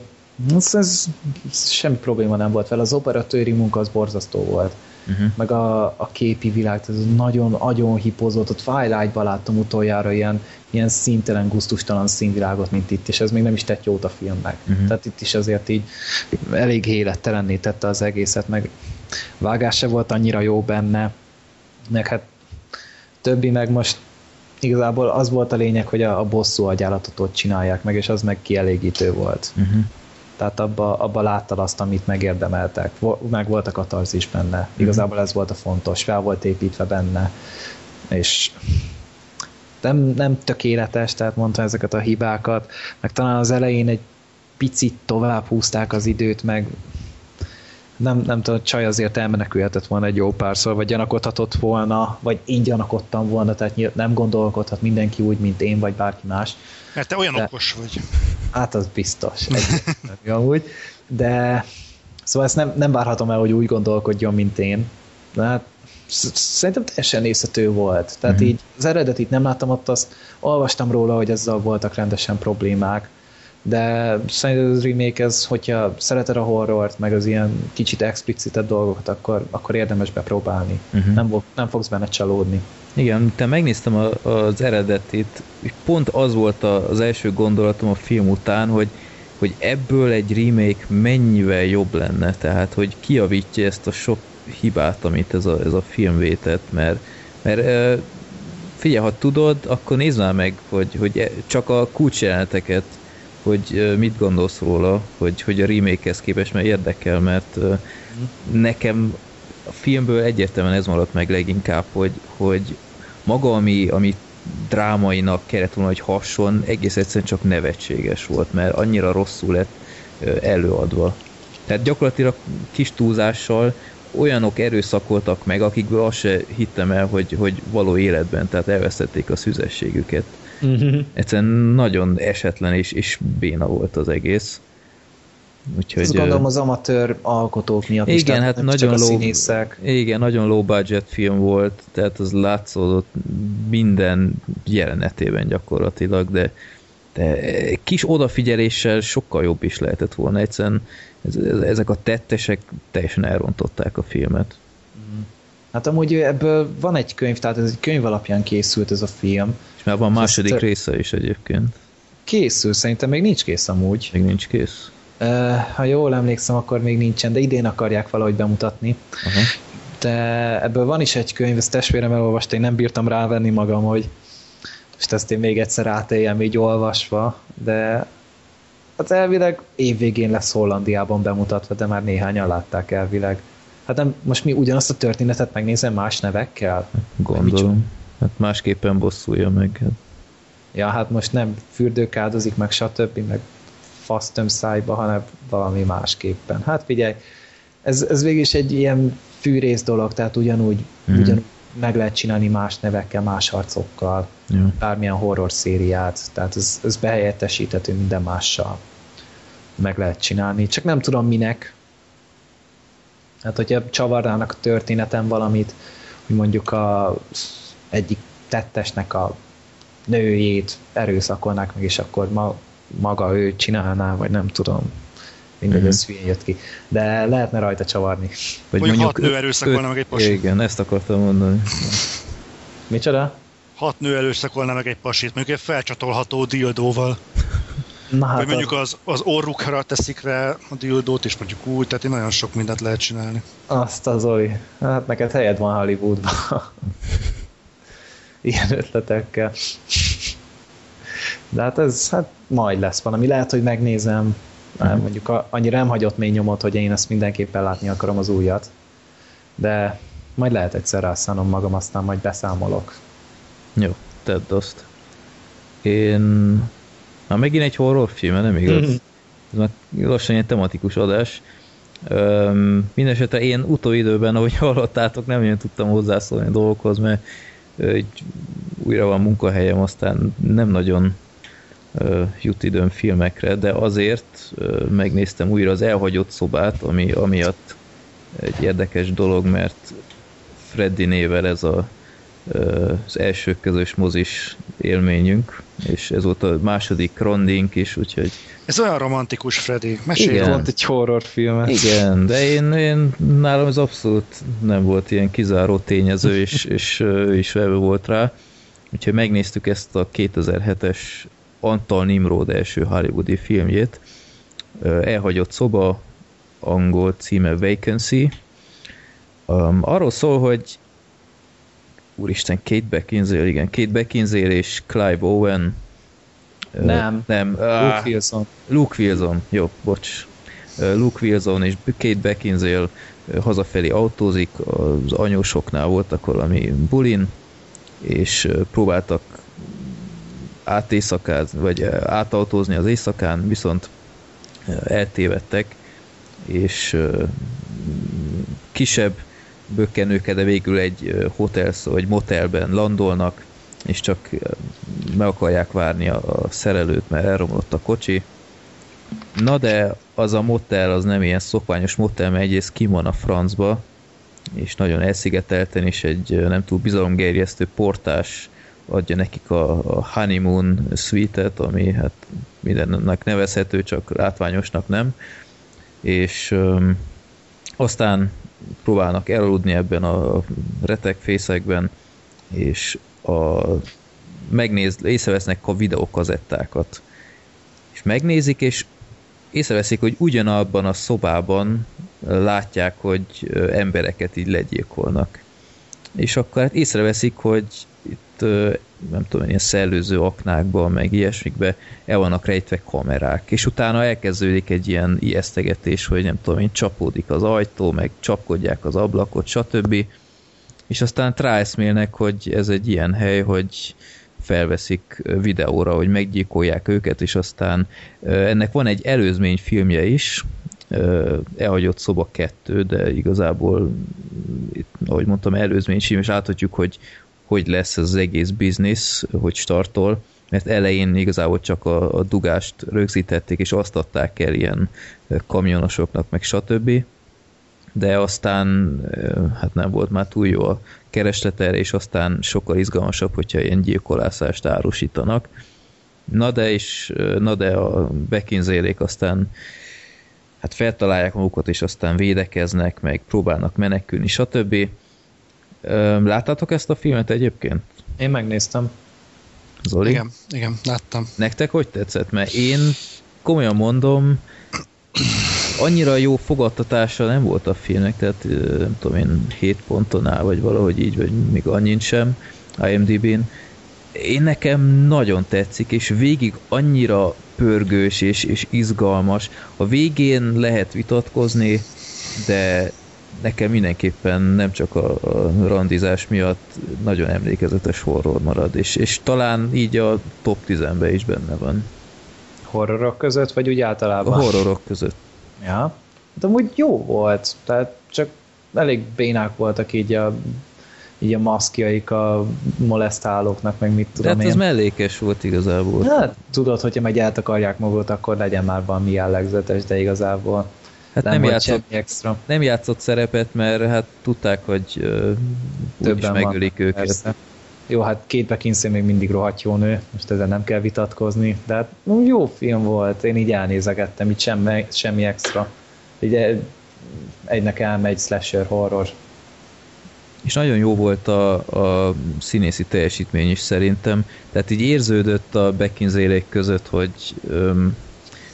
ez, ez, ez semmi probléma nem volt vele. Az operatőri munka az borzasztó volt. Uh-huh. Meg a, a képi világ, ez nagyon agyon hipozott. A Twilight-ban láttam utoljára ilyen, ilyen szintelen, guztustalan színvilágot, mint itt, és ez még nem is tett jót a filmnek. Mhm. Tehát itt is azért így elég élettelenné tette az egészet, meg vágás se volt annyira jó benne, meg hát többi meg most igazából az volt a lényeg, hogy a, a bosszú agyállatot ott csinálják meg, és az meg kielégítő volt. Uh-huh. Tehát abba, abba láttad azt, amit megérdemeltek. Meg volt a katarzis benne. Igazából ez volt a fontos. Fel volt építve benne. És nem, nem tökéletes, tehát mondta ezeket a hibákat. Meg talán az elején egy picit tovább húzták az időt, meg nem, nem tudom, a csaj azért elmenekülhetett volna egy jó párszor, vagy gyanakodhatott volna, vagy én gyanakodtam volna, tehát nem gondolkodhat mindenki úgy, mint én, vagy bárki más. Mert te olyan De- okos vagy. Hát az biztos. Egyértelmű amúgy. De szóval ezt nem, nem várhatom el, hogy úgy gondolkodjon, mint én. De hát sz- szerintem teljesen nézhető volt. Tehát Mhm. így az eredetit nem láttam ott, azt olvastam róla, hogy ezzel voltak rendesen problémák, de szerintem az remake ez, hogyha szereted a horrort, meg az ilyen kicsit explicitebb dolgokat, akkor, akkor érdemes bepróbálni. Mhm. Nem, nem fogsz benne csalódni. Igen, te megnéztem a, az eredetit, és pont az volt az első gondolatom a film után, hogy, hogy ebből egy remake mennyivel jobb lenne, tehát hogy kiavítja ezt a sok hibát, amit ez a, ez a film vétett, mert, mert figyelj, ha tudod, akkor nézd már meg, hogy, hogy e- csak a kulcsjeleneteket, hogy mit gondolsz róla, hogy, hogy a remake-hez képest, mert érdekel, mert ö, nekem a filmből egyértelműen ez maradt meg leginkább, hogy, hogy maga, ami, ami drámainak kellett volna, hogy hasson, egész egyszerűen csak nevetséges volt, mert annyira rosszul lett előadva. Tehát gyakorlatilag kis túlzással olyanok erőszakoltak meg, akikből azt se hittem el, hogy, hogy való életben, tehát elvesztették a szüzességüket. Egyszerűen nagyon esetlen és, és béna volt az egész. Úgyhogy, Ezt gondolom az amatőr alkotók miatt is, igen, tehát hát nagyon csak a színészek. igen, nagyon low budget film volt, tehát az látszódott minden jelenetében gyakorlatilag, de, de kis odafigyeléssel sokkal jobb is lehetett volna. Egyszerűen ez, ez, ezek a tettesek teljesen elrontották a filmet. Hát amúgy ebből van egy könyv, tehát ez egy könyv alapján készült ez a film. És már van És második ezt- része is egyébként. Készül, szerintem még nincs kész amúgy. Még nincs kész. Uh, ha jól emlékszem, akkor még nincsen, de idén akarják valahogy bemutatni. Aha. De ebből van is egy könyv, ezt testvérem elolvasta, én nem bírtam rávenni magam, hogy most ezt én még egyszer átéljem így olvasva, de hát elvileg évvégén lesz Hollandiában bemutatva, de már néhányan látták elvileg. Hát nem, most mi ugyanazt a történetet megnézem más nevekkel? Gondolom. Hát másképpen bosszulja meg. Hát Ja, hát most nem fürdők áldozik, meg stb., meg fasztöm szájba, hanem valami másképpen. Hát figyelj, ez, ez végül is egy ilyen fűrész dolog, tehát ugyanúgy, mm. ugyanúgy meg lehet csinálni más nevekkel, más harcokkal, Jó. bármilyen horror szériát, tehát ez, ez behelyettesíthető minden mással. Meg lehet csinálni, csak nem tudom minek. Hát, hogyha csavarnának a történeten valamit, hogy mondjuk a egyik tettesnek a nőjét erőszakolnák meg, és akkor ma, maga ő csinálná, vagy nem tudom. Mindegy, Mhm. ez hülyén jött ki. De lehetne rajta csavarni. Vagy Mondjuk hat nő erőszakolna öt- meg egy pasit. Igen, ezt akartam mondani. Micsoda? Hat nő erőszakolna meg egy pasit, mondjuk egy felcsatolható dildóval. Na Hát Vagy mondjuk az, az orrukra teszik rá a dildót, és mondjuk úgy, tehát nagyon sok mindent lehet csinálni. azt az Oli. Hát neked helyed van Hollywoodban. Ilyen ötletekkel. De hát ez hát majd lesz valami. Lehet, hogy megnézem. Nem, mondjuk a, annyira nem hagyott mély nyomot, hogy én ezt mindenképpen látni akarom az újat. De majd lehet egyszer rászánom magam, aztán majd beszámolok. Jó. tedd azt. Én... Már megint egy horrorfilm, nem igaz? Ez már lassan egy tematikus adás. Um, Mindenesetre én utóidőben, ahogy hallottátok, nem nagyon tudtam hozzászólni a dolgokhoz, mert uh, újra van munkahelyem, aztán nem nagyon jut időm filmekre, de azért megnéztem újra az elhagyott szobát, ami amiatt egy érdekes dolog, mert Freddy nével ez a, az első közös mozis élményünk, és ez volt a második rondink is, úgyhogy... Ez olyan romantikus, Freddy. Mesélj Igen. Volt egy horrorfilm. Igen, de én, én nálam ez abszolút nem volt ilyen kizáró tényező, és, és ő is vevő volt rá. Úgyhogy megnéztük ezt a 2007-es Antal Nimrod első hollywoodi filmjét. Elhagyott szoba, angol címe Vacancy. Um, arról szól, hogy úristen, Kate Beckinsale, igen, Kate Beckinsale és Clive Owen nem, uh, nem Luke uh, Wilson. Luke Wilson, jó, bocs. Uh, Luke Wilson és Kate Beckinsale uh, hazafelé autózik, az anyósoknál voltak valami bulin, és uh, próbáltak átéjszakázni, vagy átautózni az éjszakán, viszont eltévedtek, és kisebb bökkenőke, de végül egy hotel vagy motelben landolnak, és csak meg akarják várni a, szerelőt, mert elromlott a kocsi. Na de az a motel az nem ilyen szokványos motel, mert egyrészt ki van a francba, és nagyon elszigetelten, és egy nem túl bizalomgerjesztő portás adja nekik a, a honeymoon suite-et, ami hát mindennek nevezhető, csak látványosnak nem. És öm, aztán próbálnak elaludni ebben a retekfészekben, és a, megnéz, észrevesznek a videókazettákat. És megnézik, és észreveszik, hogy ugyanabban a szobában látják, hogy embereket így legyilkolnak. És akkor hát észreveszik, hogy itt nem tudom, ilyen szellőző aknákban, meg ilyesmikbe el vannak rejtve kamerák, és utána elkezdődik egy ilyen ijesztegetés, hogy nem tudom, én csapódik az ajtó, meg csapkodják az ablakot, stb. És aztán ráeszmélnek, hogy ez egy ilyen hely, hogy felveszik videóra, hogy meggyilkolják őket, és aztán ennek van egy előzmény filmje is, elhagyott szoba kettő, de igazából, itt, ahogy mondtam, előzmény film, és láthatjuk, hogy hogy lesz ez az egész biznisz, hogy startol, mert elején igazából csak a, a dugást rögzítették, és azt adták el ilyen kamionosoknak, meg stb. De aztán hát nem volt már túl jó a kereslet erre, és aztán sokkal izgalmasabb, hogyha ilyen gyilkolászást árusítanak. Na de, is, na de a bekinzélék aztán hát feltalálják magukat, és aztán védekeznek, meg próbálnak menekülni, stb. Láttátok ezt a filmet egyébként? Én megnéztem. Zoli? Igen, igen, láttam. Nektek hogy tetszett? Mert én komolyan mondom, annyira jó fogadtatása nem volt a filmnek, tehát nem tudom én 7 ponton áll, vagy valahogy így, vagy még annyit sem IMDb-n. Én nekem nagyon tetszik, és végig annyira pörgős és, és izgalmas. A végén lehet vitatkozni, de nekem mindenképpen nem csak a, a randizás miatt nagyon emlékezetes horror marad, és, és talán így a top 10-ben is benne van. Horrorok között, vagy úgy általában? A horrorok között. Ja, de úgy jó volt, tehát csak elég bénák voltak így a így a maszkjaik a molesztálóknak, meg mit tudom hát ez mellékes volt igazából. Hát tudod, hogyha meg eltakarják magukat, akkor legyen már valami jellegzetes, de igazából Hát nem, nem játszott, extra. nem játszott szerepet, mert hát tudták, hogy uh, úgyis megölik van, őket. Persze. Jó, hát két Beckinsale még mindig rohadt jó nő, most ezzel nem kell vitatkozni, de hát jó film volt, én így elnézegettem, így semmi, semmi extra. Ugye egynek elmegy slasher horror. És nagyon jó volt a, a színészi teljesítmény is szerintem, tehát így érződött a beckinsale között, hogy um,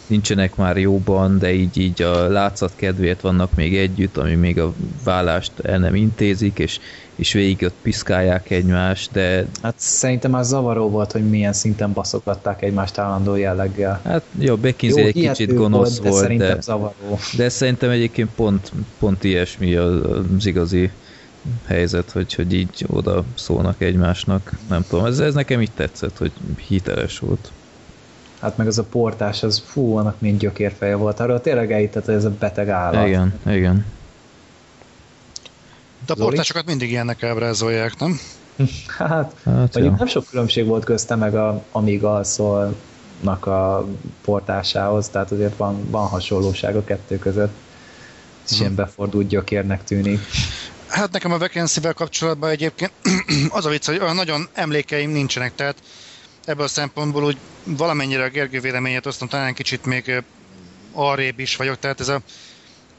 nincsenek már jóban, de így, így a látszat kedvéért vannak még együtt, ami még a vállást el nem intézik, és, és végig ott piszkálják egymást, de... Hát szerintem már zavaró volt, hogy milyen szinten baszogatták egymást állandó jelleggel. Hát jó, Beckinsale egy kicsit gonosz volt, de, volt, de, zavaró. de szerintem egyébként pont, pont ilyesmi az igazi helyzet, hogy, hogy így oda szólnak egymásnak. Nem tudom, ez, ez nekem így tetszett, hogy hiteles volt. Hát meg az a portás, az fú, annak mind gyökérfeje volt. Arra tényleg elhittett, hogy ez a beteg állat. Igen, igen. De a Zoli? portásokat mindig ilyennek ábrázolják, nem? Hát, Hát, mondjuk nem sok különbség volt közte meg a amíg alszolnak a portásához, tehát azért van, van hasonlóság a kettő között. Ez Mhm. ilyen befordult gyökérnek tűnik. Hát nekem a vacancy kapcsolatban egyébként az a vicc, hogy olyan nagyon emlékeim nincsenek, tehát ebből a szempontból úgy valamennyire a Gergő véleményét osztom, talán kicsit még arrébb is vagyok, tehát ez a,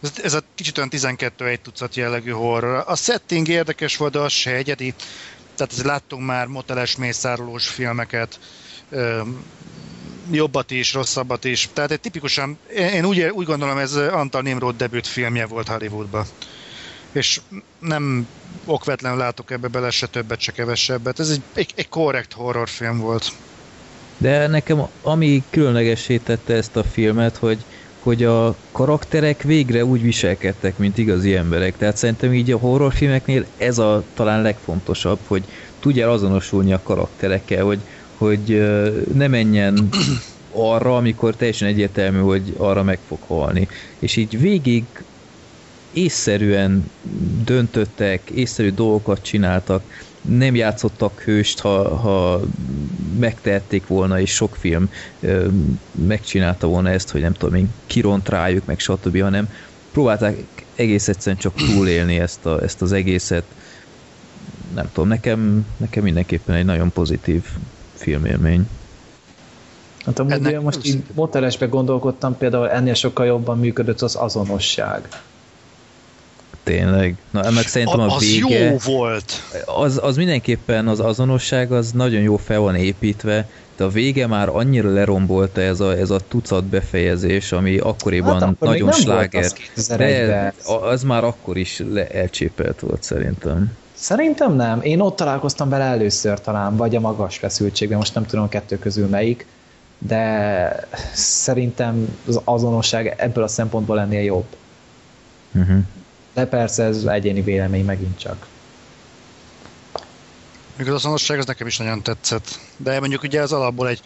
ez, ez a kicsit olyan 12 egy tucat jellegű horror. A setting érdekes volt, de az se egyedi, tehát azért láttunk már moteles mészárolós filmeket, jobbat is, rosszabbat is. Tehát egy tipikusan, én úgy, úgy gondolom, ez Antal Nimrod debüt filmje volt Hollywoodban és nem okvetlenül látok ebbe bele se többet, se kevesebbet. Ez egy, egy, egy korrekt horrorfilm volt. De nekem ami különlegessé tette ezt a filmet, hogy, hogy a karakterek végre úgy viselkedtek, mint igazi emberek. Tehát szerintem így a horrorfilmeknél ez a talán legfontosabb, hogy tudjál azonosulni a karakterekkel, hogy, hogy ne menjen arra, amikor teljesen egyértelmű, hogy arra meg fog halni. És így végig észszerűen döntöttek, észszerű dolgokat csináltak, nem játszottak hőst, ha, ha megtehették volna, és sok film ö, megcsinálta volna ezt, hogy nem tudom én, kiront rájuk, meg stb., hanem próbálták egész egyszerűen csak túlélni ezt, a, ezt az egészet. Nem tudom, nekem, nekem mindenképpen egy nagyon pozitív filmélmény. Hát amúgy Ennek én most így motelesbe gondolkodtam, például ennél sokkal jobban működött az azonosság. Tényleg. Na, ennek szerintem a, A, az vége... jó volt. az, az mindenképpen az azonosság az nagyon jó fel van építve, de a vége már annyira lerombolta ez a, ez a tucat befejezés, ami akkoriban Hát akkor nagyon sláger. az 2001-ben. De az már akkor is le, elcsépelt volt szerintem. Szerintem nem. Én ott találkoztam vele először talán, vagy a magas feszültségben, most nem tudom kettő közül melyik, de szerintem az azonosság ebből a szempontból lennél jobb. Uh-huh. De persze ez egyéni vélemény megint csak. Még az azonosság az nekem is nagyon tetszett. De mondjuk ugye az alapból egy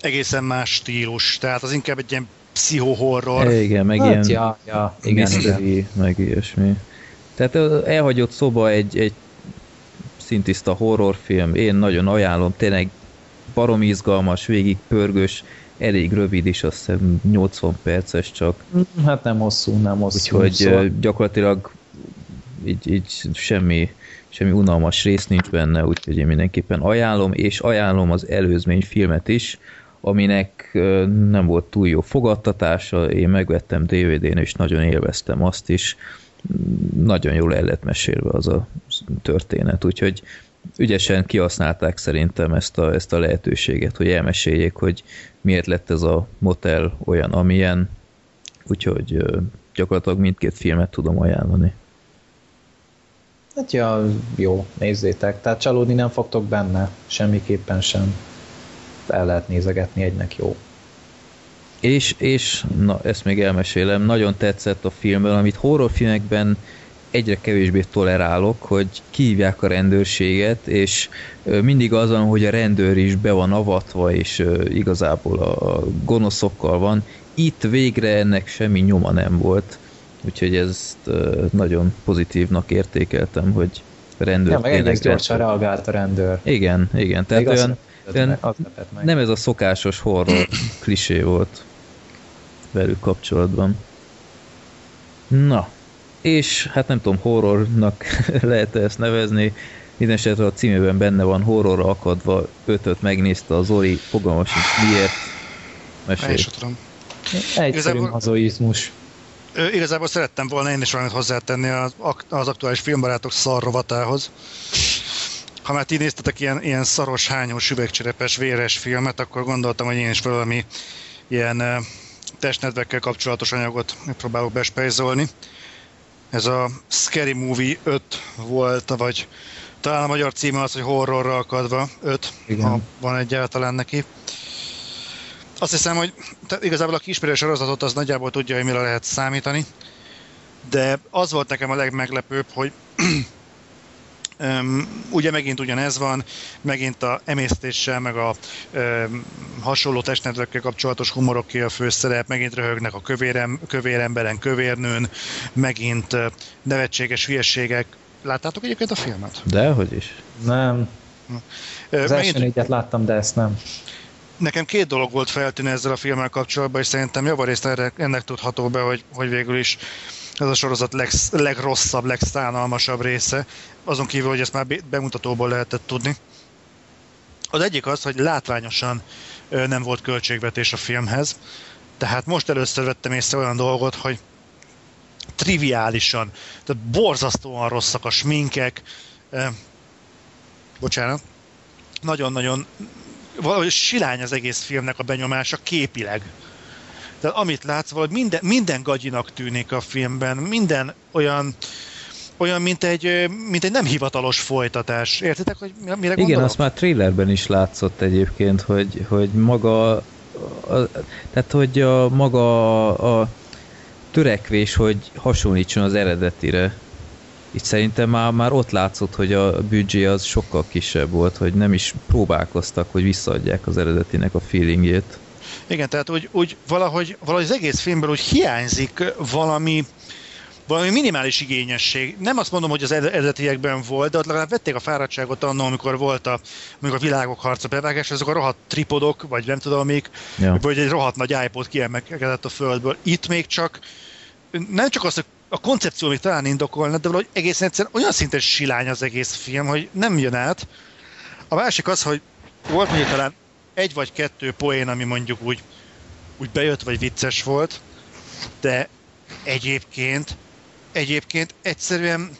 egészen más stílus, tehát az inkább egy ilyen pszichohorror. Igen, meg hát, ilyen ja, ja, igen, igen. mystery, meg ilyesmi. Tehát elhagyott szoba egy, egy szintiszta horrorfilm, én nagyon ajánlom, tényleg barom izgalmas, végig pörgős, elég rövid is, azt hiszem 80 perces csak, Hát nem hosszú, nem hosszú. úgyhogy szóval- gyakorlatilag így, így semmi, semmi unalmas rész nincs benne, úgyhogy én mindenképpen ajánlom, és ajánlom az előzmény filmet is, aminek nem volt túl jó fogadtatása, én megvettem DVD-n, és nagyon élveztem azt is. Nagyon jól el lett mesélve az a történet, úgyhogy ügyesen kihasználták szerintem ezt a, ezt a lehetőséget, hogy elmeséljék, hogy miért lett ez a motel olyan, amilyen, úgyhogy gyakorlatilag mindkét filmet tudom ajánlani. Hát ja, jó, nézzétek. Tehát csalódni nem fogtok benne, semmiképpen sem. El lehet nézegetni, egynek jó. És, és na, ezt még elmesélem, nagyon tetszett a filmben, amit horrorfilmekben egyre kevésbé tolerálok, hogy kihívják a rendőrséget, és mindig azon, hogy a rendőr is be van avatva, és igazából a gonoszokkal van. Itt végre ennek semmi nyoma nem volt, úgyhogy ezt nagyon pozitívnak értékeltem, hogy rendőr Ja, meg egész gyorsan lett- reagált a rendőr. Igen, igen, tehát Még azt olyan, olyan nem ez a szokásos horror klisé volt velük kapcsolatban. Na, és hát nem tudom, horrornak lehet -e ezt nevezni, mindenesetre a címében benne van horrorra akadva, ötöt megnézte a Zoli, fogalmas sincs miért. Én Mesélj. is tudom. Egyszerű Igazából- mazoizmus. Igazából szerettem volna én is valamit hozzátenni az, az aktuális filmbarátok szar rovatához. Ha már ti néztetek ilyen, ilyen szaros, hányós, üvegcserepes, véres filmet, akkor gondoltam, hogy én is valami ilyen testnedvekkel kapcsolatos anyagot próbálok bespejzolni. Ez a Scary Movie 5 volt, vagy talán a magyar címe az, hogy horrorra akadva 5, Igen. ha van egyáltalán neki. Azt hiszem, hogy igazából aki ismeri a sorozatot, az nagyjából tudja, hogy mire lehet számítani. De az volt nekem a legmeglepőbb, hogy Um, ugye megint ugyanez van, megint a emésztéssel, meg a um, hasonló testnetrökkel kapcsolatos humoroké a főszerep, megint röhögnek a kövérem, kövéremberen, kövérnőn, megint uh, nevetséges hülyeségek. Láttátok egyébként a filmet? Dehogy is. Nem. Az első megint, négyet láttam, de ezt nem. nekem két dolog volt feltűnő ezzel a filmmel kapcsolatban, és szerintem javarészt erre, ennek tudható be, hogy, hogy végül is ez a sorozat leg, legrosszabb, legszánalmasabb része, azon kívül, hogy ezt már be- bemutatóból lehetett tudni. Az egyik az, hogy látványosan nem volt költségvetés a filmhez, tehát most először vettem észre olyan dolgot, hogy triviálisan, tehát borzasztóan rosszak a sminkek, ö, bocsánat, nagyon-nagyon valahogy silány az egész filmnek a benyomása képileg. Tehát amit látsz, valahogy minden, minden gagyinak tűnik a filmben, minden olyan, olyan mint, egy, mint egy nem hivatalos folytatás. Értitek, hogy mire Igen, gondolok? azt már trailerben is látszott egyébként, hogy, hogy maga, a, tehát hogy a, maga a, a törekvés, hogy hasonlítson az eredetire. Itt szerintem már, már ott látszott, hogy a büdzsé az sokkal kisebb volt, hogy nem is próbálkoztak, hogy visszaadják az eredetinek a feelingjét. Igen, tehát úgy, úgy valahogy, valahogy az egész filmből úgy hiányzik valami, valami minimális igényesség. Nem azt mondom, hogy az ered- eredetiekben volt, de ott legalább vették a fáradtságot annól, amikor volt a, amikor a világok harca bevágás, azok a rohadt tripodok, vagy nem tudom még, Ja. vagy egy rohadt nagy iPod kiemelkedett a földből. Itt még csak nem csak az, hogy a koncepció még talán indokolna, de valahogy egészen egyszerűen olyan szinten silány az egész film, hogy nem jön át. A másik az, hogy volt mondjuk talán egy vagy kettő poén, ami mondjuk úgy, úgy bejött, vagy vicces volt, de egyébként, egyébként egyszerűen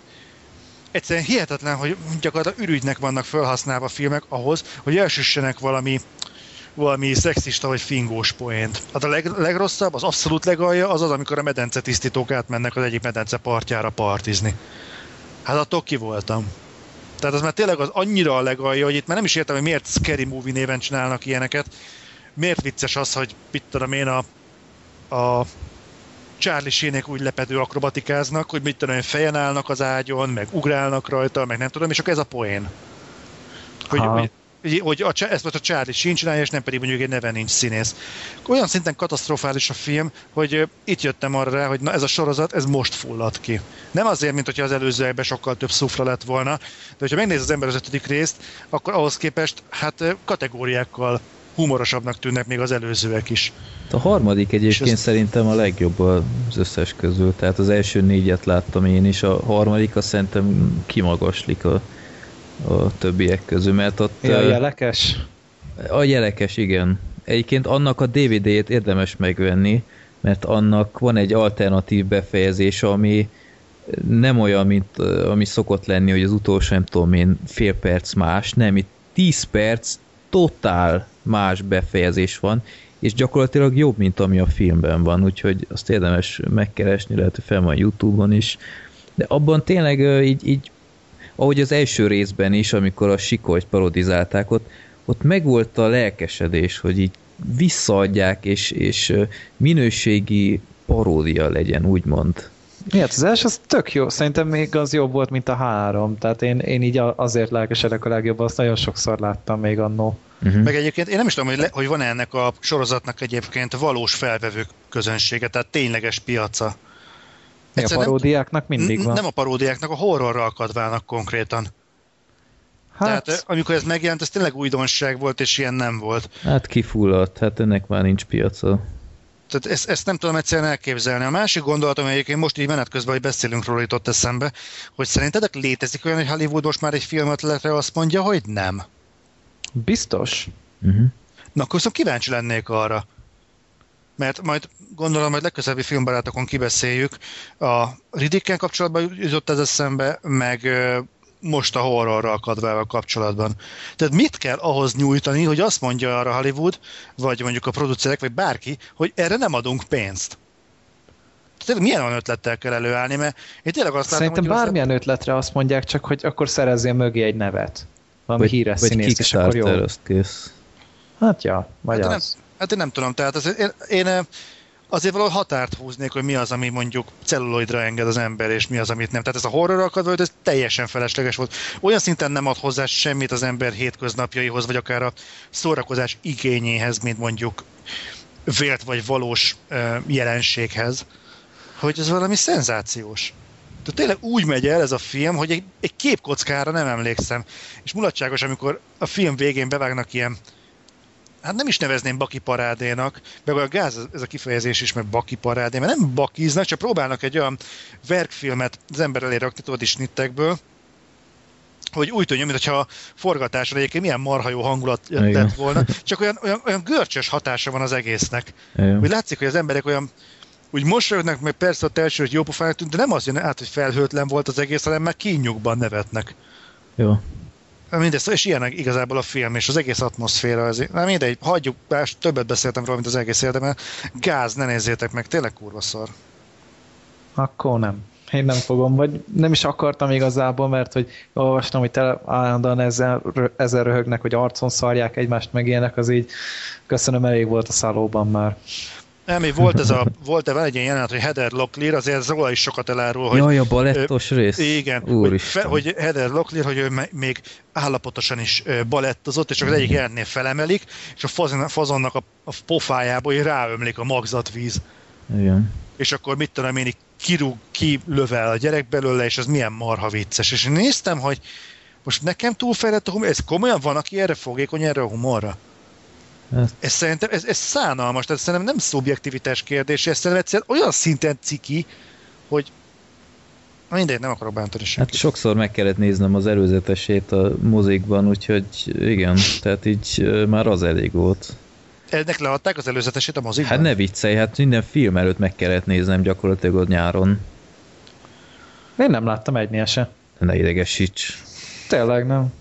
egyszerűen hihetetlen, hogy gyakorlatilag ürügynek vannak felhasználva filmek ahhoz, hogy elsüssenek valami valami szexista vagy fingós poént. Hát a leg, legrosszabb, az abszolút legalja az az, amikor a medence tisztítók átmennek az egyik medence partjára partizni. Hát attól ki voltam. Tehát az már tényleg az annyira a legalja, hogy itt már nem is értem, hogy miért Scary Movie néven csinálnak ilyeneket. Miért vicces az, hogy mit tudom én a, a Charlie Sheenék úgy lepedő akrobatikáznak, hogy mit tudom én, fejen állnak az ágyon, meg ugrálnak rajta, meg nem tudom, és akkor ez a poén. Hogy, hogy, hogy, a, ezt most a Charlie Sheen csinálja, és nem pedig mondjuk egy neve nincs színész. Olyan szinten katasztrofális a film, hogy itt jöttem arra rá, hogy na ez a sorozat, ez most fullad ki. Nem azért, mint hogyha az előzőekben sokkal több szufra lett volna, de hogyha megnéz az ember az ötödik részt, akkor ahhoz képest hát kategóriákkal humorosabbnak tűnnek még az előzőek is. A harmadik egyébként ez- szerintem a legjobb az összes közül, tehát az első négyet láttam én is, a harmadik azt szerintem kimagaslik a, a többiek közül, mert ott Ja, ö, jelekes. a jelekes, igen. Egyébként annak a DVD-jét érdemes megvenni, mert annak van egy alternatív befejezés, ami nem olyan, mint ami szokott lenni, hogy az utolsó, nem tudom én, fél perc más, nem, itt 10 perc totál más befejezés van, és gyakorlatilag jobb, mint ami a filmben van, úgyhogy azt érdemes megkeresni, lehet, hogy fel van YouTube-on is. De abban tényleg így, így ahogy az első részben is, amikor a sikolyt parodizálták, ott, ott megvolt a lelkesedés, hogy így visszaadják, és, és minőségi paródia legyen, úgymond. Miért? Az első az tök jó. Szerintem még az jobb volt, mint a három. Tehát én, én így azért lelkesedek a legjobban, azt nagyon sokszor láttam még annó. Uh-huh. Meg egyébként én nem is tudom, hogy, le, hogy van-e ennek a sorozatnak egyébként valós felvevő közönsége, tehát tényleges piaca. Még a paródiáknak mindig van. Nem a paródiáknak, a horrorra akadválnak konkrétan. Hát... hát, Tehát amikor ez megjelent, ez tényleg újdonság volt, és ilyen nem volt. Hát kifulladt, hát ennek már nincs piaca. Tehát ezt, ezt nem tudom egyszerűen elképzelni. A másik gondolatom, egyébként most így menet közben, hogy beszélünk róla, jutott eszembe, hogy szerintetek létezik olyan, hogy Hollywood most már egy filmötletre azt mondja, hogy nem. biztos. Uh-huh. Na, akkor viszont kíváncsi lennék arra. Mert majd gondolom, hogy legközelebbi filmbarátokon kibeszéljük. A Riddickkel kapcsolatban jutott ez eszembe, meg most a horrorral akadvával kapcsolatban. Tehát mit kell ahhoz nyújtani, hogy azt mondja arra Hollywood, vagy mondjuk a producerek, vagy bárki, hogy erre nem adunk pénzt? Tehát milyen olyan ötlettel kell előállni, mert én tényleg azt Szerintem látom, hogy bármilyen ötletre azt mondják, csak hogy akkor szerezzél mögé egy nevet. Valami híres vagy színész, és akkor jó. Kész. Hát ja, vagy Hát nem- az. Hát én nem tudom, tehát az, én, én azért valahol határt húznék, hogy mi az, ami mondjuk celluloidra enged az ember, és mi az, amit nem. Tehát ez a horror akadva, ez teljesen felesleges volt. Olyan szinten nem ad hozzá semmit az ember hétköznapjaihoz, vagy akár a szórakozás igényéhez, mint mondjuk vélt vagy valós jelenséghez, hogy ez valami szenzációs. Tehát tényleg úgy megy el ez a film, hogy egy, egy képkockára nem emlékszem. És mulatságos, amikor a film végén bevágnak ilyen hát nem is nevezném baki parádénak, meg a gáz, ez a kifejezés is, mert baki parádé, mert nem bakiznak, csak próbálnak egy olyan verkfilmet az ember elé rakni, tudod is snittekből, hogy úgy tűnjön, mintha a forgatáson egyébként milyen marha jó hangulat Igen. lett volna, csak olyan, olyan, olyan görcsös hatása van az egésznek. Igen. Úgy látszik, hogy az emberek olyan úgy mosolyognak, meg persze a első, hogy jó pofának tűnt, de nem az jön át, hogy felhőtlen volt az egész, hanem már kínjukban nevetnek. Jó. Mindezt, és ilyen igazából a film, és az egész atmoszféra, az, nem mindegy, hagyjuk, bár többet beszéltem róla, mint az egész érdemel. Gáz, ne nézzétek meg, tényleg kurva szar. Akkor nem. Én nem fogom, vagy nem is akartam igazából, mert hogy olvastam, hogy tele, állandóan ezzel, ezzel röhögnek, hogy arcon szarják egymást, meg ilyenek, az így köszönöm, elég volt a szállóban már. Nem, még volt ez a, volt -e egy ilyen jelenet, hogy Heather Locklear, azért ez róla is sokat elárul, hogy... Jaj, a balettos ő, rész. Igen, hogy, fe, hogy Heather Locklear, hogy ő még állapotosan is balettozott, és csak az egyik jelenetnél felemelik, és a fazon, fazonnak a, a pofájából ráömlik a magzatvíz. Igen. És akkor mit tudom én, kirúg, kilövel a gyerek belőle, és az milyen marha vicces. És én néztem, hogy most nekem túlfejlett a humor, ez komolyan van, aki erre fogékony, erre a humorra? Ez szerintem, ez, ez szánalmas, tehát szerintem nem szubjektivitás kérdés, ez szerintem egyszerűen olyan szinten ciki, hogy mindegy, nem akarok bántani senkit. Hát sokszor meg kellett néznem az előzetesét a mozikban, úgyhogy igen, tehát így már az elég volt. Ennek leadták az előzetesét a mozikban? Hát ne viccelj, hát minden film előtt meg kellett néznem gyakorlatilag ott nyáron. Én nem láttam egynél se. Ne idegesíts. Tényleg nem.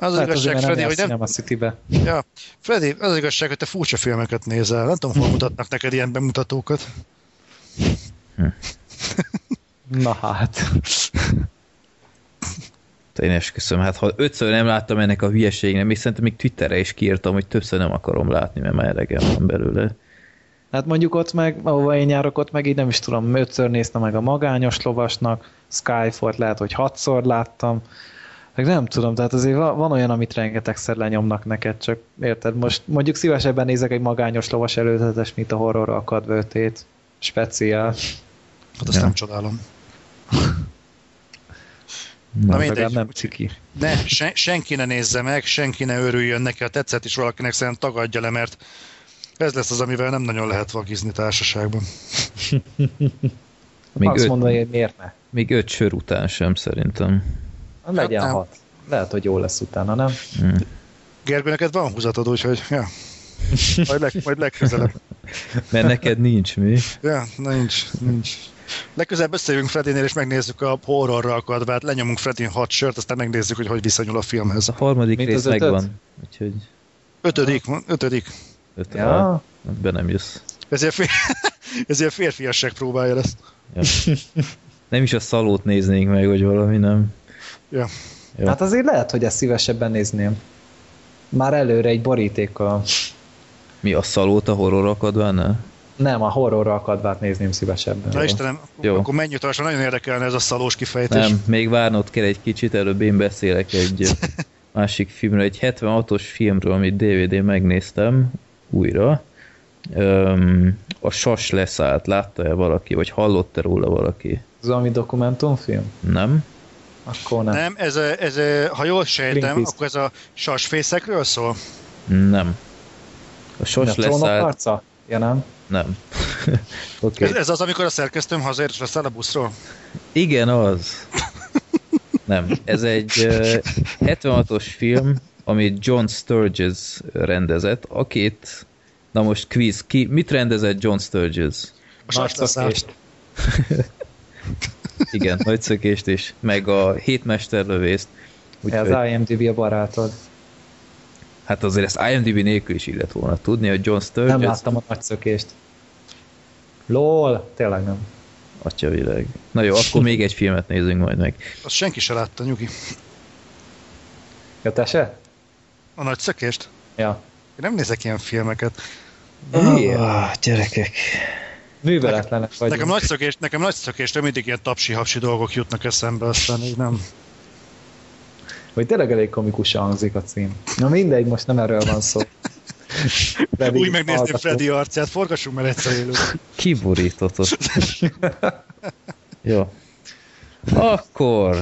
Az az igazság, Freddy, hogy nem... A City-be. Ja, Freddy, az, az igazság, hogy te furcsa filmeket nézel. Nem tudom, hol mutatnak neked ilyen bemutatókat. Hm. Na hát. Én esküszöm, hát ha ötször nem láttam ennek a hülyeségnek, még szerintem még Twitterre is kiírtam, hogy többször nem akarom látni, mert már elegem van belőle. Hát mondjuk ott meg, ahova én járok, ott meg így nem is tudom, ötször néztem meg a magányos lovasnak, Skyfort lehet, hogy hatszor láttam, meg nem tudom, tehát azért van olyan, amit rengetegszer lenyomnak neked, csak érted, most mondjuk szívesebben nézek egy magányos lovas előzetes, mint a horror akadvőtét. Speciál. Hát azt ja. nem csodálom. Na, Na mindegy, nem ciki. Ne, sen, senki ne nézze meg, senki ne örüljön neki, ha tetszett is valakinek, szerintem tagadja le, mert ez lesz az, amivel nem nagyon lehet vagizni társaságban. még Azt öt, mondani, hogy miért ne? Még öt sör után sem szerintem. Legyen hát hat. Lehet, hogy jó lesz utána, nem? Hmm. Gergő, neked van húzatod, úgyhogy ja. Majd, leg, majd legközelebb. Mert neked nincs mi? Ja, nincs, nincs. Legközelebb összejövünk Fredinél, és megnézzük a horrorra akadvát, lenyomunk Fredin hat sört, aztán megnézzük, hogy hogy viszonyul a filmhez. A harmadik Mint rész megvan. Úgyhogy... Ötödik, ötödik. Ötödik. Ja. Be nem jössz. Ezért, fér... Ezért férfiasság próbálja ezt. Ja. Nem is a szalót néznénk meg, hogy valami nem. Ja. Jó. Hát azért lehet, hogy ezt szívesebben nézném. Már előre egy borítékkal. Mi a szalót a horror akadvánál? Nem, a horror akadvát nézném szívesebben. Na Istenem, Jó. akkor menj utasra, nagyon érdekelne ez a szalós kifejtés. Nem, még várnod kell egy kicsit, előbb én beszélek egy másik filmről, egy 76-os filmről, amit DVD megnéztem újra. Um, a Sas leszállt, látta-e valaki, vagy hallott-e róla valaki? Ez valami dokumentumfilm? Nem. Akkor nem. Nem, ez, ez, ha jól sejtem, akkor ez a sasfészekről szól? Nem. A sos leszállt... arca? Ja, nem? Nem. okay. ez, ez az, amikor a szerkesztőm hazért, és leszáll a buszról? Igen, az. Nem. Ez egy uh, 76-os film, amit John Sturges rendezett, akit... Na most quiz, ki, mit rendezett John Sturges? A sas Igen, nagy szökést is, meg a hétmesterlövészt. Úgy, az hogy... IMDb a barátod. Hát azért ezt IMDb nélkül is illet volna tudni, hogy John Sturges... Nem láttam a nagy szökést. LOL, tényleg nem. Atya világ. Na jó, akkor még egy filmet nézzünk majd meg. Azt senki se látta, nyugi. Ja, te se? A nagy szökést? Ja. Én nem nézek ilyen filmeket. Ah, gyerekek. Műveletlenek vagyunk. Nekem nagy szökés, nekem nagy szökés, de mindig ilyen tapsi-hapsi dolgok jutnak eszembe, aztán így nem. Hogy tényleg elég komikus hangzik a cím. Na mindegy, most nem erről van szó. Freddy Úgy megnézném Freddy arcát, forgassunk már egyszer élő. Kiborított Jó. Akkor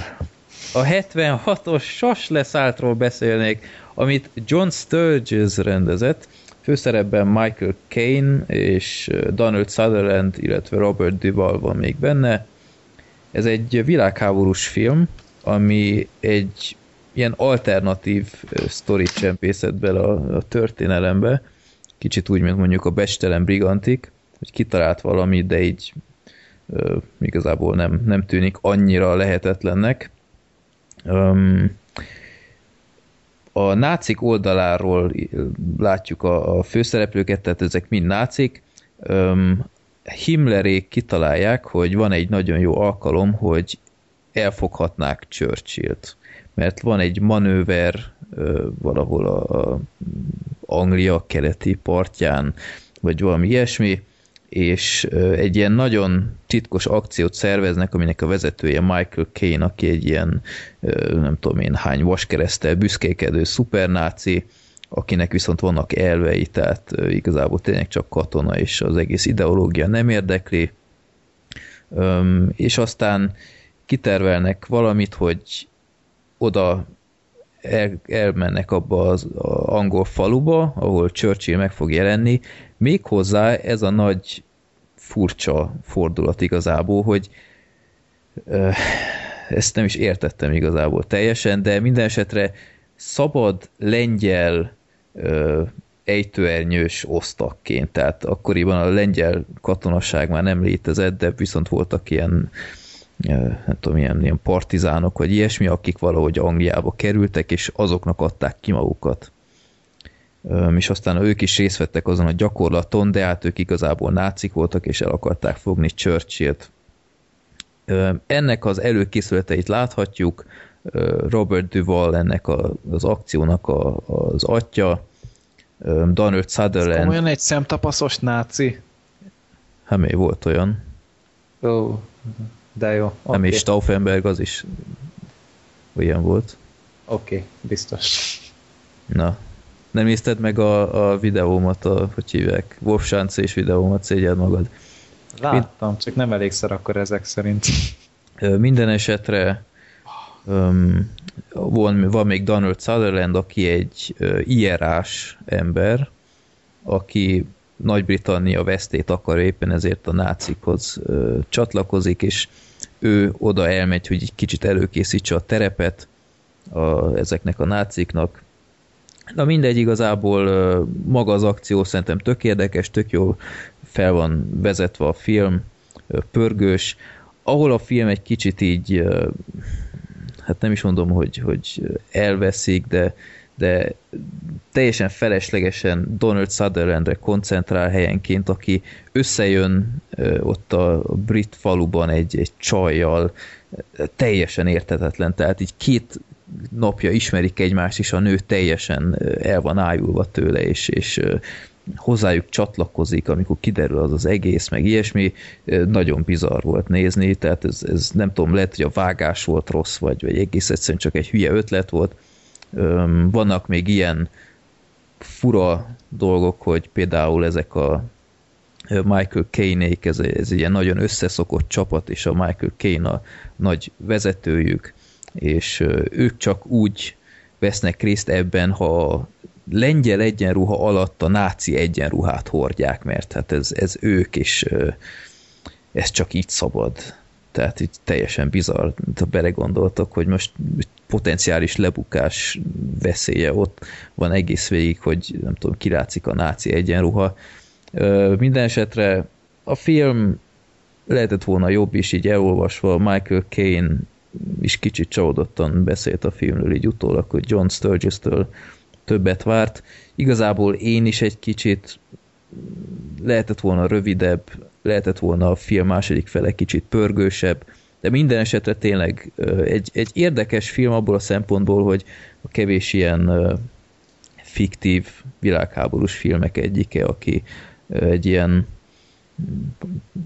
a 76-os Sas leszáltról beszélnék, amit John Sturges rendezett, főszerepben Michael Caine és Donald Sutherland, illetve Robert Duvall van még benne. Ez egy világháborús film, ami egy ilyen alternatív sztorit csempészett bele a, a történelembe, kicsit úgy, mint mondjuk a Bestelen Brigantik, hogy kitalált valamit, de így ö, igazából nem, nem tűnik annyira lehetetlennek. Um, a nácik oldaláról látjuk a, a főszereplőket, tehát ezek mind nácik. Um, Himmlerék kitalálják, hogy van egy nagyon jó alkalom, hogy elfoghatnák Churchill-t. Mert van egy manőver uh, valahol a, a Anglia keleti partján, vagy valami ilyesmi, és egy ilyen nagyon titkos akciót szerveznek, aminek a vezetője Michael Caine, aki egy ilyen nem tudom én hány vaskeresztel büszkékedő szupernáci, akinek viszont vannak elvei, tehát igazából tényleg csak katona, és az egész ideológia nem érdekli. És aztán kitervelnek valamit, hogy oda el, elmennek abba az angol faluba, ahol Churchill meg fog jelenni, Méghozzá ez a nagy furcsa fordulat igazából, hogy ezt nem is értettem igazából teljesen, de minden esetre szabad lengyel ö, ejtőernyős osztakként, tehát akkoriban a lengyel katonaság már nem létezett, de viszont voltak ilyen nem tudom, ilyen, ilyen partizánok, vagy ilyesmi, akik valahogy Angliába kerültek, és azoknak adták ki magukat és aztán ők is részt vettek azon a gyakorlaton, de hát ők igazából nácik voltak, és el akarták fogni Churchill-t. Ennek az előkészületeit láthatjuk, Robert Duval ennek a, az akciónak a, az atya, Donald Sutherland. olyan egy szemtapaszos náci? Hát még volt olyan. Ó, de jó. Okay. Nem is Stauffenberg az is olyan volt. Oké, okay, biztos. Na, nem nézted meg a, a videómat, a, hogy hívják, Wolf és videómat, szégyed magad. Láttam, Mind... csak nem elégszer akkor ezek szerint. Minden esetre um, van, van még Donald Sutherland, aki egy uh, ierás ember, aki Nagy-Britannia vesztét akar éppen ezért a nácikhoz uh, csatlakozik, és ő oda elmegy, hogy egy kicsit előkészítse a terepet a, ezeknek a náciknak, Na mindegy, igazából maga az akció szerintem tök érdekes, tök jó fel van vezetve a film, pörgős, ahol a film egy kicsit így, hát nem is mondom, hogy, hogy elveszik, de, de teljesen feleslegesen Donald Sutherlandre koncentrál helyenként, aki összejön ott a brit faluban egy, egy csajjal, teljesen értetetlen, tehát így két napja ismerik egymást, és a nő teljesen el van ájulva tőle, és, és hozzájuk csatlakozik, amikor kiderül az az egész, meg ilyesmi, nagyon bizarr volt nézni, tehát ez, ez nem tudom, lehet, hogy a vágás volt rossz, vagy, vagy egész egyszerűen csak egy hülye ötlet volt. Vannak még ilyen fura dolgok, hogy például ezek a Michael caine ez, ez ilyen nagyon összeszokott csapat, és a Michael Caine a nagy vezetőjük, és ők csak úgy vesznek részt ebben, ha lengyel egyenruha alatt a náci egyenruhát hordják, mert hát ez, ez ők, és ez csak így szabad. Tehát így teljesen bizarr, ha belegondoltak, hogy most potenciális lebukás veszélye ott van egész végig, hogy nem tudom, kilátszik a náci egyenruha. Minden esetre a film lehetett volna jobb is, így elolvasva Michael Caine is kicsit csalódottan beszélt a filmről így utólag, hogy John Sturges-től többet várt. Igazából én is egy kicsit lehetett volna rövidebb, lehetett volna a film második fele kicsit pörgősebb, de minden esetre tényleg egy, egy érdekes film abból a szempontból, hogy a kevés ilyen fiktív világháborús filmek egyike, aki egy ilyen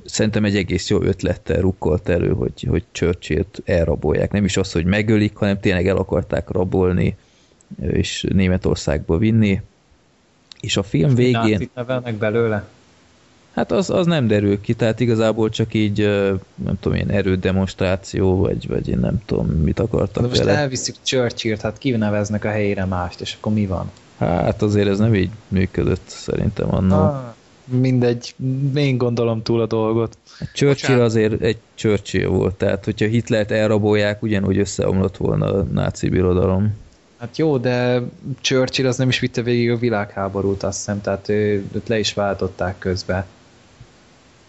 szerintem egy egész jó ötlettel rukkolt elő, hogy, hogy Churchill-t elrabolják. Nem is az, hogy megölik, hanem tényleg el akarták rabolni, és Németországba vinni. És a film végén... Nácit nevelnek belőle? Hát az, az nem derül ki, tehát igazából csak így, nem tudom én, erődemonstráció, vagy, vagy én nem tudom, mit akartak De most vele. elviszük Churchill-t, hát kineveznek a helyére mást, és akkor mi van? Hát azért ez nem így működött szerintem annól. Ah, mindegy, én gondolom túl a dolgot. Churchill Bocsánat. azért egy Churchill volt, tehát hogyha Hitlert elrabolják, ugyanúgy összeomlott volna a náci birodalom. Hát jó, de Churchill az nem is vitte végig a világháborút, azt hiszem, tehát ő, őt le is váltották közbe.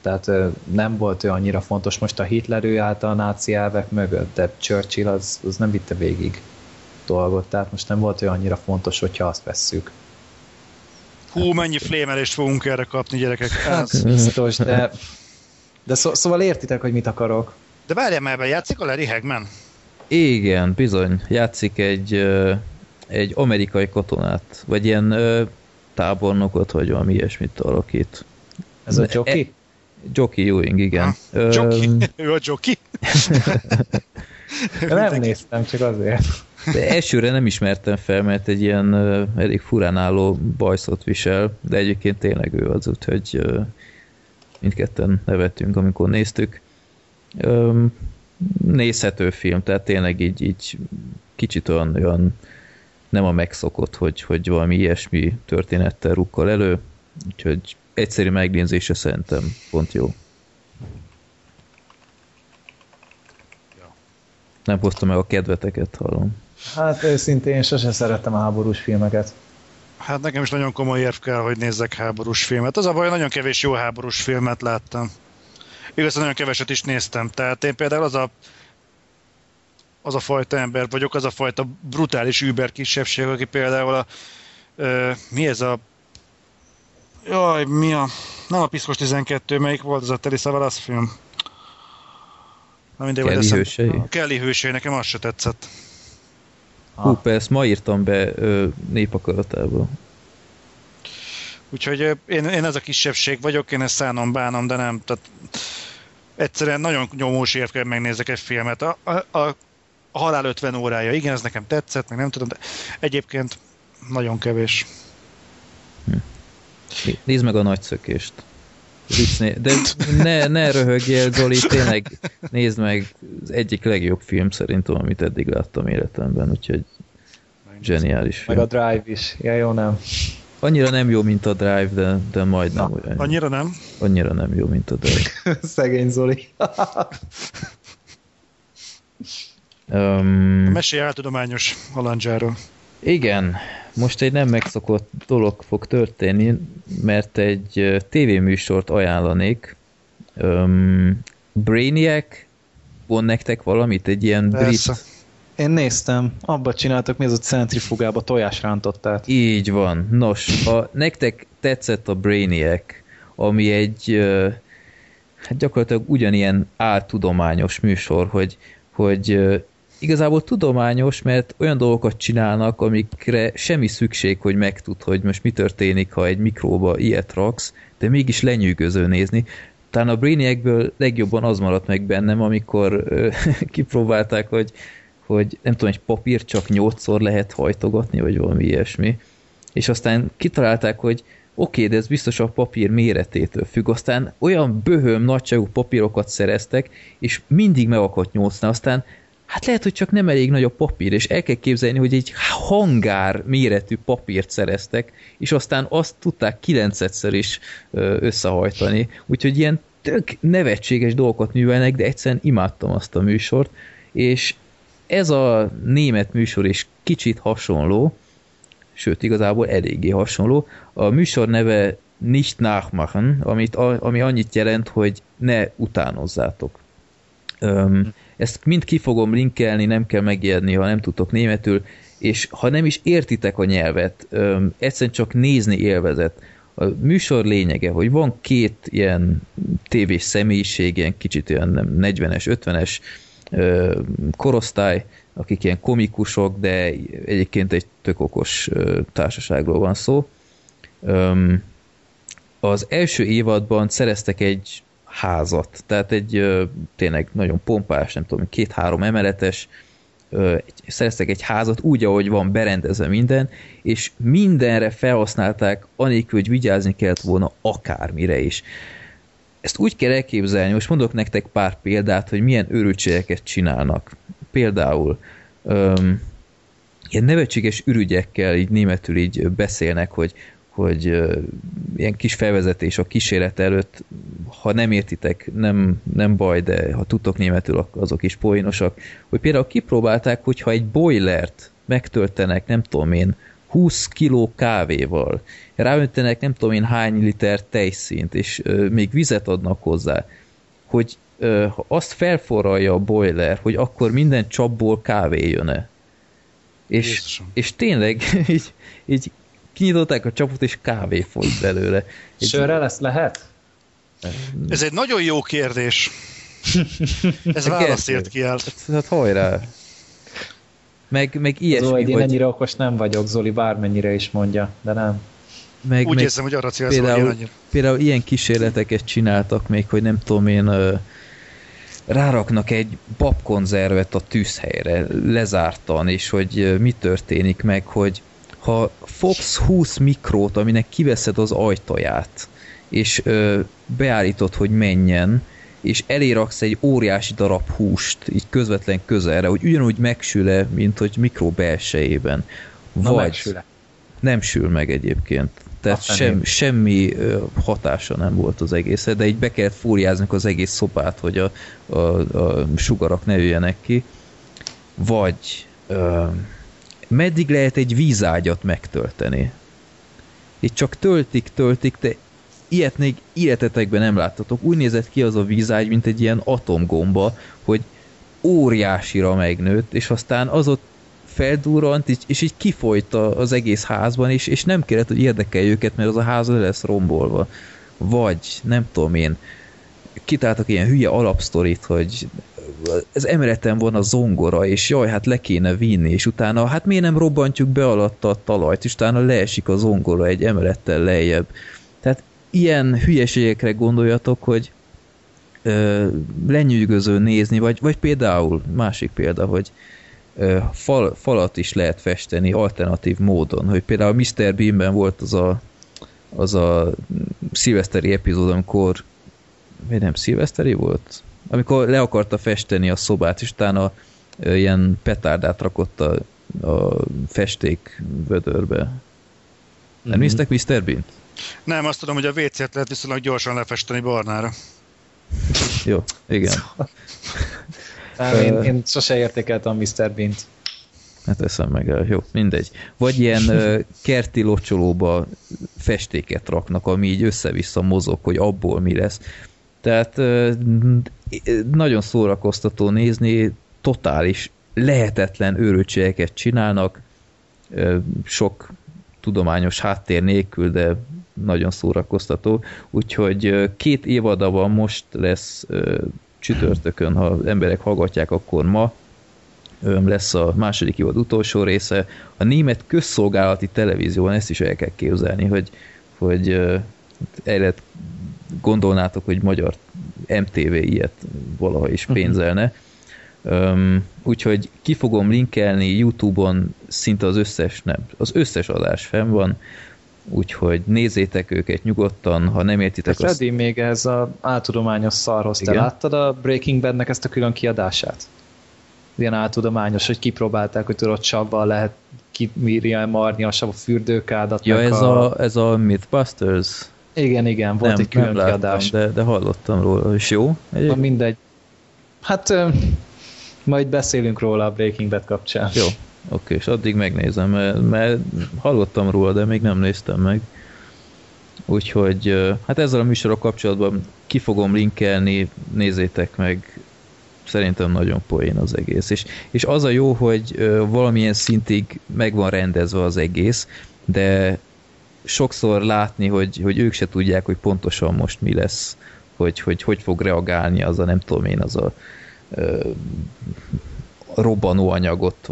Tehát nem volt ő annyira fontos. Most a Hitler ő állt a náci elvek mögött, de Churchill az, az nem vitte végig dolgot, tehát most nem volt ő annyira fontos, hogyha azt vesszük. Hú, mennyi flémelést fogunk erre kapni, gyerekek. Hát Ez. biztos, de, de szó, szóval értitek, hogy mit akarok. De várjál már, ebben játszik a Larry Hagman? Igen, bizony, játszik egy, egy amerikai katonát, vagy ilyen tábornokot, vagy valami ilyesmit alakít. Ez a De- Jockey? Jockey Ewing, igen. Ö, Jockey? Ő a Jockey? Nem néztem, csak azért. De elsőre nem ismertem fel, mert egy ilyen ö, elég furán álló bajszot visel, de egyébként tényleg ő az, úgyhogy ö, mindketten nevettünk, amikor néztük. Ö, nézhető film, tehát tényleg így, így kicsit olyan, olyan nem a megszokott, hogy, hogy valami ilyesmi történettel rukkal elő, úgyhogy egyszerű megnézése szerintem pont jó. Nem hoztam meg a kedveteket, hallom. Hát őszintén én sose szerettem a háborús filmeket. Hát nekem is nagyon komoly érv kell, hogy nézzek háborús filmet. Az a baj, nagyon kevés jó háborús filmet láttam. Igaz, nagyon keveset is néztem. Tehát én például az a az a fajta ember vagyok, az a fajta brutális über kisebbség, aki például a ö, mi ez a jaj, mi a nem a Piszkos 12, melyik volt az a Telly Savalas film? Na mindegy, Kelly hősei? A Kelly hősei, nekem az se tetszett. Hú, persze, ma írtam be ö, népakaratába. Úgyhogy én, én ez a kisebbség vagyok, én ezt szánom, bánom, de nem. Tehát egyszerűen nagyon nyomós érv kell megnézek egy filmet. A, a, a, halál 50 órája, igen, ez nekem tetszett, meg nem tudom, de egyébként nagyon kevés. Nézd meg a nagyszökést. Vicc, De ne, ne röhögjél, Zoli, tényleg nézd meg az egyik legjobb film szerintem, amit eddig láttam életemben, úgyhogy zseniális Meg a film. Drive is. Ja, jó, nem. Annyira nem jó, mint a Drive, de, de majdnem olyan. Annyira nem? Annyira nem jó, mint a Drive. Szegény Zoli. Um, Mesélj áltudományos halandzsáról. Igen, most egy nem megszokott dolog fog történni, mert egy tévéműsort ajánlanék. Um, Brainiac, von nektek valamit? Egy ilyen Persze. brit... Én néztem, abba csináltak, mi az a centrifugába tojás rántottát. Így van. Nos, ha nektek tetszett a Brainiac, ami egy hát gyakorlatilag ugyanilyen áltudományos műsor, hogy, hogy igazából tudományos, mert olyan dolgokat csinálnak, amikre semmi szükség, hogy megtud, hogy most mi történik, ha egy mikróba ilyet raksz, de mégis lenyűgöző nézni. Talán a Brainiacből legjobban az maradt meg bennem, amikor kipróbálták, hogy, hogy nem tudom, egy papír csak nyolcszor lehet hajtogatni, vagy valami ilyesmi. És aztán kitalálták, hogy oké, okay, de ez biztos a papír méretétől függ. Aztán olyan böhöm nagyságú papírokat szereztek, és mindig meg akart nyolcni. Aztán hát lehet, hogy csak nem elég nagy a papír, és el kell képzelni, hogy egy hangár méretű papírt szereztek, és aztán azt tudták kilencedszer is összehajtani. Úgyhogy ilyen tök nevetséges dolgokat művelnek, de egyszerűen imádtam azt a műsort, és ez a német műsor is kicsit hasonló, sőt, igazából eléggé hasonló. A műsor neve Nicht nachmachen, amit, ami annyit jelent, hogy ne utánozzátok. Öm, ezt mind ki fogom linkelni, nem kell megijedni, ha nem tudtok németül, és ha nem is értitek a nyelvet, egyszerűen csak nézni élvezet. A műsor lényege, hogy van két ilyen tévés személyiség, ilyen kicsit nem 40-es, 50-es ö, korosztály, akik ilyen komikusok, de egyébként egy tök okos társaságról van szó. Az első évadban szereztek egy házat, tehát egy tényleg nagyon pompás, nem tudom, két-három emeletes, szereztek egy házat úgy, ahogy van berendezve minden, és mindenre felhasználták, anélkül, hogy vigyázni kellett volna akármire is. Ezt úgy kell elképzelni, most mondok nektek pár példát, hogy milyen őrültségeket csinálnak. Például öm, ilyen nevetséges ürügyekkel így németül így beszélnek, hogy hogy ilyen kis felvezetés a kísérlet előtt, ha nem értitek, nem, nem baj, de ha tudtok németül, azok is poénosak, hogy például kipróbálták, hogyha egy boilert megtöltenek, nem tudom én, 20 kiló kávéval, ráöntenek nem tudom én hány liter tejszínt, és uh, még vizet adnak hozzá, hogy uh, ha azt felforralja a boiler, hogy akkor minden csapból kávé jön-e. És, és tényleg így, így kinyitották a csapot, és kávé folyt belőle. Egy... Sörre lesz lehet? Ez egy nagyon jó kérdés. Ez válaszért ki el. Hát, hát hajrá. Meg, meg ilyesmi, Zoli, hogy... én ennyire okos nem vagyok, Zoli bármennyire is mondja, de nem. Meg, Úgy meg érzem, hogy arra például, hogy például ilyen kísérleteket csináltak még, hogy nem tudom én, ráraknak egy babkonzervet a tűzhelyre, lezártan, és hogy mi történik meg, hogy ha fogsz 20 mikrót, aminek kiveszed az ajtaját, és ö, beállítod, hogy menjen, és eléraksz egy óriási darab húst, így közvetlen közelre, hogy ugyanúgy megsül-e, mint hogy mikró belsejében. Vagy megsül-e. nem sül meg egyébként. Tehát sem, semmi hatása nem volt az egész, de így be kellett fúriázni az egész szobát, hogy a, a, a sugarak ne jöjjenek ki. Vagy ö, meddig lehet egy vízágyat megtölteni? Itt csak töltik, töltik, de ilyet még életetekben nem láttatok. Úgy nézett ki az a vízágy, mint egy ilyen atomgomba, hogy óriásira megnőtt, és aztán az ott feldurrant, és, és így kifolyt az egész házban, és, és nem kellett, hogy érdekelj őket, mert az a ház le lesz rombolva. Vagy, nem tudom én, kitáltak ilyen hülye alapsztorit, hogy ez emeleten van a zongora, és jaj, hát le kéne vinni, és utána, hát miért nem robbantjuk be alatta a talajt, és utána leesik a zongora egy emelettel lejjebb. Tehát ilyen hülyeségekre gondoljatok, hogy ö, lenyűgöző nézni, vagy, vagy például, másik példa, hogy ö, fal, falat is lehet festeni alternatív módon, hogy például Mr. Beanben volt az a, az a szilveszteri epizód, amikor vagy nem szilveszteri volt? Amikor le akarta festeni a szobát, és utána ilyen petárdát rakott a, a festék vödörbe. Nem mm-hmm. néztek Mr. Bean-t? Nem, azt tudom, hogy a WC-t lehet viszonylag gyorsan lefesteni barnára. Jó, igen. Nem, én, én sose értékeltem Mr. Bean-t. Hát eszem meg el. Jó, mindegy. Vagy ilyen kerti locsolóba festéket raknak, ami így össze-vissza mozog, hogy abból mi lesz. Tehát nagyon szórakoztató nézni, totális, lehetetlen őrültségeket csinálnak, sok tudományos háttér nélkül, de nagyon szórakoztató. Úgyhogy két évadban most lesz csütörtökön, ha emberek hallgatják, akkor ma lesz a második évad utolsó része. A német közszolgálati televízión ezt is el kell képzelni, hogy, hogy el lehet gondolnátok, hogy magyar MTV ilyet valaha is mhm. pénzelne. Um, úgyhogy ki fogom linkelni Youtube-on szinte az összes, nem, az összes adás fenn van, úgyhogy nézzétek őket nyugodtan, ha nem értitek azt... Freddy, még ez a áltudományos szarhoz, te láttad a Breaking Badnek ezt a külön kiadását? Ilyen áltudományos, hogy kipróbálták, hogy tudod csapba lehet kibírja marni a sav a fürdőkádat. Ja, ez a, a, ez a Mythbusters? Igen, igen, volt nem, egy külön nem kiadás. de, de hallottam róla, és jó? Na mindegy. Hát majd beszélünk róla a Breaking Bad kapcsán. Jó, oké, és addig megnézem, mert, mert hallottam róla, de még nem néztem meg. Úgyhogy hát ezzel a műsorok kapcsolatban ki fogom linkelni, nézzétek meg, szerintem nagyon poén az egész. És, és az a jó, hogy valamilyen szintig meg van rendezve az egész, de sokszor látni, hogy, hogy ők se tudják, hogy pontosan most mi lesz, hogy hogy, hogy fog reagálni az a nem tudom én, az a ö, robbanó anyagot,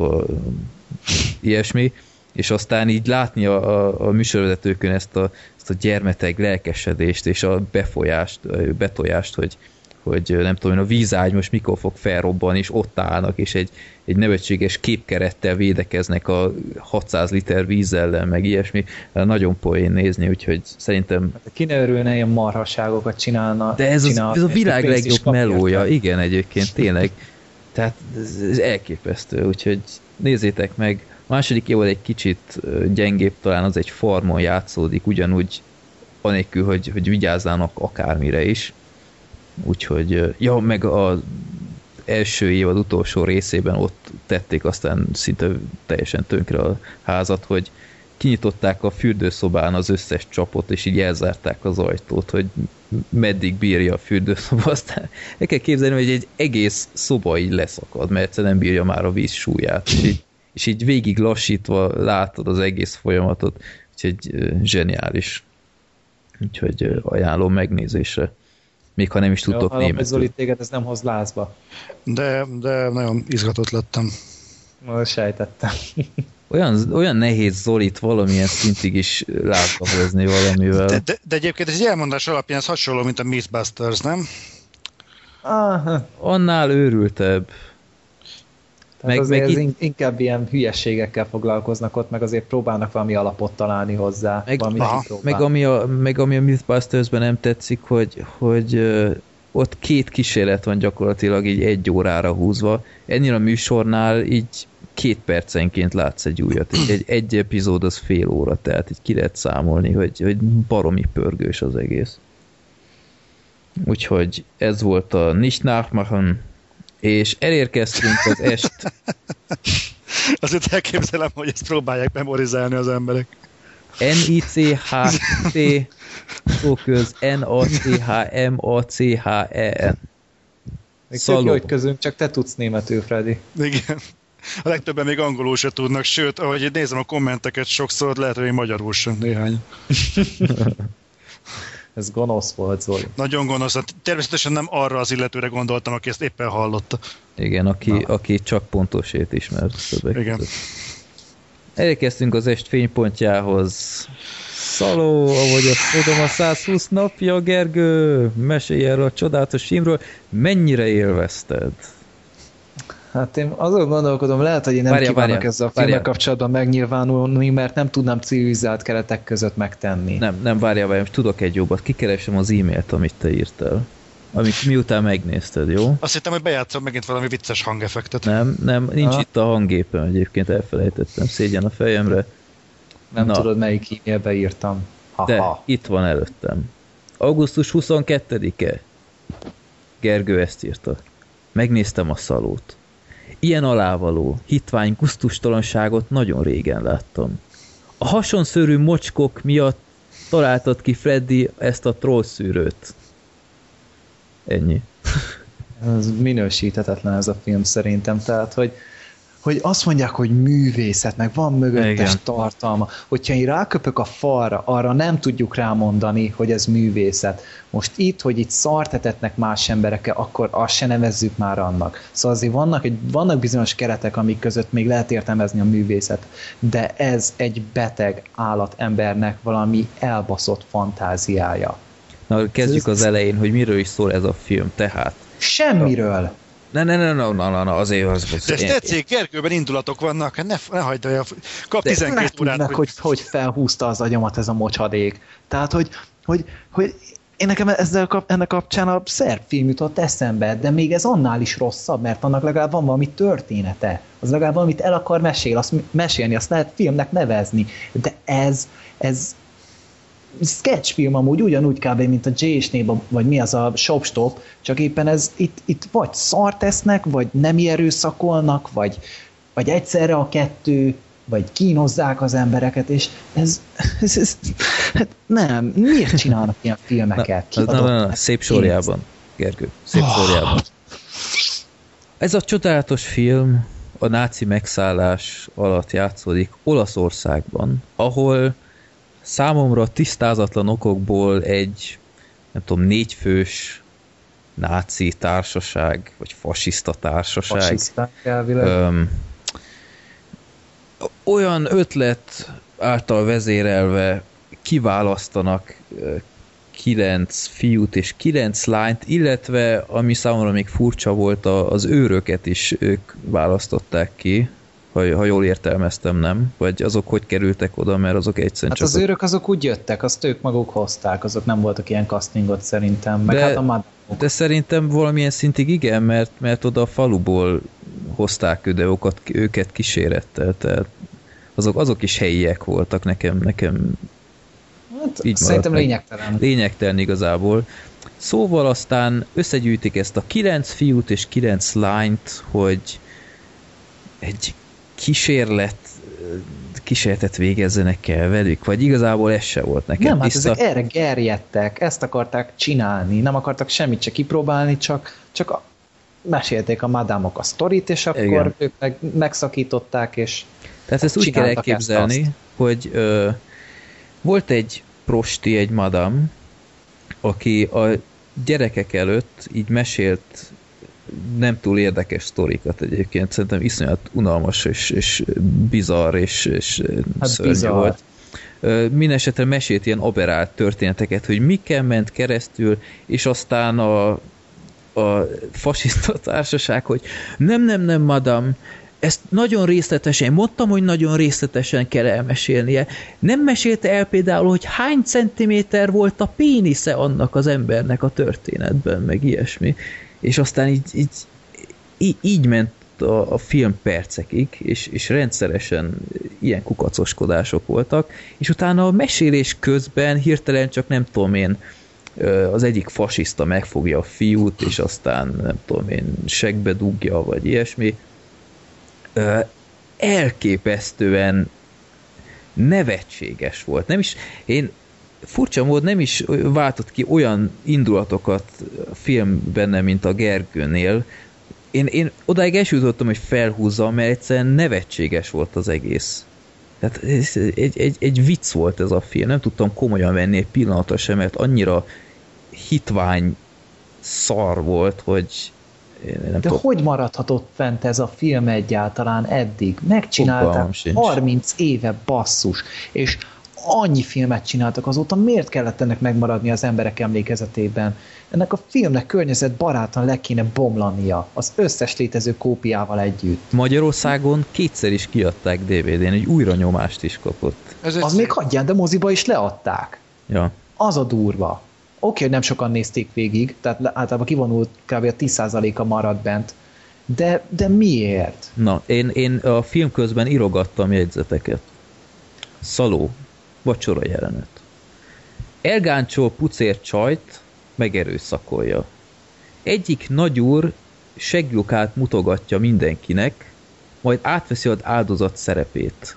ilyesmi, és aztán így látni a, a, a műsorvezetőkön ezt a, ezt a gyermeteg lelkesedést és a befolyást, betojást, hogy, hogy nem tudom, a vízágy most mikor fog felrobban, és ott állnak, és egy, egy nevetséges képkerettel védekeznek a 600 liter víz ellen, meg ilyesmi. Nagyon poén nézni, úgyhogy szerintem... Hát, ki ne örülne, ilyen marhaságokat csinálna. De ez, csinál, az, ez a világ legjobb melója, igen, egyébként, tényleg. Tehát ez, ez elképesztő, úgyhogy nézzétek meg. A második évad egy kicsit gyengébb, talán az egy farmon játszódik, ugyanúgy anélkül, hogy, hogy vigyázzának akármire is Úgyhogy, ja, meg az első évad utolsó részében ott tették aztán szinte teljesen tönkre a házat, hogy kinyitották a fürdőszobán az összes csapot, és így elzárták az ajtót, hogy meddig bírja a fürdőszoba. Aztán el kell képzelni, hogy egy egész szoba így leszakad, mert egyszerűen nem bírja már a víz súlyát. És így, és így végig lassítva látod az egész folyamatot, úgyhogy zseniális. Úgyhogy ajánlom megnézésre még ha nem is tudok ja, németül. Zoli, téged ez nem hoz lázba. De, de nagyon izgatott lettem. Most sejtettem. Olyan, olyan nehéz Zolit valamilyen szintig is lázba hozni valamivel. De, de, de egyébként ez egy elmondás alapján ez hasonló, mint a Mythbusters, nem? Aha. Annál őrültebb. Tehát meg, meg itt... inkább ilyen hülyességekkel foglalkoznak ott, meg azért próbálnak valami alapot találni hozzá. Meg, meg, ami, a, meg ami a Mythbusters-ben nem tetszik, hogy, hogy ott két kísérlet van gyakorlatilag így egy órára húzva. Ennél a műsornál így két percenként látsz egy újat. Egy, egy, egy epizód az fél óra, tehát így ki lehet számolni, hogy, hogy baromi pörgős az egész. Úgyhogy ez volt a Nicht nachmachen, és elérkeztünk az est. Azért elképzelem, hogy ezt próbálják memorizálni az emberek. N-I-C-H-T szóköz N-A-C-H-M-A-C-H-E-N Még hogy közünk, csak te tudsz németül, Freddy. Igen. A legtöbben még angolul se tudnak, sőt, ahogy nézem a kommenteket sokszor, lehet, hogy magyarul sem néhány. Ez gonosz volt, Zoli. Nagyon gonosz. Hát természetesen nem arra az illetőre gondoltam, aki ezt éppen hallotta. Igen, aki, aki csak pontosét ismert. Igen. Között. Elérkeztünk az est fénypontjához. Szaló, ahogy azt tudom, a 120 napja, Gergő, mesélj erről a csodálatos filmről. Mennyire élvezted? Hát én azon gondolkodom, lehet, hogy én nem várja, kívánok várja, ezzel a filmmel kapcsolatban megnyilvánulni, mert nem tudnám civilizált keretek között megtenni. Nem, nem, várja, várja, most tudok egy jobbat. Kikeresem az e-mailt, amit te írtál. Amit miután megnézted, jó? Azt hittem, hogy bejátszom megint valami vicces hangeffektet. Nem, nem, nincs ha? itt a hanggépem egyébként, elfelejtettem, szégyen a fejemre. Nem Na. tudod, melyik e-mailbe írtam. Ha, De ha. itt van előttem. Augusztus 22-e. Gergő ezt írta. Megnéztem a szalót. Ilyen alávaló, hitvány gusztustalanságot nagyon régen láttam. A hasonszörű mocskok miatt találtad ki Freddy ezt a trollszűrőt. Ennyi. Ez minősíthetetlen ez a film szerintem, tehát, hogy hogy azt mondják, hogy művészet, meg van mögöttes Igen. tartalma. Hogyha én ráköpök a falra, arra nem tudjuk rámondani, hogy ez művészet. Most itt, hogy itt szartetetnek más emberekkel, akkor azt se nevezzük már annak. Szóval azért vannak, egy, vannak bizonyos keretek, amik között még lehet értelmezni a művészet, de ez egy beteg állatembernek valami elbaszott fantáziája. Na, kezdjük az elején, hogy miről is szól ez a film, tehát. Semmiről. Ne, ne, ne, ne, ne, ne, ne azért az... De ezt tetszik, Gergőben indulatok vannak, ne, ne hagyd el, kap 12 órát. Hogy... hogy... hogy felhúzta az agyamat ez a mocsadék. Tehát, hogy, hogy, hogy én nekem ezzel kap, ennek kapcsán a szerb film jutott eszembe, de még ez annál is rosszabb, mert annak legalább van valami története. Az legalább valamit el akar mesél, azt mesélni, azt lehet filmnek nevezni. De ez, ez sketchfilm amúgy ugyanúgy kb. mint a J és Néba, vagy mi az a Shopstop, csak éppen ez itt, itt vagy szart tesznek, vagy nem erőszakolnak, vagy, vagy egyszerre a kettő, vagy kínozzák az embereket, és ez, ez, ez hát nem, miért csinálnak ilyen filmeket? Na, na, na, na, szép sorjában, Gergő, szép oh. sorjában. Ez a csodálatos film a náci megszállás alatt játszódik Olaszországban, ahol számomra tisztázatlan okokból egy, nem tudom, négyfős náci társaság, vagy fasiszta társaság. Fasiszták elvileg. Öm, olyan ötlet által vezérelve kiválasztanak kilenc fiút és kilenc lányt, illetve ami számomra még furcsa volt, az őröket is ők választották ki, ha, ha jól értelmeztem, nem? Vagy azok hogy kerültek oda, mert azok egyszerűen hát csak... az őrök azok úgy jöttek, azt ők maguk hozták, azok nem voltak ilyen castingot szerintem, meg de, hát a madamok. De szerintem valamilyen szintig igen, mert, mert oda a faluból hozták őket, őket kísérettel, tehát azok, azok is helyiek voltak nekem, nekem hát, így Szerintem meg. lényegtelen. Lényegtelen igazából. Szóval aztán összegyűjtik ezt a kilenc fiút és kilenc lányt, hogy egy kísérlet kísérletet végezzenek el velük, vagy igazából ez se volt nekem. Nem, hát ezek erre gerjedtek, ezt akarták csinálni, nem akartak semmit se kipróbálni, csak, csak a, mesélték a madámok a sztorit, és akkor Igen. ők meg, megszakították, és Tehát ezt úgy kell elképzelni, ezt hogy ö, volt egy prosti, egy madam, aki a gyerekek előtt így mesélt nem túl érdekes sztorikat egyébként, szerintem iszonyat unalmas és, és bizarr és, és hát szörnyű volt. Mindenesetre mesélt ilyen aberált történeteket, hogy mikkel ment keresztül, és aztán a, a fasiszta társaság, hogy nem, nem, nem, madam, ezt nagyon részletesen, mondtam, hogy nagyon részletesen kell elmesélnie. Nem mesélte el például, hogy hány centiméter volt a pénisze annak az embernek a történetben, meg ilyesmi és aztán így, így, így, ment a, a film percekig, és, és rendszeresen ilyen kukacoskodások voltak, és utána a mesélés közben hirtelen csak nem tudom én, az egyik fasiszta megfogja a fiút, és aztán nem tudom én, segbe dugja, vagy ilyesmi. Elképesztően nevetséges volt. Nem is, én furcsa mód nem is váltott ki olyan indulatokat a film benne, mint a Gergőnél. Én, én odáig elsőzottam, hogy felhúzzam, mert egyszerűen nevetséges volt az egész. Tehát ez egy, egy, egy vicc volt ez a film, nem tudtam komolyan venni egy pillanatra sem, mert annyira hitvány szar volt, hogy nem De tudom. hogy maradhatott fent ez a film egyáltalán eddig? Megcsinálták 30 éve basszus, és annyi filmet csináltak azóta, miért kellett ennek megmaradni az emberek emlékezetében? Ennek a filmnek környezet barátan le kéne bomlania, az összes létező kópiával együtt. Magyarországon kétszer is kiadták DVD-n, egy újra nyomást is kapott. Ez az még hagyján, de moziba is leadták. Ja. Az a durva. Oké, okay, hogy nem sokan nézték végig, tehát általában kivonult kb. a 10%-a maradt bent, de, de miért? Na, én, én a film közben írogattam jegyzeteket. Szaló, vacsora jelenet. Elgáncsol pucér csajt, megerőszakolja. Egyik nagyúr segjukát mutogatja mindenkinek, majd átveszi az áldozat szerepét.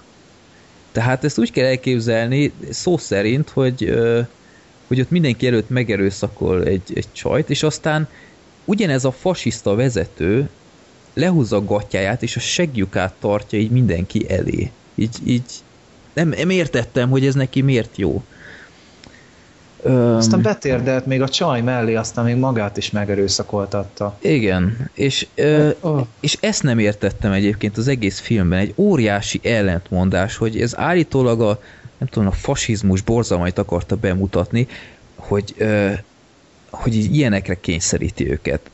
Tehát ezt úgy kell elképzelni, szó szerint, hogy, hogy ott mindenki előtt megerőszakol egy, egy csajt, és aztán ugyanez a fasiszta vezető lehúzza a gatyáját, és a segjukát tartja így mindenki elé. Így, így nem, nem értettem, hogy ez neki miért jó. Aztán betérdelt még a csaj mellé, aztán még magát is megerőszakoltatta. Igen, és, ö, oh. és ezt nem értettem egyébként az egész filmben, egy óriási ellentmondás, hogy ez állítólag a, nem tudom, a fasizmus borzalmait akarta bemutatni, hogy, ö, hogy így ilyenekre kényszeríti őket.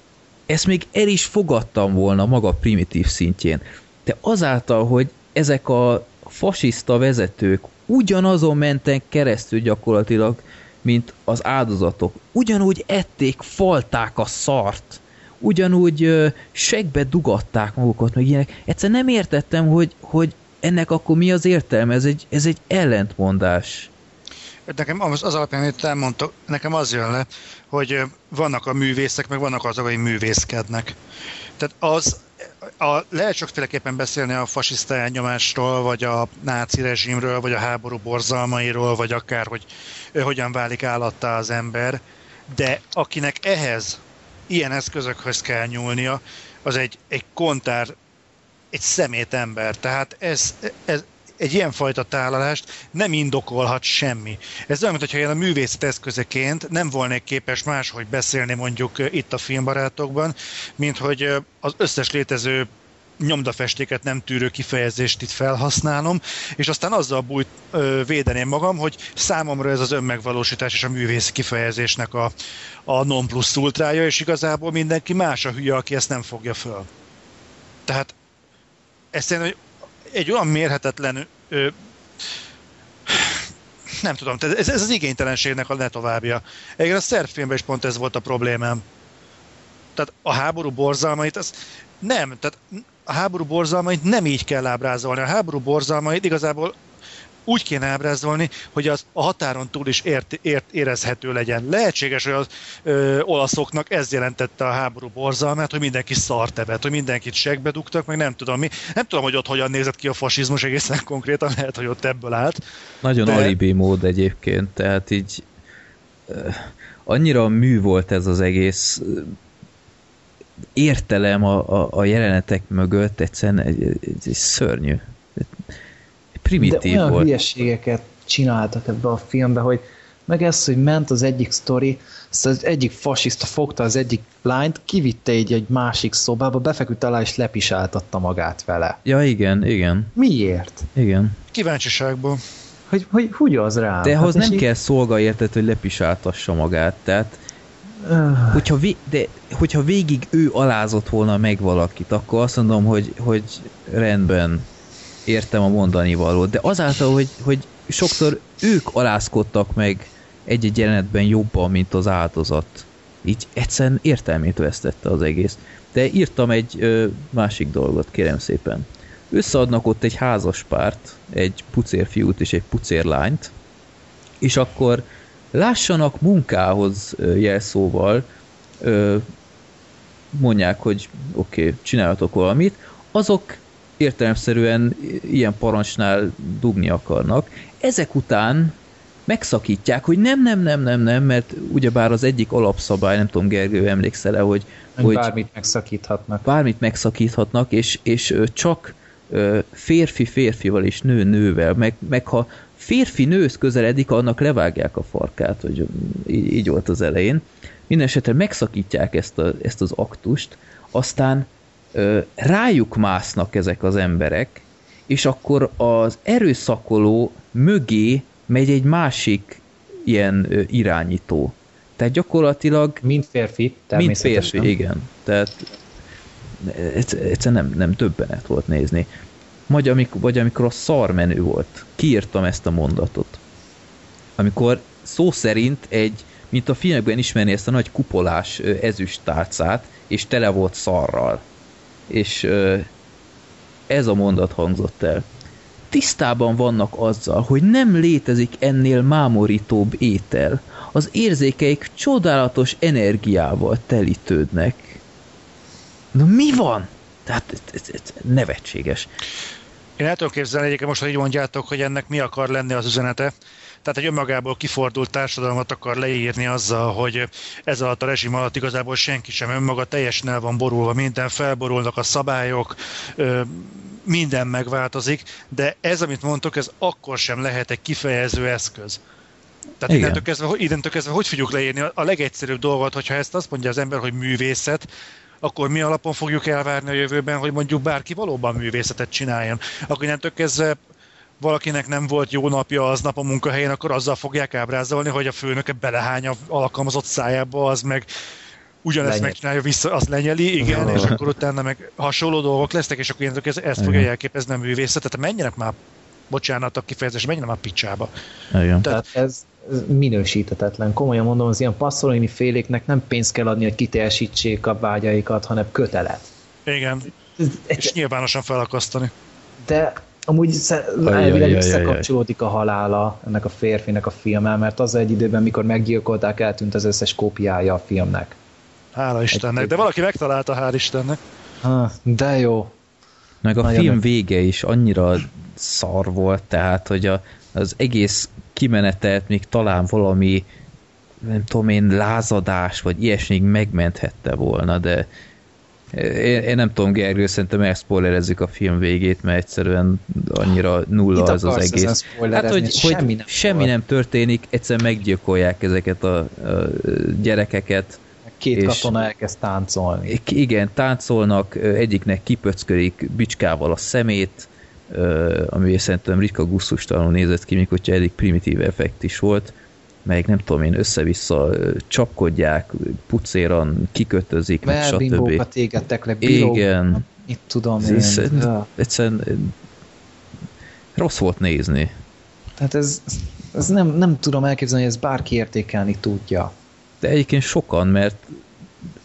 Ezt még el is fogadtam volna maga primitív szintjén, de azáltal, hogy ezek a fasiszta vezetők ugyanazon mentek keresztül gyakorlatilag, mint az áldozatok. Ugyanúgy ették, falták a szart, ugyanúgy segbe dugatták magukat, meg ilyenek. Egyszer nem értettem, hogy, hogy ennek akkor mi az értelme, ez egy, ez egy ellentmondás. Nekem az, az alapján, amit elmondtak, nekem az jön le, hogy vannak a művészek, meg vannak azok, akik művészkednek. Tehát az, a, lehet sokféleképpen beszélni a fasiszta elnyomásról, vagy a náci rezsimről, vagy a háború borzalmairól, vagy akár, hogy hogyan válik állattá az ember, de akinek ehhez ilyen eszközökhöz kell nyúlnia, az egy, egy kontár, egy szemét ember. Tehát ez, ez, egy ilyenfajta tálalást nem indokolhat semmi. Ez olyan, mintha én a művészet eszközeként nem volnék képes máshogy beszélni mondjuk itt a filmbarátokban, mint hogy az összes létező nyomdafestéket nem tűrő kifejezést itt felhasználom, és aztán azzal bújt, ö, védeném magam, hogy számomra ez az önmegvalósítás és a művész kifejezésnek a, a non plus ultrája, és igazából mindenki más a hülye, aki ezt nem fogja föl. Tehát ez szerintem egy olyan mérhetetlen ö, nem tudom, ez, ez az igénytelenségnek a ne továbbja. Egyébként a szerb filmben is pont ez volt a problémám. Tehát a háború borzalmait, az nem, tehát a háború borzalmait nem így kell ábrázolni. A háború borzalmait igazából úgy kéne ábrázolni, hogy az a határon túl is ért, ért, érezhető legyen. Lehetséges, hogy az ö, olaszoknak ez jelentette a háború borzalmát, hogy mindenki szart evett, hogy mindenkit segbe dugtak, meg nem tudom mi. Nem tudom, hogy ott hogyan nézett ki a fasizmus egészen konkrétan, lehet, hogy ott ebből állt. Nagyon de... alibi mód egyébként, tehát így annyira mű volt ez az egész értelem a, a, a jelenetek mögött egyszerűen egy, egy, egy szörnyű primitív De olyan volt. hülyeségeket csináltak ebbe a filmbe, hogy meg ez, hogy ment az egyik sztori, az egyik fasiszta fogta az egyik lányt, kivitte egy egy másik szobába, befeküdt alá és lepisáltatta magát vele. Ja, igen, igen. Miért? Igen. Kíváncsiságból. Hogy, hogy hogy az rá? De ahhoz hát nem kell szolga érted, hogy lepisáltassa magát, tehát uh. hogyha, vé, de, hogyha végig ő alázott volna meg valakit, akkor azt mondom, hogy, hogy rendben, értem a mondani valót, de azáltal, hogy, hogy sokszor ők alázkodtak meg egy-egy jelenetben jobban, mint az áldozat. Így egyszerűen értelmét vesztette az egész. De írtam egy ö, másik dolgot, kérem szépen. Összeadnak ott egy házas párt, egy pucérfiút és egy pucérlányt, és akkor lássanak munkához jelszóval, ö, mondják, hogy oké, okay, csináljatok valamit, azok értelemszerűen ilyen parancsnál dugni akarnak. Ezek után megszakítják, hogy nem, nem, nem, nem, nem, mert ugyebár az egyik alapszabály, nem tudom, Gergő, emlékszel -e, hogy, hogy bármit megszakíthatnak. Bármit megszakíthatnak, és, és csak férfi férfival és nő nővel, meg, meg ha férfi nősz közeledik, annak levágják a farkát, hogy így, így volt az elején. Mindenesetre megszakítják ezt, a, ezt az aktust, aztán rájuk másznak ezek az emberek, és akkor az erőszakoló mögé megy egy másik ilyen irányító. Tehát gyakorlatilag... Mint férfi, Mint férfi, igen. Tehát egyszerűen nem, nem többenet volt nézni. Vagy amikor, vagy amikor a szarmenő volt. Kiírtam ezt a mondatot. Amikor szó szerint egy, mint a filmekben ismerni ezt a nagy kupolás ezüst tálcát, és tele volt szarral és ez a mondat hangzott el. Tisztában vannak azzal, hogy nem létezik ennél mámorítóbb étel. Az érzékeik csodálatos energiával telítődnek. Na mi van? Tehát ez, ez, nevetséges. Én el tudom képzelni egyébként most, hogy így mondjátok, hogy ennek mi akar lenni az üzenete. Tehát egy önmagából kifordult társadalmat akar leírni azzal, hogy ez alatt a rezsim alatt igazából senki sem önmaga teljesen el van borulva, minden felborulnak a szabályok, minden megváltozik, de ez, amit mondtok, ez akkor sem lehet egy kifejező eszköz. Tehát innentől kezdve, innentől kezdve hogy fogjuk leírni a legegyszerűbb dolgot, hogyha ezt azt mondja az ember, hogy művészet, akkor mi alapon fogjuk elvárni a jövőben, hogy mondjuk bárki valóban művészetet csináljon. Akkor innentől kezdve valakinek nem volt jó napja aznap a munkahelyén, akkor azzal fogják ábrázolni, hogy a főnöke belehány a alkalmazott szájába, az meg ugyanezt Lenyel. megcsinálja vissza, az lenyeli, igen, és akkor utána meg hasonló dolgok lesznek, és akkor ez, ezt fogja jelképezni a művészet. Tehát menjenek már, bocsánat a kifejezés, menjenek már picsába. Igen. Tehát ez, ez minősítetetlen. Komolyan mondom, az ilyen passzolini féléknek nem pénzt kell adni, hogy kiteljesítsék a vágyaikat, hanem kötelet. Igen. És nyilvánosan felakasztani. De amúgy elvileg összekapcsolódik a halála ennek a férfinek a filmmel, mert az egy időben, mikor meggyilkolták, eltűnt az összes kópiája a filmnek. Hála Istennek, de valaki megtalálta, hál' Istennek. Ha, de jó. Meg a Nagyon film meg... vége is annyira szar volt, tehát, hogy a, az egész kimenetet még talán valami nem tudom én, lázadás, vagy ilyesmi megmenthette volna, de én, én nem tudom, Gergő, szerintem elszpoilerezzük a film végét, mert egyszerűen annyira nulla az az egész. Hát, hogy, semmi, hogy nem, semmi nem történik, egyszerűen meggyilkolják ezeket a, a gyerekeket. Két És- katona elkezd táncolni. Igen, táncolnak, egyiknek kipöckölik bicskával a szemét, ami szerintem ritka gusztustalanul nézett ki, mikor eddig primitív effekt is volt, meg nem tudom én, össze-vissza csapkodják, pucéran kikötözik, meg stb. Égettek le, bilók, Igen, Itt tudom én. egyszerűen ö, rossz volt nézni. Tehát ez, ez nem, nem tudom elképzelni, hogy ez bárki értékelni tudja. De egyébként sokan, mert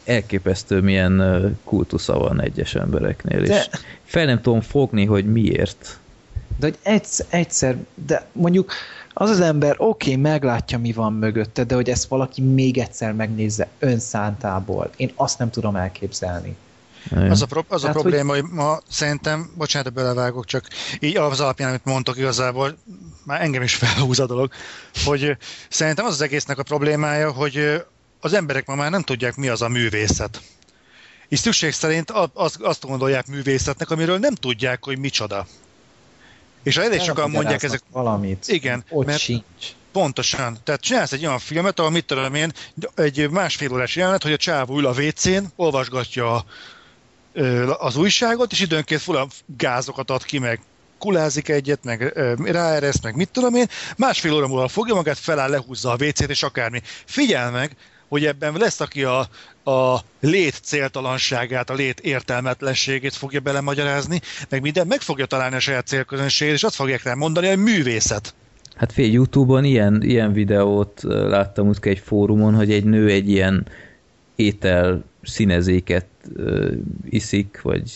elképesztő milyen kultusza van egyes embereknél, De- és fel nem tudom fogni, hogy miért. De hogy egyszer, egyszer de mondjuk az az ember oké, okay, meglátja, mi van mögötte, de hogy ezt valaki még egyszer megnézze önszántából, én azt nem tudom elképzelni. Az a, pro- az a Hát, probléma, hogy ma szerintem, bocsánat, hogy belevágok, csak így az alapján, amit mondtok igazából, már engem is felhúz a dolog, hogy szerintem az az egésznek a problémája, hogy az emberek ma már nem tudják, mi az a művészet. És szükség szerint azt gondolják művészetnek, amiről nem tudják, hogy micsoda. És elég sokan mondják ezek, Valamit. Igen, Ott mert- sincs. Pontosan. Tehát csinálsz egy olyan filmet, ahol mit tudom én, egy másfél órás jelenet, hogy a csávó ül a WC-n, olvasgatja a- az újságot, és időnként full gázokat ad ki, meg kulázik egyet, meg ö, ráereszt, meg mit tudom én, másfél óra múlva fogja magát, feláll, lehúzza a WC-t, és akármi. Figyelj meg, hogy ebben lesz, aki a, a lét céltalanságát, a lét értelmetlenségét fogja belemagyarázni, meg minden, meg fogja találni a saját célközönségét, és azt fogják rá mondani, hogy művészet. Hát fél Youtube-on ilyen, ilyen videót láttam úgy egy fórumon, hogy egy nő egy ilyen étel színezéket ö, iszik, vagy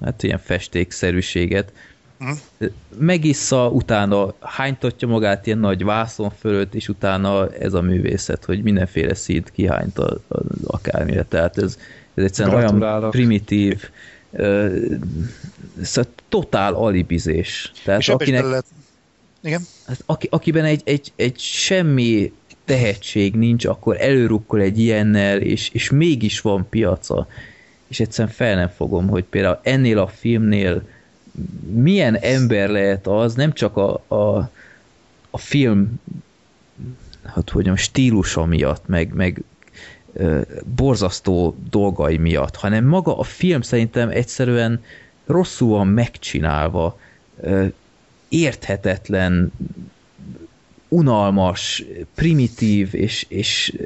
hát ilyen festékszerűséget. Hm. Megissza, utána hánytatja magát ilyen nagy vászon fölött, és utána ez a művészet, hogy mindenféle színt kihányt a, a, akármire. Tehát ez, ez egyszerűen olyan primitív, ö, szóval totál alibizés. Tehát és akinek, lehet... Igen? Hát aki, akiben egy, egy, egy semmi tehetség nincs, akkor előrukkol egy ilyennel, és, és mégis van piaca. És egyszerűen fel nem fogom, hogy például ennél a filmnél milyen ember lehet az, nem csak a, a, a film hát hogy mondjam, stílusa miatt, meg, meg ö, borzasztó dolgai miatt, hanem maga a film szerintem egyszerűen rosszul van megcsinálva, ö, érthetetlen, unalmas, primitív, és, és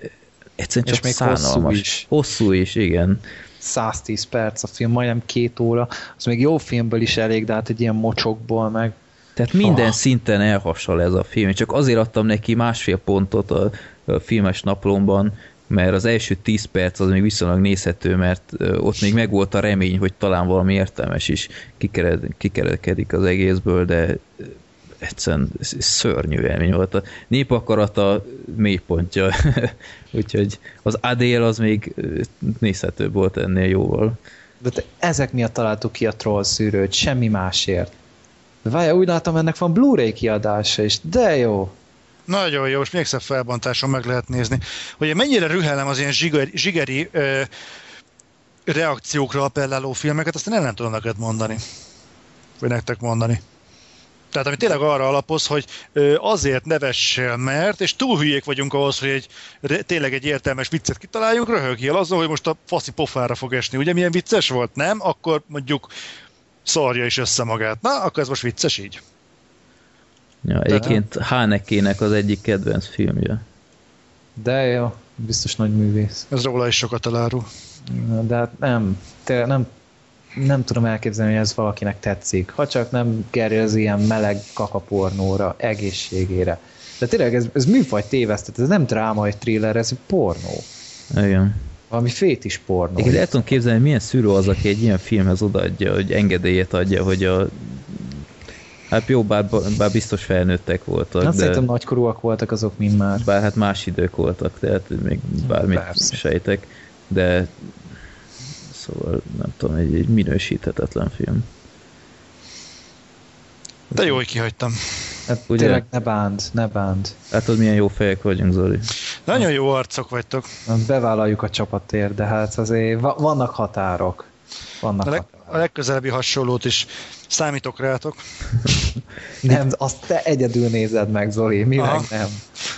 egyszerűen És csak még hosszú szánalmas. is. Hosszú is, igen. 110 perc a film, majdnem két óra, az még jó filmből is elég, de hát egy ilyen mocsokból meg. Tehát minden Ah. szinten elhasal ez a film. Én csak azért adtam neki másfél pontot a, a filmes naplomban, mert az első 10 perc az még viszonylag nézhető, mert ott még megvolt a remény, hogy talán valami értelmes is kikered, kikerekedik az egészből, de egyszerűen szörnyű élmény volt. A népakarata mélypontja, úgyhogy az Adél az még nézhetőbb volt ennél jóval. De te, ezek miatt találtuk ki a troll szűrőt, semmi másért. De várja, úgy látom, ennek van Blu-ray kiadása is, de jó. Nagyon jó, és még szebb felbontáson meg lehet nézni. Hogy én mennyire rühellem az ilyen zsigeri, zsigeri ö, reakciókra appelláló filmeket, azt én nem tudom neked mondani. Vagy nektek mondani. Tehát ami tényleg arra alapoz, hogy azért nevessél, mert, és túl hülyék vagyunk ahhoz, hogy egy, tényleg egy értelmes viccet kitaláljunk, röhögjél azon, hogy most a faszi pofára fog esni. Ugye milyen vicces volt? Nem? Akkor mondjuk szarja is össze magát. Na, akkor ez most vicces így. Ja, egyébként Hanekének az egyik kedvenc filmje. De jó, biztos nagy művész. Ez róla is sokat elárul. De hát nem, te, nem, nem tudom elképzelni, hogy ez valakinek tetszik. Ha csak nem gerjez ilyen meleg kakapornóra, egészségére. De tényleg ez, ez műfaj tévesztett, ez nem dráma, egy thriller, ez pornó. Igen. Valami fétis pornó. Igen, el tudom képzelni, hogy milyen szűrő az, aki egy ilyen filmhez odaadja, hogy engedélyet adja, hogy a Hát jó, bár, bár biztos felnőttek voltak, Hát de szerintem nagykorúak voltak azok mind már. bár hát más idők voltak, tehát még bármit Persze. sejtek, de szóval nem tudom, egy, egy minősíthetetlen film. De jó, hogy kihagytam. Hát Ugye? tényleg ne bánd, ne bánd. Látod, milyen jó fejek vagyunk, Zoli. Nagyon jó arcok vagytok. Bevállaljuk a csapatért, de hát azért va- vannak határok. Vannak A, leg, határok. a legközelebbi hasonlót is számítok rátok. Nem, azt te egyedül nézed meg, Zoli, mi Aha. meg nem.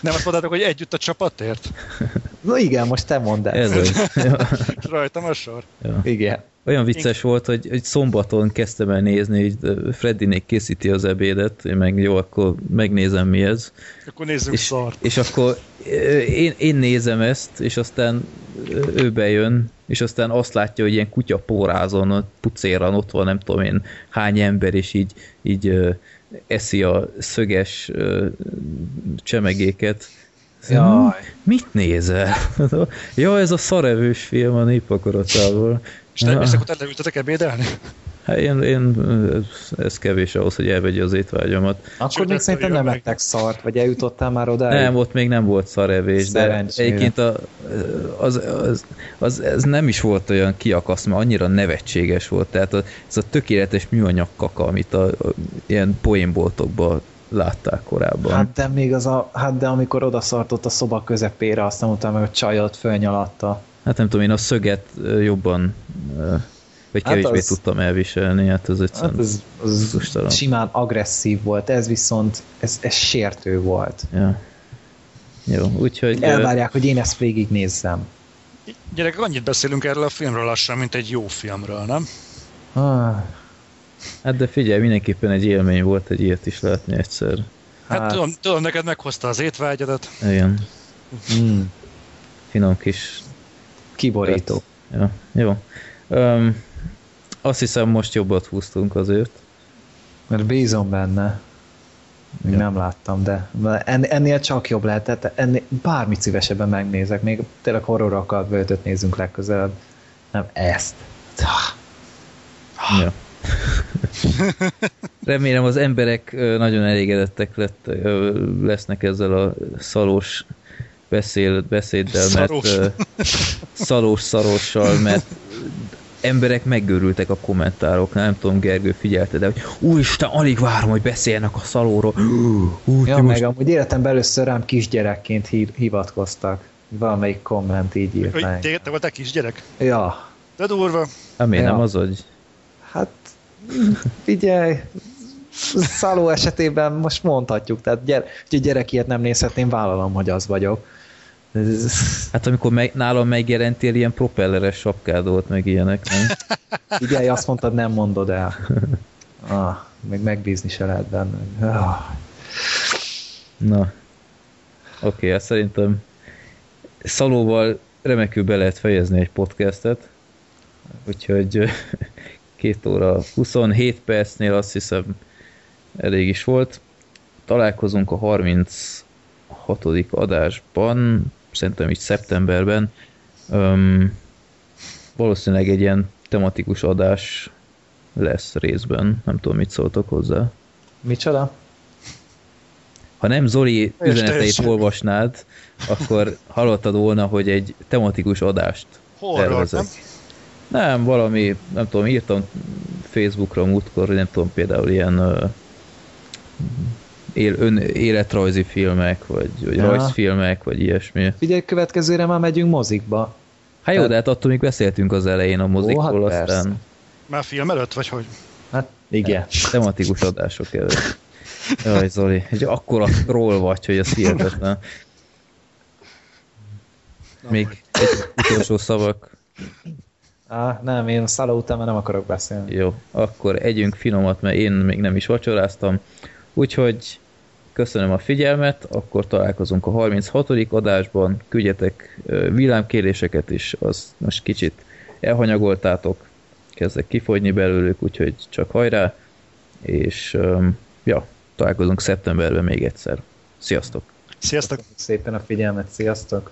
Nem azt mondtátok, hogy együtt a csapatért? Na igen, most te mondd el. Ez az. Rajtam a sor. Ja. Igen. Olyan vicces volt, hogy, hogy szombaton kezdtem el nézni, hogy Freddynék készíti az ebédet, én meg jó, akkor megnézem mi ez. Akkor nézzünk És, szart. és akkor én, én nézem ezt, és aztán ő bejön, és aztán azt látja, hogy ilyen kutya pórázon, pucéran ott van nem tudom én hány ember, és így, így eszi a szöges csemegéket. Jaj. Mit nézel? ja, ez a szarevős film a népakaratából. És, te, és akkor te leültetek ebédelni? Hát én, én, ez, kevés ahhoz, hogy elvegye az étvágyamat. Akkor Sőt, még szerintem nem ettek szart, vagy eljutottál már oda? Nem, ott még nem volt szarevés, de egyébként a, az, az, az, ez nem is volt olyan kiakaszt, mert annyira nevetséges volt. Tehát ez a tökéletes műanyag kaka, amit a, a ilyen poénboltokban látták korábban. Hát de még az a, hát de amikor odaszartott a szoba közepére, aztán utána meg a csajot fölnyalatta. Hát nem tudom, én a szöget jobban, vagy Hát kevésbé az- tudtam elviselni, hát az Hát egyszerűen ez, az Gusztustalan. simán agresszív volt, ez viszont, ez, ez sértő volt. Ja. Jó, úgyhogy... ö, Elvárják, hogy én ezt végig nézzem. Gyerekek, annyit beszélünk erről a filmről lassan, mint egy jó filmről, nem? Ah, Hát de figyelj, mindenképpen egy élmény volt egy ilyet is látni egyszer. Hát, Hát. tudom, tudom, neked meghozta az étvágyadat. Igen, mm, finom kis... kiborító. Ja, jó. Um, azt hiszem most jobbat húztunk azért. Mert bízom benne. Még Ja. nem láttam, de en, ennél csak jobb lehet. Tehát ennél bármit szívesebben megnézek. Még tényleg horror akar völtöt nézzünk legközelebb. Nem ezt. Ja. Remélem az emberek nagyon elégedettek lett, lesznek ezzel a szalós beszél, beszéddel, Szarós. mert ö, szalós szarossal, mert emberek megőrültek a kommentároknál, nem tudom, Gergő figyelte, de hogy úristen, alig várom, hogy beszéljenek a szalóról. Ú, Ja, meg most... amúgy életemben először rám kisgyerekként hivatkoztak. Valamelyik komment így írt meg. te, voltál kisgyerek? Ja, De durva. Hát miért Ja. nem az, hogy hát figyelj, Szaló esetében most mondhatjuk, tehát gyere, hogy gyerek ilyet nem nézhetném, vállalom, hogy az vagyok. Hát amikor meg, nálam megjelentél, ilyen propelleres sapkád volt, meg ilyenek, nem? Figyelj, azt mondtad, nem mondod el. Ah, még megbízni se lehet benne. Ah. Na. Oké, hát szerintem Szalóval remekül be lehet fejezni egy podcastet. Úgyhogy ö, két óra 27 percnél azt hiszem elég is volt. Találkozunk a 36. adásban, szerintem így szeptemberben. Öm, valószínűleg egy ilyen tematikus adás lesz részben. Nem tudom, mit szóltok hozzá. Micsoda? Ha nem Zoli üzeneteit olvasnád, akkor hallottad volna, hogy egy tematikus adást Horror, tervezek. nem? Nem, valami, nem tudom, írtam Facebookra múltkor, hogy nem tudom, például ilyen uh, él, ön, életrajzi filmek, vagy, vagy Ja. rajzfilmek, vagy ilyesmi. Figyelj, következőre már megyünk mozikba. Hát jó, de hát attól még beszéltünk az elején a mozikról, hát persze. aztán Már film előtt, vagy hogy? Hát igen. tematikus adások előtt. Jaj, Zoli, egy akkora troll vagy, hogy az hihetetlen. Még egy utolsó szavak. Á, nem, én Szaló után már nem akarok beszélni. Jó, akkor együnk finomat, mert én még nem is vacsoráztam. Úgyhogy köszönöm a figyelmet, akkor találkozunk a 36. adásban. Küldjetek villámkéréseket is, az most kicsit elhanyagoltátok. Kezdek kifogyni belőlük, úgyhogy csak hajrá. És ja, találkozunk szeptemberben még egyszer. Sziasztok! Sziasztok! Szépen a figyelmet, sziasztok!